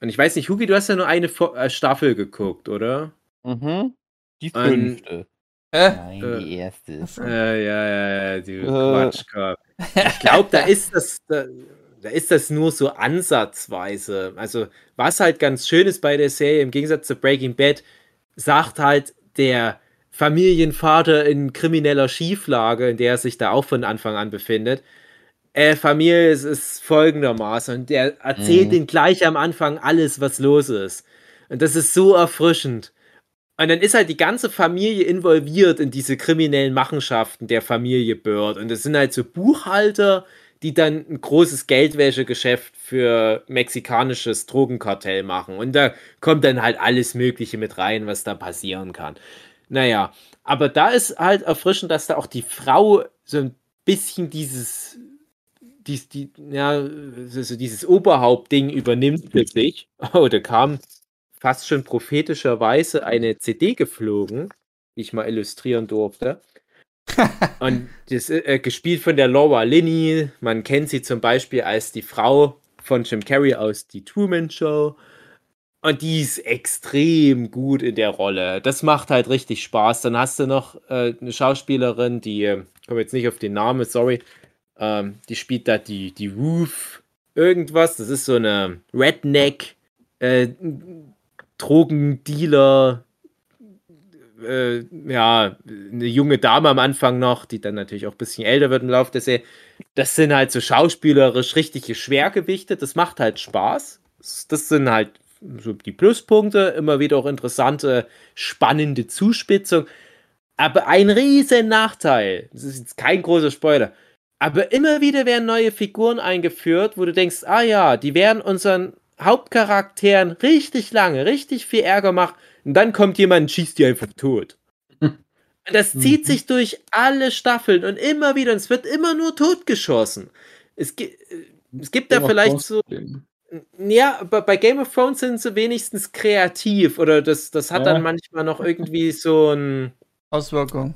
Und ich weiß nicht, Hugi, du hast ja nur eine äh, Staffel geguckt, oder? Mhm. Die Und- fünfte. Äh, Nein, äh, die erste. Äh, ja, ja, ja, du Äh. Quatschkopf. Ich glaube, da ist das, da, da ist das nur so ansatzweise. Also, was halt ganz schön ist bei der Serie, im Gegensatz zu Breaking Bad, sagt halt der Familienvater in krimineller Schieflage, in der er sich da auch von Anfang an befindet. Äh, Familie ist, ist folgendermaßen und der erzählt Mhm. ihnen gleich am Anfang alles, was los ist. Und das ist so erfrischend. Und dann ist halt die ganze Familie involviert in diese kriminellen Machenschaften der Familie Bird. Und es sind halt so Buchhalter, die dann ein großes Geldwäschegeschäft für mexikanisches Drogenkartell machen. Und da kommt dann halt alles Mögliche mit rein, was da passieren kann. Naja, aber da ist halt erfrischend, dass da auch die Frau so ein bisschen dieses, dies, die, ja, so dieses Oberhauptding übernimmt für sich. Oh, da kam fast schon prophetischerweise eine CD geflogen, die ich mal illustrieren durfte. und das äh, gespielt von der Laura Linney. Man kennt sie zum Beispiel als die Frau von Jim Carrey aus Die Truman Show. Und die ist extrem gut in der Rolle. Das macht halt richtig Spaß. Dann hast du noch äh, eine Schauspielerin, die, äh, ich komme jetzt nicht auf den Namen, sorry, ähm, die spielt da die, die Ruth irgendwas. Das ist so eine Redneck, äh, Drogendealer, äh, ja, eine junge Dame am Anfang noch, die dann natürlich auch ein bisschen älter wird im Laufe der Serie. Das sind halt so schauspielerisch richtige Schwergewichte. Das macht halt Spaß. Das sind halt so die Pluspunkte. Immer wieder auch interessante, spannende Zuspitzung. Aber ein riesen Nachteil, das ist jetzt kein großer Spoiler, aber immer wieder werden neue Figuren eingeführt, wo du denkst, ah ja, die werden unseren Hauptcharakteren richtig lange, richtig viel Ärger machen. Und dann kommt jemand und schießt die einfach tot. Das zieht Mhm. sich durch alle Staffeln und immer wieder. Und es wird immer nur totgeschossen. Es, gi- es gibt da vielleicht so. Ja, aber bei Game of Thrones sind sie wenigstens kreativ. Oder das, das hat Ja. dann manchmal noch irgendwie so ein. Auswirkung.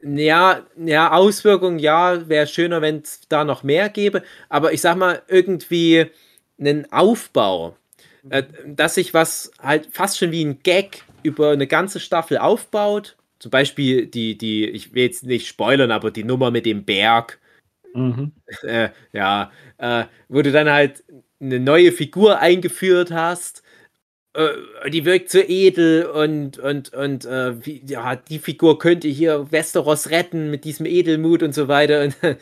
Ja, ja, Auswirkungen, ja, wäre schöner, wenn es da noch mehr gäbe. Aber ich sag mal, irgendwie einen Aufbau, äh, dass sich was halt fast schon wie ein Gag über eine ganze Staffel aufbaut. Zum Beispiel die, die, ich will jetzt nicht spoilern, aber die Nummer mit dem Berg, Mhm. äh, ja, äh, wo du dann halt eine neue Figur eingeführt hast. Äh, die wirkt so edel und, und, und äh, wie, ja, die Figur könnte hier Westeros retten mit diesem Edelmut und so weiter. Und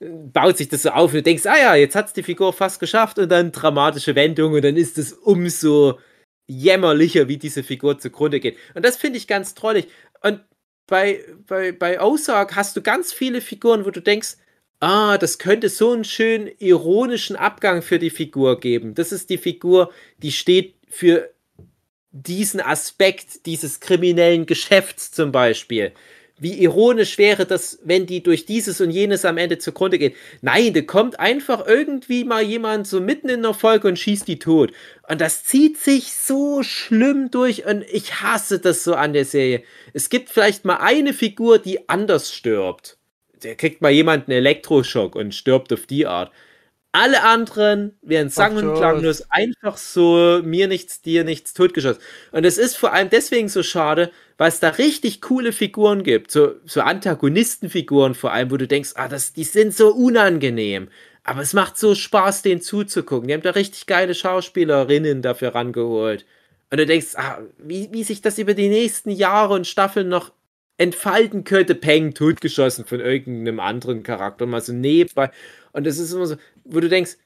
baut sich das so auf und du denkst, ah ja, jetzt hat es die Figur fast geschafft und dann dramatische Wendung und dann ist es umso jämmerlicher, wie diese Figur zugrunde geht. Und das finde ich ganz trollig. Und bei, bei, bei Ozark hast du ganz viele Figuren, wo du denkst, ah, das könnte so einen schönen ironischen Abgang für die Figur geben. Das ist die Figur, die steht für diesen Aspekt dieses kriminellen Geschäfts zum Beispiel. Wie ironisch wäre das, wenn die durch dieses und jenes am Ende zugrunde geht. Nein, da kommt einfach irgendwie mal jemand so mitten in der Folge und schießt die tot. Und das zieht sich so schlimm durch und ich hasse das so an der Serie. Es gibt vielleicht mal eine Figur, die anders stirbt. Der kriegt mal jemand einen Elektroschock und stirbt auf die Art. Alle anderen werden sang- und klanglos einfach so mir nichts, dir nichts totgeschossen. Und es ist vor allem deswegen so schade, weil es da richtig coole Figuren gibt. So, so Antagonistenfiguren vor allem, wo du denkst, ah, das, die sind so unangenehm. Aber es macht so Spaß, denen zuzugucken. Die haben da richtig geile Schauspielerinnen dafür rangeholt. Und du denkst, ah, wie, wie sich das über die nächsten Jahre und Staffeln noch entfalten könnte. Peng, totgeschossen von irgendeinem anderen Charakter, mal so nebenbei. Und das ist immer so, wo du denkst,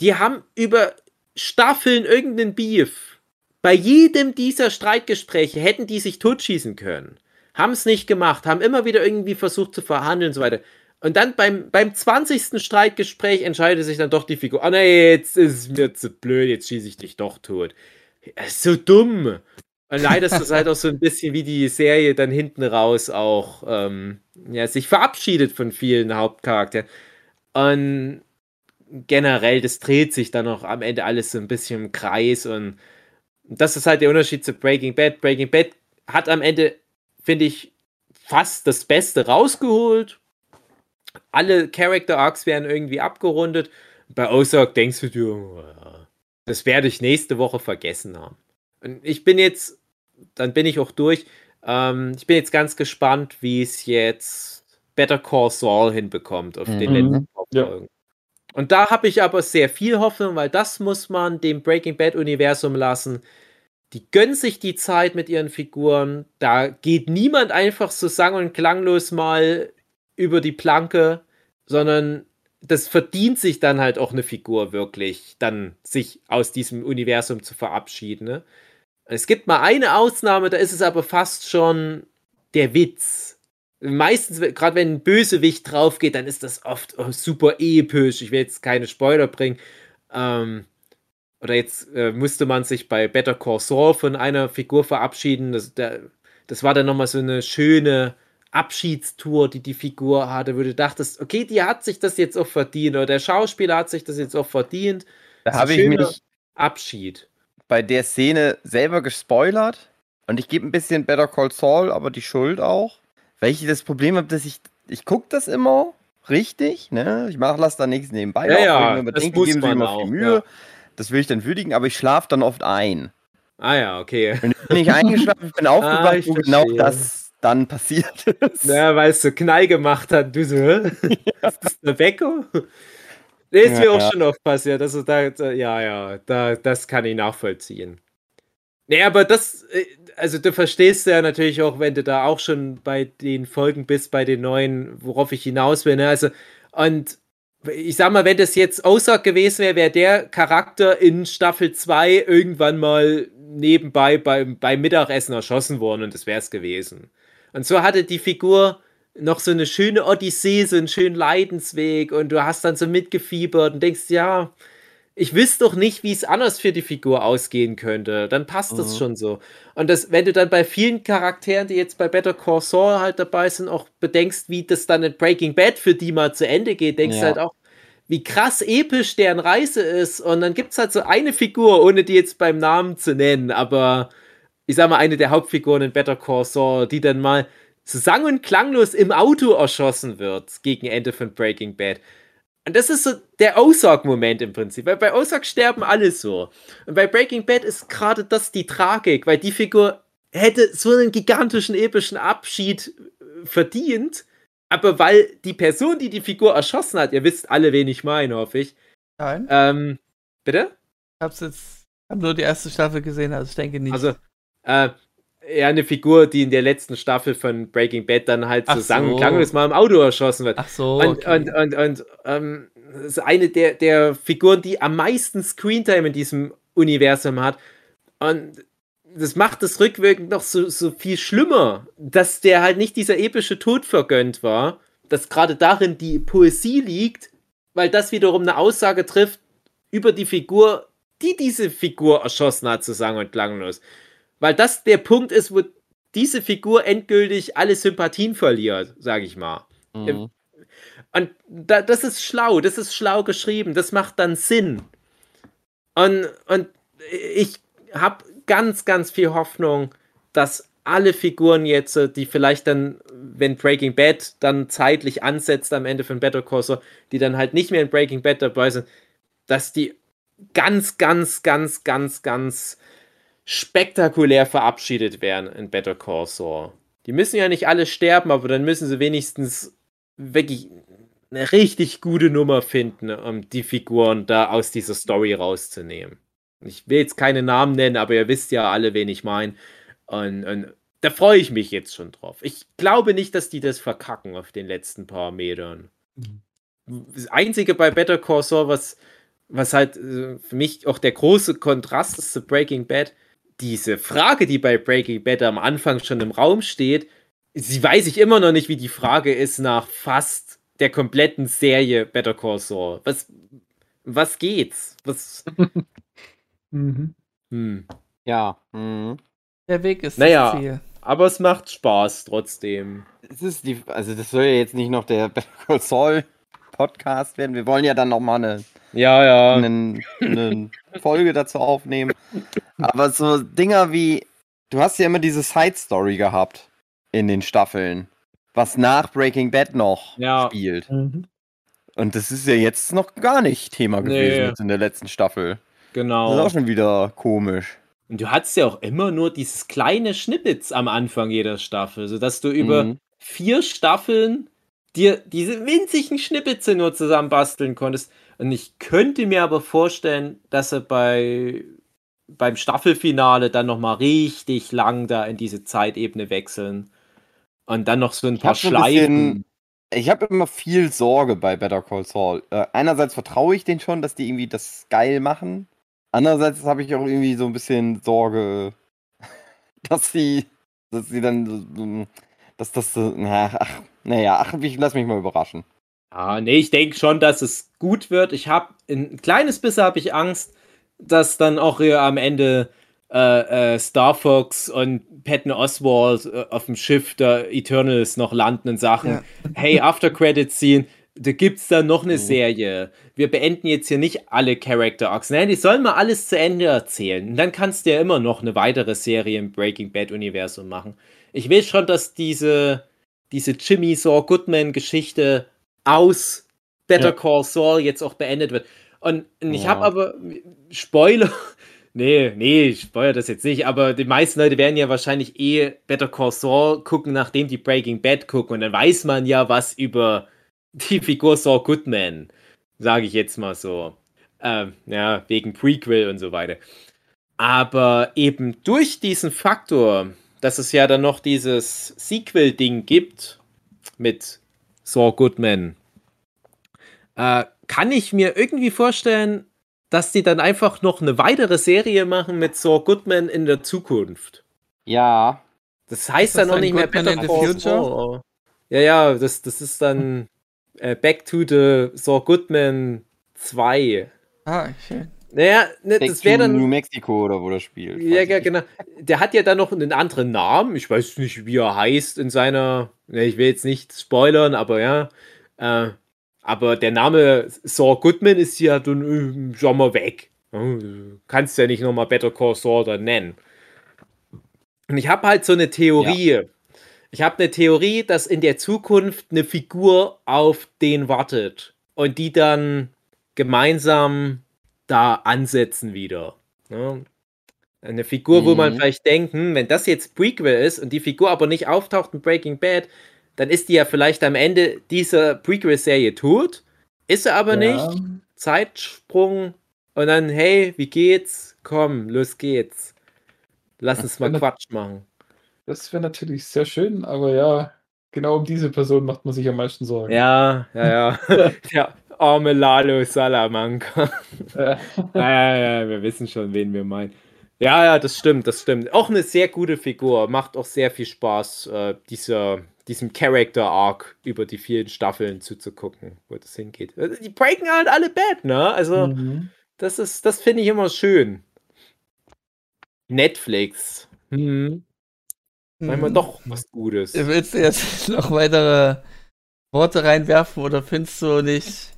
die haben über Staffeln irgendeinen Beef. Bei jedem dieser Streitgespräche hätten die sich totschießen können. Haben es nicht gemacht, haben immer wieder irgendwie versucht zu verhandeln und so weiter. Und dann beim, beim 20. Streitgespräch entscheidet sich dann doch die Figur, ah nee, jetzt ist es mir zu blöd, jetzt schieße ich dich doch tot. Das ist so dumm. Und leider ist das halt auch so ein bisschen wie die Serie dann hinten raus auch ähm, ja, sich verabschiedet von vielen Hauptcharakteren. Und generell, das dreht sich dann auch am Ende alles so ein bisschen im Kreis und das ist halt der Unterschied zu Breaking Bad. Breaking Bad hat am Ende, finde ich, fast das Beste rausgeholt. Alle Character Arcs werden irgendwie abgerundet. Bei Ozark denkst du dir, oh das werde ich nächste Woche vergessen haben. Und ich bin jetzt, dann bin ich auch durch. Ähm, ich bin jetzt ganz gespannt, wie es jetzt Better Call Saul hinbekommt auf den Mhm. letzten paar Ja. Und da habe ich aber sehr viel Hoffnung, weil das muss man dem Breaking Bad Universum lassen. Die gönnen sich die Zeit mit ihren Figuren. Da geht niemand einfach so sang- und klanglos mal über die Planke, sondern das verdient sich dann halt auch eine Figur wirklich, dann sich aus diesem Universum zu verabschieden. Ne? Es gibt mal eine Ausnahme, da ist es aber fast schon der Witz. Meistens, gerade wenn ein Bösewicht drauf geht, dann ist das oft oh, super episch. Ich will jetzt keine Spoiler bringen. Ähm, oder jetzt äh, musste man sich bei Better Call Saul von einer Figur verabschieden. Das, der, das war dann nochmal so eine schöne Abschiedstour, die die Figur hatte, wo du dachtest, okay, die hat sich das jetzt auch verdient oder der Schauspieler hat sich das jetzt auch verdient. Da habe ich mich Abschied. bei der Szene selber gespoilert und ich gebe ein bisschen Better Call Saul, aber die Schuld auch, weil ich das Problem habe, dass ich ich gucke das immer richtig, ne? Ich mache lass da nichts nebenbei. Ja, ja, ich mir immer das denke, muss geben man auch, viel Mühe. ja. Das will ich dann würdigen, aber ich schlafe dann oft ein. Ah ja, okay. Und ich bin nicht eingeschlafen, ich bin aufgewacht, Ah, ich wo genau das dann passiert ist. Ja, weil es so Knall gemacht hat. Du so, hä? Ist das der Wecker? Nee, ist Ja, mir auch ja. schon oft passiert. Also da, ja, ja, da, das kann ich nachvollziehen. Nee, aber das, äh, also du verstehst ja natürlich auch, wenn du da auch schon bei den Folgen bist, bei den neuen, worauf ich hinaus will. Ne? Also, und ich sag mal, wenn das jetzt Aussage gewesen wäre, wäre der Charakter in Staffel 2 irgendwann mal nebenbei beim, beim Mittagessen erschossen worden und das wäre es gewesen. Und so hatte die Figur noch so eine schöne Odyssee, so einen schönen Leidensweg und du hast dann so mitgefiebert und denkst, ja, ich wüsste doch nicht, wie es anders für die Figur ausgehen könnte. Dann passt das Mhm. schon so. Und das, wenn du dann bei vielen Charakteren, die jetzt bei Better Call Saul halt dabei sind, auch bedenkst, wie das dann in Breaking Bad für die mal zu Ende geht, denkst du Ja. halt auch, wie krass episch deren Reise ist. Und dann gibt es halt so eine Figur, ohne die jetzt beim Namen zu nennen, aber ich sag mal, eine der Hauptfiguren in Better Call Saul, die dann mal so sang- und klanglos im Auto erschossen wird gegen Ende von Breaking Bad. Und das ist so der Ozark-Moment im Prinzip, weil bei Ozark sterben alle so. Und bei Breaking Bad ist gerade das die Tragik, weil die Figur hätte so einen gigantischen, epischen Abschied äh, verdient, aber weil die Person, die die Figur erschossen hat, ihr wisst alle, wen ich meine, hoffe ich. Nein, Ähm, bitte? ich hab's jetzt, hab nur die erste Staffel gesehen, also ich denke nicht. Also, äh, ja, eine Figur, die in der letzten Staffel von Breaking Bad dann halt so Ach sang und so. klanglos mal im Auto erschossen wird. Ach so, Und, okay. und, und, und ähm, das ist eine der, der Figuren, die am meisten Screentime in diesem Universum hat. Und das macht es rückwirkend noch so, so viel schlimmer, dass der halt nicht dieser epische Tod vergönnt war, dass gerade darin die Poesie liegt, weil das wiederum eine Aussage trifft über die Figur, die diese Figur erschossen hat, zu sagen und klanglos. Weil das der Punkt ist, wo diese Figur endgültig alle Sympathien verliert, sage ich mal. Mhm. Und da, das ist schlau, das ist schlau geschrieben, das macht dann Sinn. Und, und ich habe ganz, ganz viel Hoffnung, dass alle Figuren jetzt, die vielleicht dann, wenn Breaking Bad dann zeitlich ansetzt am Ende von Better Call Saul, die dann halt nicht mehr in Breaking Bad dabei sind, dass die ganz, ganz, ganz, ganz, ganz spektakulär verabschiedet werden in Better Call Saul. Die müssen ja nicht alle sterben, aber dann müssen sie wenigstens wirklich eine richtig gute Nummer finden, um die Figuren da aus dieser Story rauszunehmen. Ich will jetzt keine Namen nennen, aber ihr wisst ja alle, wen ich meine. Und, und da freue ich mich jetzt schon drauf. Ich glaube nicht, dass die das verkacken auf den letzten paar Metern. Das Einzige bei Better Call Saul, was, was halt äh, für mich auch der große Kontrast ist zu Breaking Bad, diese Frage, die bei Breaking Bad am Anfang schon im Raum steht, sie weiß ich immer noch nicht, wie die Frage ist nach fast der kompletten Serie Better Call Saul. Was, was geht's? Was, Mhm. hm. Ja. Mhm. Der Weg ist Naja. das Ziel. Aber es macht Spaß trotzdem. Es ist die, also das soll ja jetzt nicht noch der Better Call Saul Podcast werden. Wir wollen ja dann noch mal eine, Ja, ja. eine, eine Folge dazu aufnehmen. Aber so Dinger wie, du hast ja immer diese Side Story gehabt in den Staffeln, was nach Breaking Bad noch Ja. spielt. Mhm. Und das ist ja jetzt noch gar nicht Thema Nee. gewesen jetzt in der letzten Staffel. Das ist Genau. auch schon wieder komisch. Und du hattest ja auch immer nur dieses kleine Schnippets am Anfang jeder Staffel, sodass du über Mhm. vier Staffeln dir diese winzigen Schnippets nur zusammenbasteln konntest. Und ich könnte mir aber vorstellen, dass er bei beim Staffelfinale dann noch mal richtig lang da in diese Zeitebene wechseln und dann noch so ein Ich paar Schleifen. Ich habe immer viel Sorge bei Better Call Saul. Äh, einerseits vertraue ich denen schon, dass die irgendwie das geil machen. Andererseits habe ich auch irgendwie so ein bisschen Sorge, dass sie, dass sie dann, dass das so, na, ach, naja, ach, ich lass mich mal überraschen. Ja, nee, ich denke schon, dass es gut wird. Ich habe ein kleines bisschen habe ich Angst, dass dann auch hier am Ende äh, äh, Star Fox und Patton Oswald äh, auf dem Schiff der Eternals noch landen und sagen, Ja. hey, After Credit Scene, da gibt's dann noch eine Mhm. Serie. Wir beenden jetzt hier nicht alle Character Arcs. Nein, die sollen mal alles zu Ende erzählen. Und dann kannst du ja immer noch eine weitere Serie im Breaking Bad Universum machen. Ich will schon, dass diese, diese Jimmy Saw Goodman Geschichte aus Better Ja. Call Saul jetzt auch beendet wird. Und, und ich Ja. habe aber Spoiler. Nee, nee, ich spoilere das jetzt nicht, aber die meisten Leute werden ja wahrscheinlich eh Better Call Saul gucken, nachdem die Breaking Bad gucken. Und dann weiß man ja was über die Figur Saul Goodman, sage ich jetzt mal so. Ähm, ja, wegen Prequel und so weiter. Aber eben durch diesen Faktor, dass es ja dann noch dieses Sequel-Ding gibt mit Saul Goodman, äh, kann ich mir irgendwie vorstellen, dass die dann einfach noch eine weitere Serie machen mit Saul Goodman in der Zukunft. Ja, Das heißt das dann noch nicht mehr Goodman Better in the Call Future? Saul. Ja, ja, das, das ist dann äh, Back to the Saul Goodman 2. Ah, schön. Naja, ne, das wäre to New dann. Mexico oder wo das spielt. Ja, ja, genau. Der hat ja dann noch einen anderen Namen. Ich weiß nicht, wie er heißt in seiner. Ne, ich will jetzt nicht spoilern, aber ja. Äh, aber der Name Saul Goodman ist ja dann äh, schon mal weg. Ja, du kannst ja nicht nochmal Better Call Saul dann nennen. Und ich habe halt so eine Theorie. Ich habe eine Theorie, dass in der Zukunft eine Figur auf den wartet und die dann gemeinsam da ansetzen wieder. Ne? Eine Figur, wo man Mhm. vielleicht denkt, hm, wenn das jetzt Prequel ist und die Figur aber nicht auftaucht in Breaking Bad, dann ist die ja vielleicht am Ende dieser Prequel-Serie tot, ist sie aber Ja. nicht. Zeitsprung und dann, hey, wie geht's? Komm, los geht's. Lass uns mal Quatsch machen. Das wäre natürlich sehr schön, aber ja, genau um diese Person macht man sich am meisten Sorgen. Ja, ja, ja. Der arme Lalo Salamanca. Ja, ja, ja, wir wissen schon, wen wir meinen. Ja, ja, das stimmt, das stimmt. Auch eine sehr gute Figur. Macht auch sehr viel Spaß, äh, dieser, diesem Character-Arc über die vielen Staffeln zuzugucken, wo das hingeht. Also, Die breaken halt alle bad, ne? Also, mhm. das ist, das finde ich immer schön. Netflix. Hm, manchmal Hm. doch was Gutes. Willst du jetzt noch weitere Worte reinwerfen oder findest du nicht,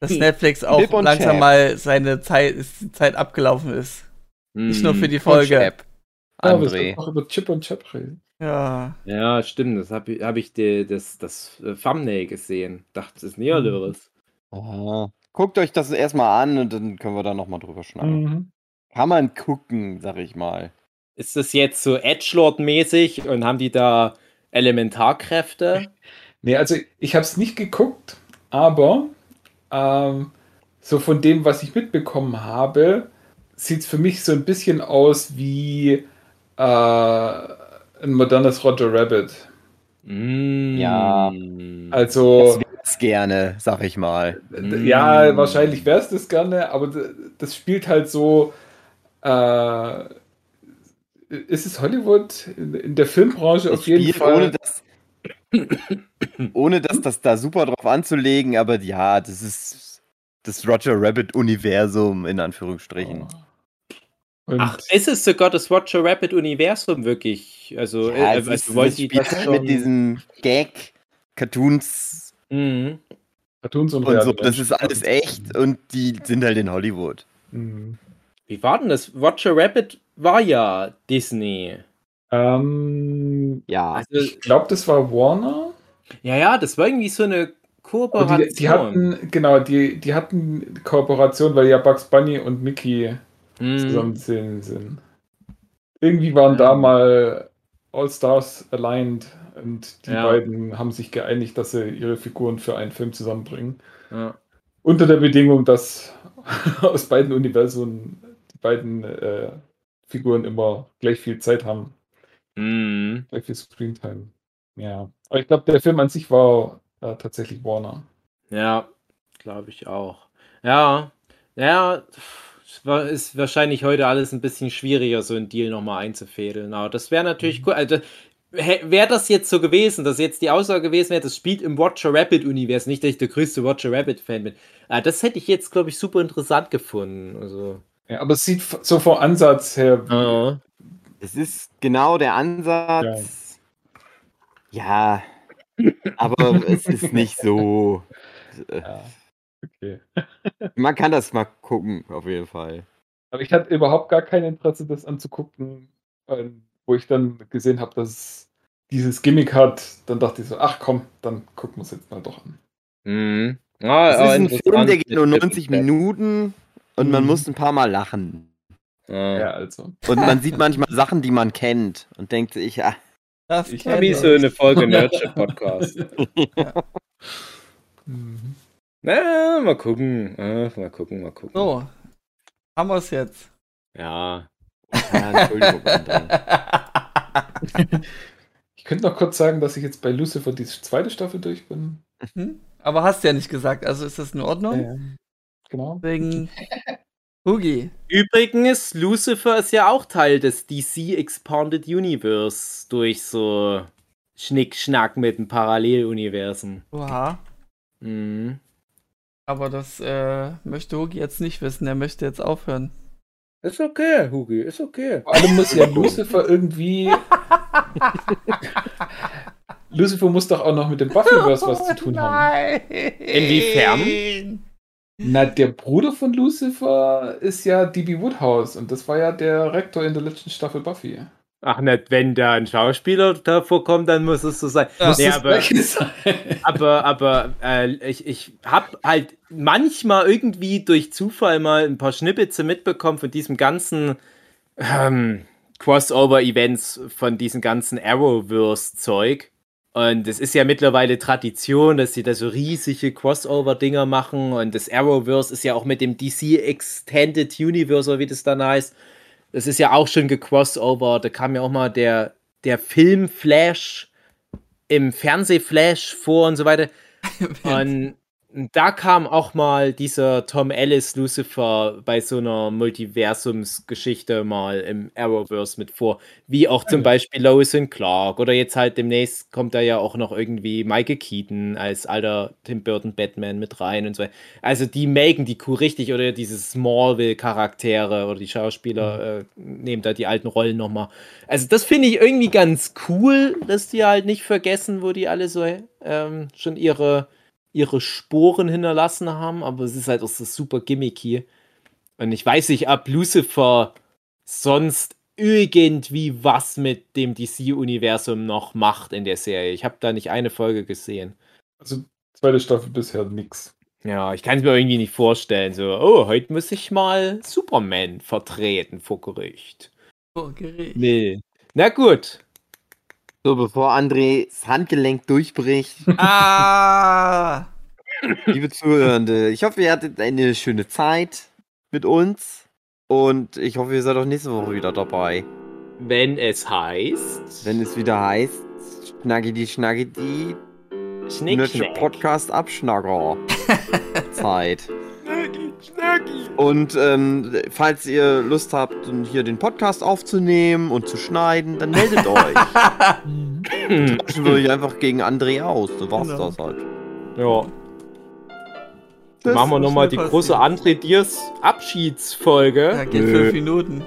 dass Netflix auch langsam Chap. mal seine Zeit, ist, die Zeit abgelaufen ist? Nicht nur für die Und Folge. Ja, André. sollten auch über Chip und Chap reden. Ja. Ja, stimmt. Das habe ich, hab ich die, das, das äh, Thumbnail gesehen. Dachte, das ist näher Mhm. Aha. Guckt euch das erstmal an und dann können wir da nochmal drüber schnacken. Mhm. Kann man gucken, sag ich mal. Ist das jetzt so Edgelord-mäßig und haben die da Elementarkräfte? Nee, also ich habe es nicht geguckt, aber ähm, so von dem, was ich mitbekommen habe, sieht es für mich so ein bisschen aus wie äh, ein modernes Roger Rabbit. Mm. Ja. Also, Das wär's gerne, sag ich mal. d- Mm. ja, wahrscheinlich wäre es das gerne, aber das spielt halt so. Äh, ist es Hollywood? In, in der Filmbranche Das auf jeden Spiel, Fall. ohne das, ohne das, das da super drauf anzulegen, aber ja, das ist das Roger Rabbit-Universum in Anführungsstrichen. Und Ach, ist es sogar das Roger Rabbit-Universum wirklich? Also, Ja, äh, also wollen die spielt das halt schon... mit diesen Gag-Cartoons Mhm. Cartoons und und so. Das ist alles echt und die sind halt in Hollywood. Mhm. Wie war denn das? Roger Rabbit war ja Disney. Ähm, Ja. Also, ich glaube, das war Warner. ja, ja, das war irgendwie so eine Kooperation. die, die hatten, genau, die, die hatten Kooperation, weil ja Bugs Bunny und Mickey Mhm. zusammen sind. sind. Irgendwie waren da mal All-Stars aligned und die Ja. beiden haben sich geeinigt, dass sie ihre Figuren für einen Film zusammenbringen. Ja. Unter der Bedingung, dass aus beiden Universen die beiden äh, Figuren immer gleich viel Zeit haben, Mhm. gleich viel Screentime. Ja. Aber ich glaube, der Film an sich war äh, tatsächlich Warner. Ja, glaube ich auch. Ja, ja, ist wahrscheinlich heute alles ein bisschen schwieriger, so einen Deal nochmal einzufädeln. Aber das wäre natürlich cool. Also, wäre das jetzt so gewesen, dass jetzt die Aussage gewesen wäre, das spielt im Watcher Rabbit-Universum, nicht, dass ich der größte Watcher Rabbit-Fan bin. Ah, das hätte ich jetzt, glaube ich, super interessant gefunden. Also. Ja, aber es sieht so vom Ansatz her. Es ist genau der Ansatz. Ja. aber es ist nicht so. Ja. Okay. Man kann das mal gucken, auf jeden Fall. Aber ich hatte überhaupt gar kein Interesse, das anzugucken, wo ich dann gesehen habe, dass es dieses Gimmick hat. Dann dachte ich so, ach komm, dann gucken wir es jetzt mal doch an. Mhm. Ah, Es ah, ist ein Film, der geht nur Stimmt. 90 Minuten und man Mhm. muss ein paar Mal lachen. Ah. Ja, also. Und man sieht manchmal Sachen, die man kennt und denkt sich, ja, Das Ich Wie ich. so eine Folge Nerdship Podcast. Mhm. Na, mal gucken. Ah, mal gucken, mal gucken. So, haben wir es jetzt. Ja. ja Entschuldigung. Ich könnte noch kurz sagen, dass ich jetzt bei Lucifer die zweite Staffel durch bin. Hm? Aber hast ja nicht gesagt, also ist das in Ordnung? Genau. Wegen Hugi. Übrigens, Lucifer ist ja auch Teil des DC Expanded Universe durch so Schnickschnack mit den Paralleluniversen. Oha. Mhm. Aber das äh, möchte Hugi jetzt nicht wissen. Er möchte jetzt aufhören. Ist okay, Hugi, ist okay. Vor allem muss ja Lucifer irgendwie. Lucifer muss doch auch noch mit dem Buffyverse was zu tun haben. Nein. Inwiefern? Na, der Bruder von Lucifer ist ja D.B. Woodhouse und das war ja der Rektor in der letzten Staffel Buffy. Ach, nicht, wenn da ein Schauspieler davor kommt, dann muss es so sein. Ja, nee, aber, sein. aber, aber äh, ich, ich habe halt manchmal irgendwie durch Zufall mal ein paar Schnippetze mitbekommen von diesem ganzen ähm, Crossover-Events, von diesem ganzen Arrowverse-Zeug. Und es ist ja mittlerweile Tradition, dass sie da so riesige Crossover-Dinger machen. Und das Arrowverse ist ja auch mit dem DC Extended Universe, oder wie das dann heißt. Das ist ja auch schon gecrossover. Da kam ja auch mal der, der Film Flash im Fernsehflash vor und so weiter. Und da kam auch mal dieser Tom Ellis Lucifer bei so einer Multiversumsgeschichte mal im Arrowverse mit vor. Wie auch zum Beispiel Lois und Clark. Oder jetzt halt demnächst kommt da ja auch noch irgendwie Michael Keaton als alter Tim Burton Batman mit rein und so. Also die melken die Kuh richtig oder diese Smallville-Charaktere oder die Schauspieler äh, nehmen da die alten Rollen nochmal. Also das finde ich irgendwie ganz cool, dass die halt nicht vergessen, wo die alle so ähm, schon ihre ihre Sporen hinterlassen haben, aber es ist halt auch so super gimmicky. Und ich weiß nicht, ob Lucifer sonst irgendwie was mit dem DC-Universum noch macht in der Serie. Ich habe da nicht eine Folge gesehen. Also, zweite Staffel bisher nix. Ja, ich kann es mir irgendwie nicht vorstellen. So, oh, heute muss ich mal Superman vertreten vor Gericht. Oh, Gericht. Nee. Na gut. So, bevor Andres Handgelenk durchbricht, Ah! liebe Zuhörende, ich hoffe, ihr hattet eine schöne Zeit mit uns. Und ich hoffe, ihr seid auch nächste Woche wieder dabei. Wenn es heißt. Wenn es wieder heißt, Schnaggi die Schnaggi die Schnick. Podcast Abschnagger. Zeit. Und ähm, falls ihr Lust habt, hier den Podcast aufzunehmen und zu schneiden, dann meldet euch. Tauschen wir euch einfach gegen André aus. So war's Genau. das halt. Ja. Das Machen wir nochmal die große. André Diers Abschiedsfolge. Ja, geht Nö. fünf Minuten.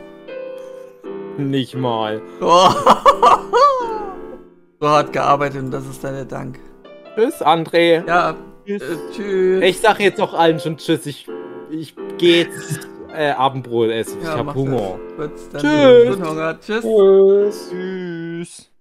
Nicht mal. Oh. so hart gearbeitet und das ist der Dank. Tschüss, André. Ja, äh, tschüss. Ich sag jetzt auch allen schon Tschüss. Ich, ich geh jetzt äh, Abendbrot essen. ich Ja, hab mach Hunger. Gut, dann Tschüss. Tschüss. Tschüss. Tschüss.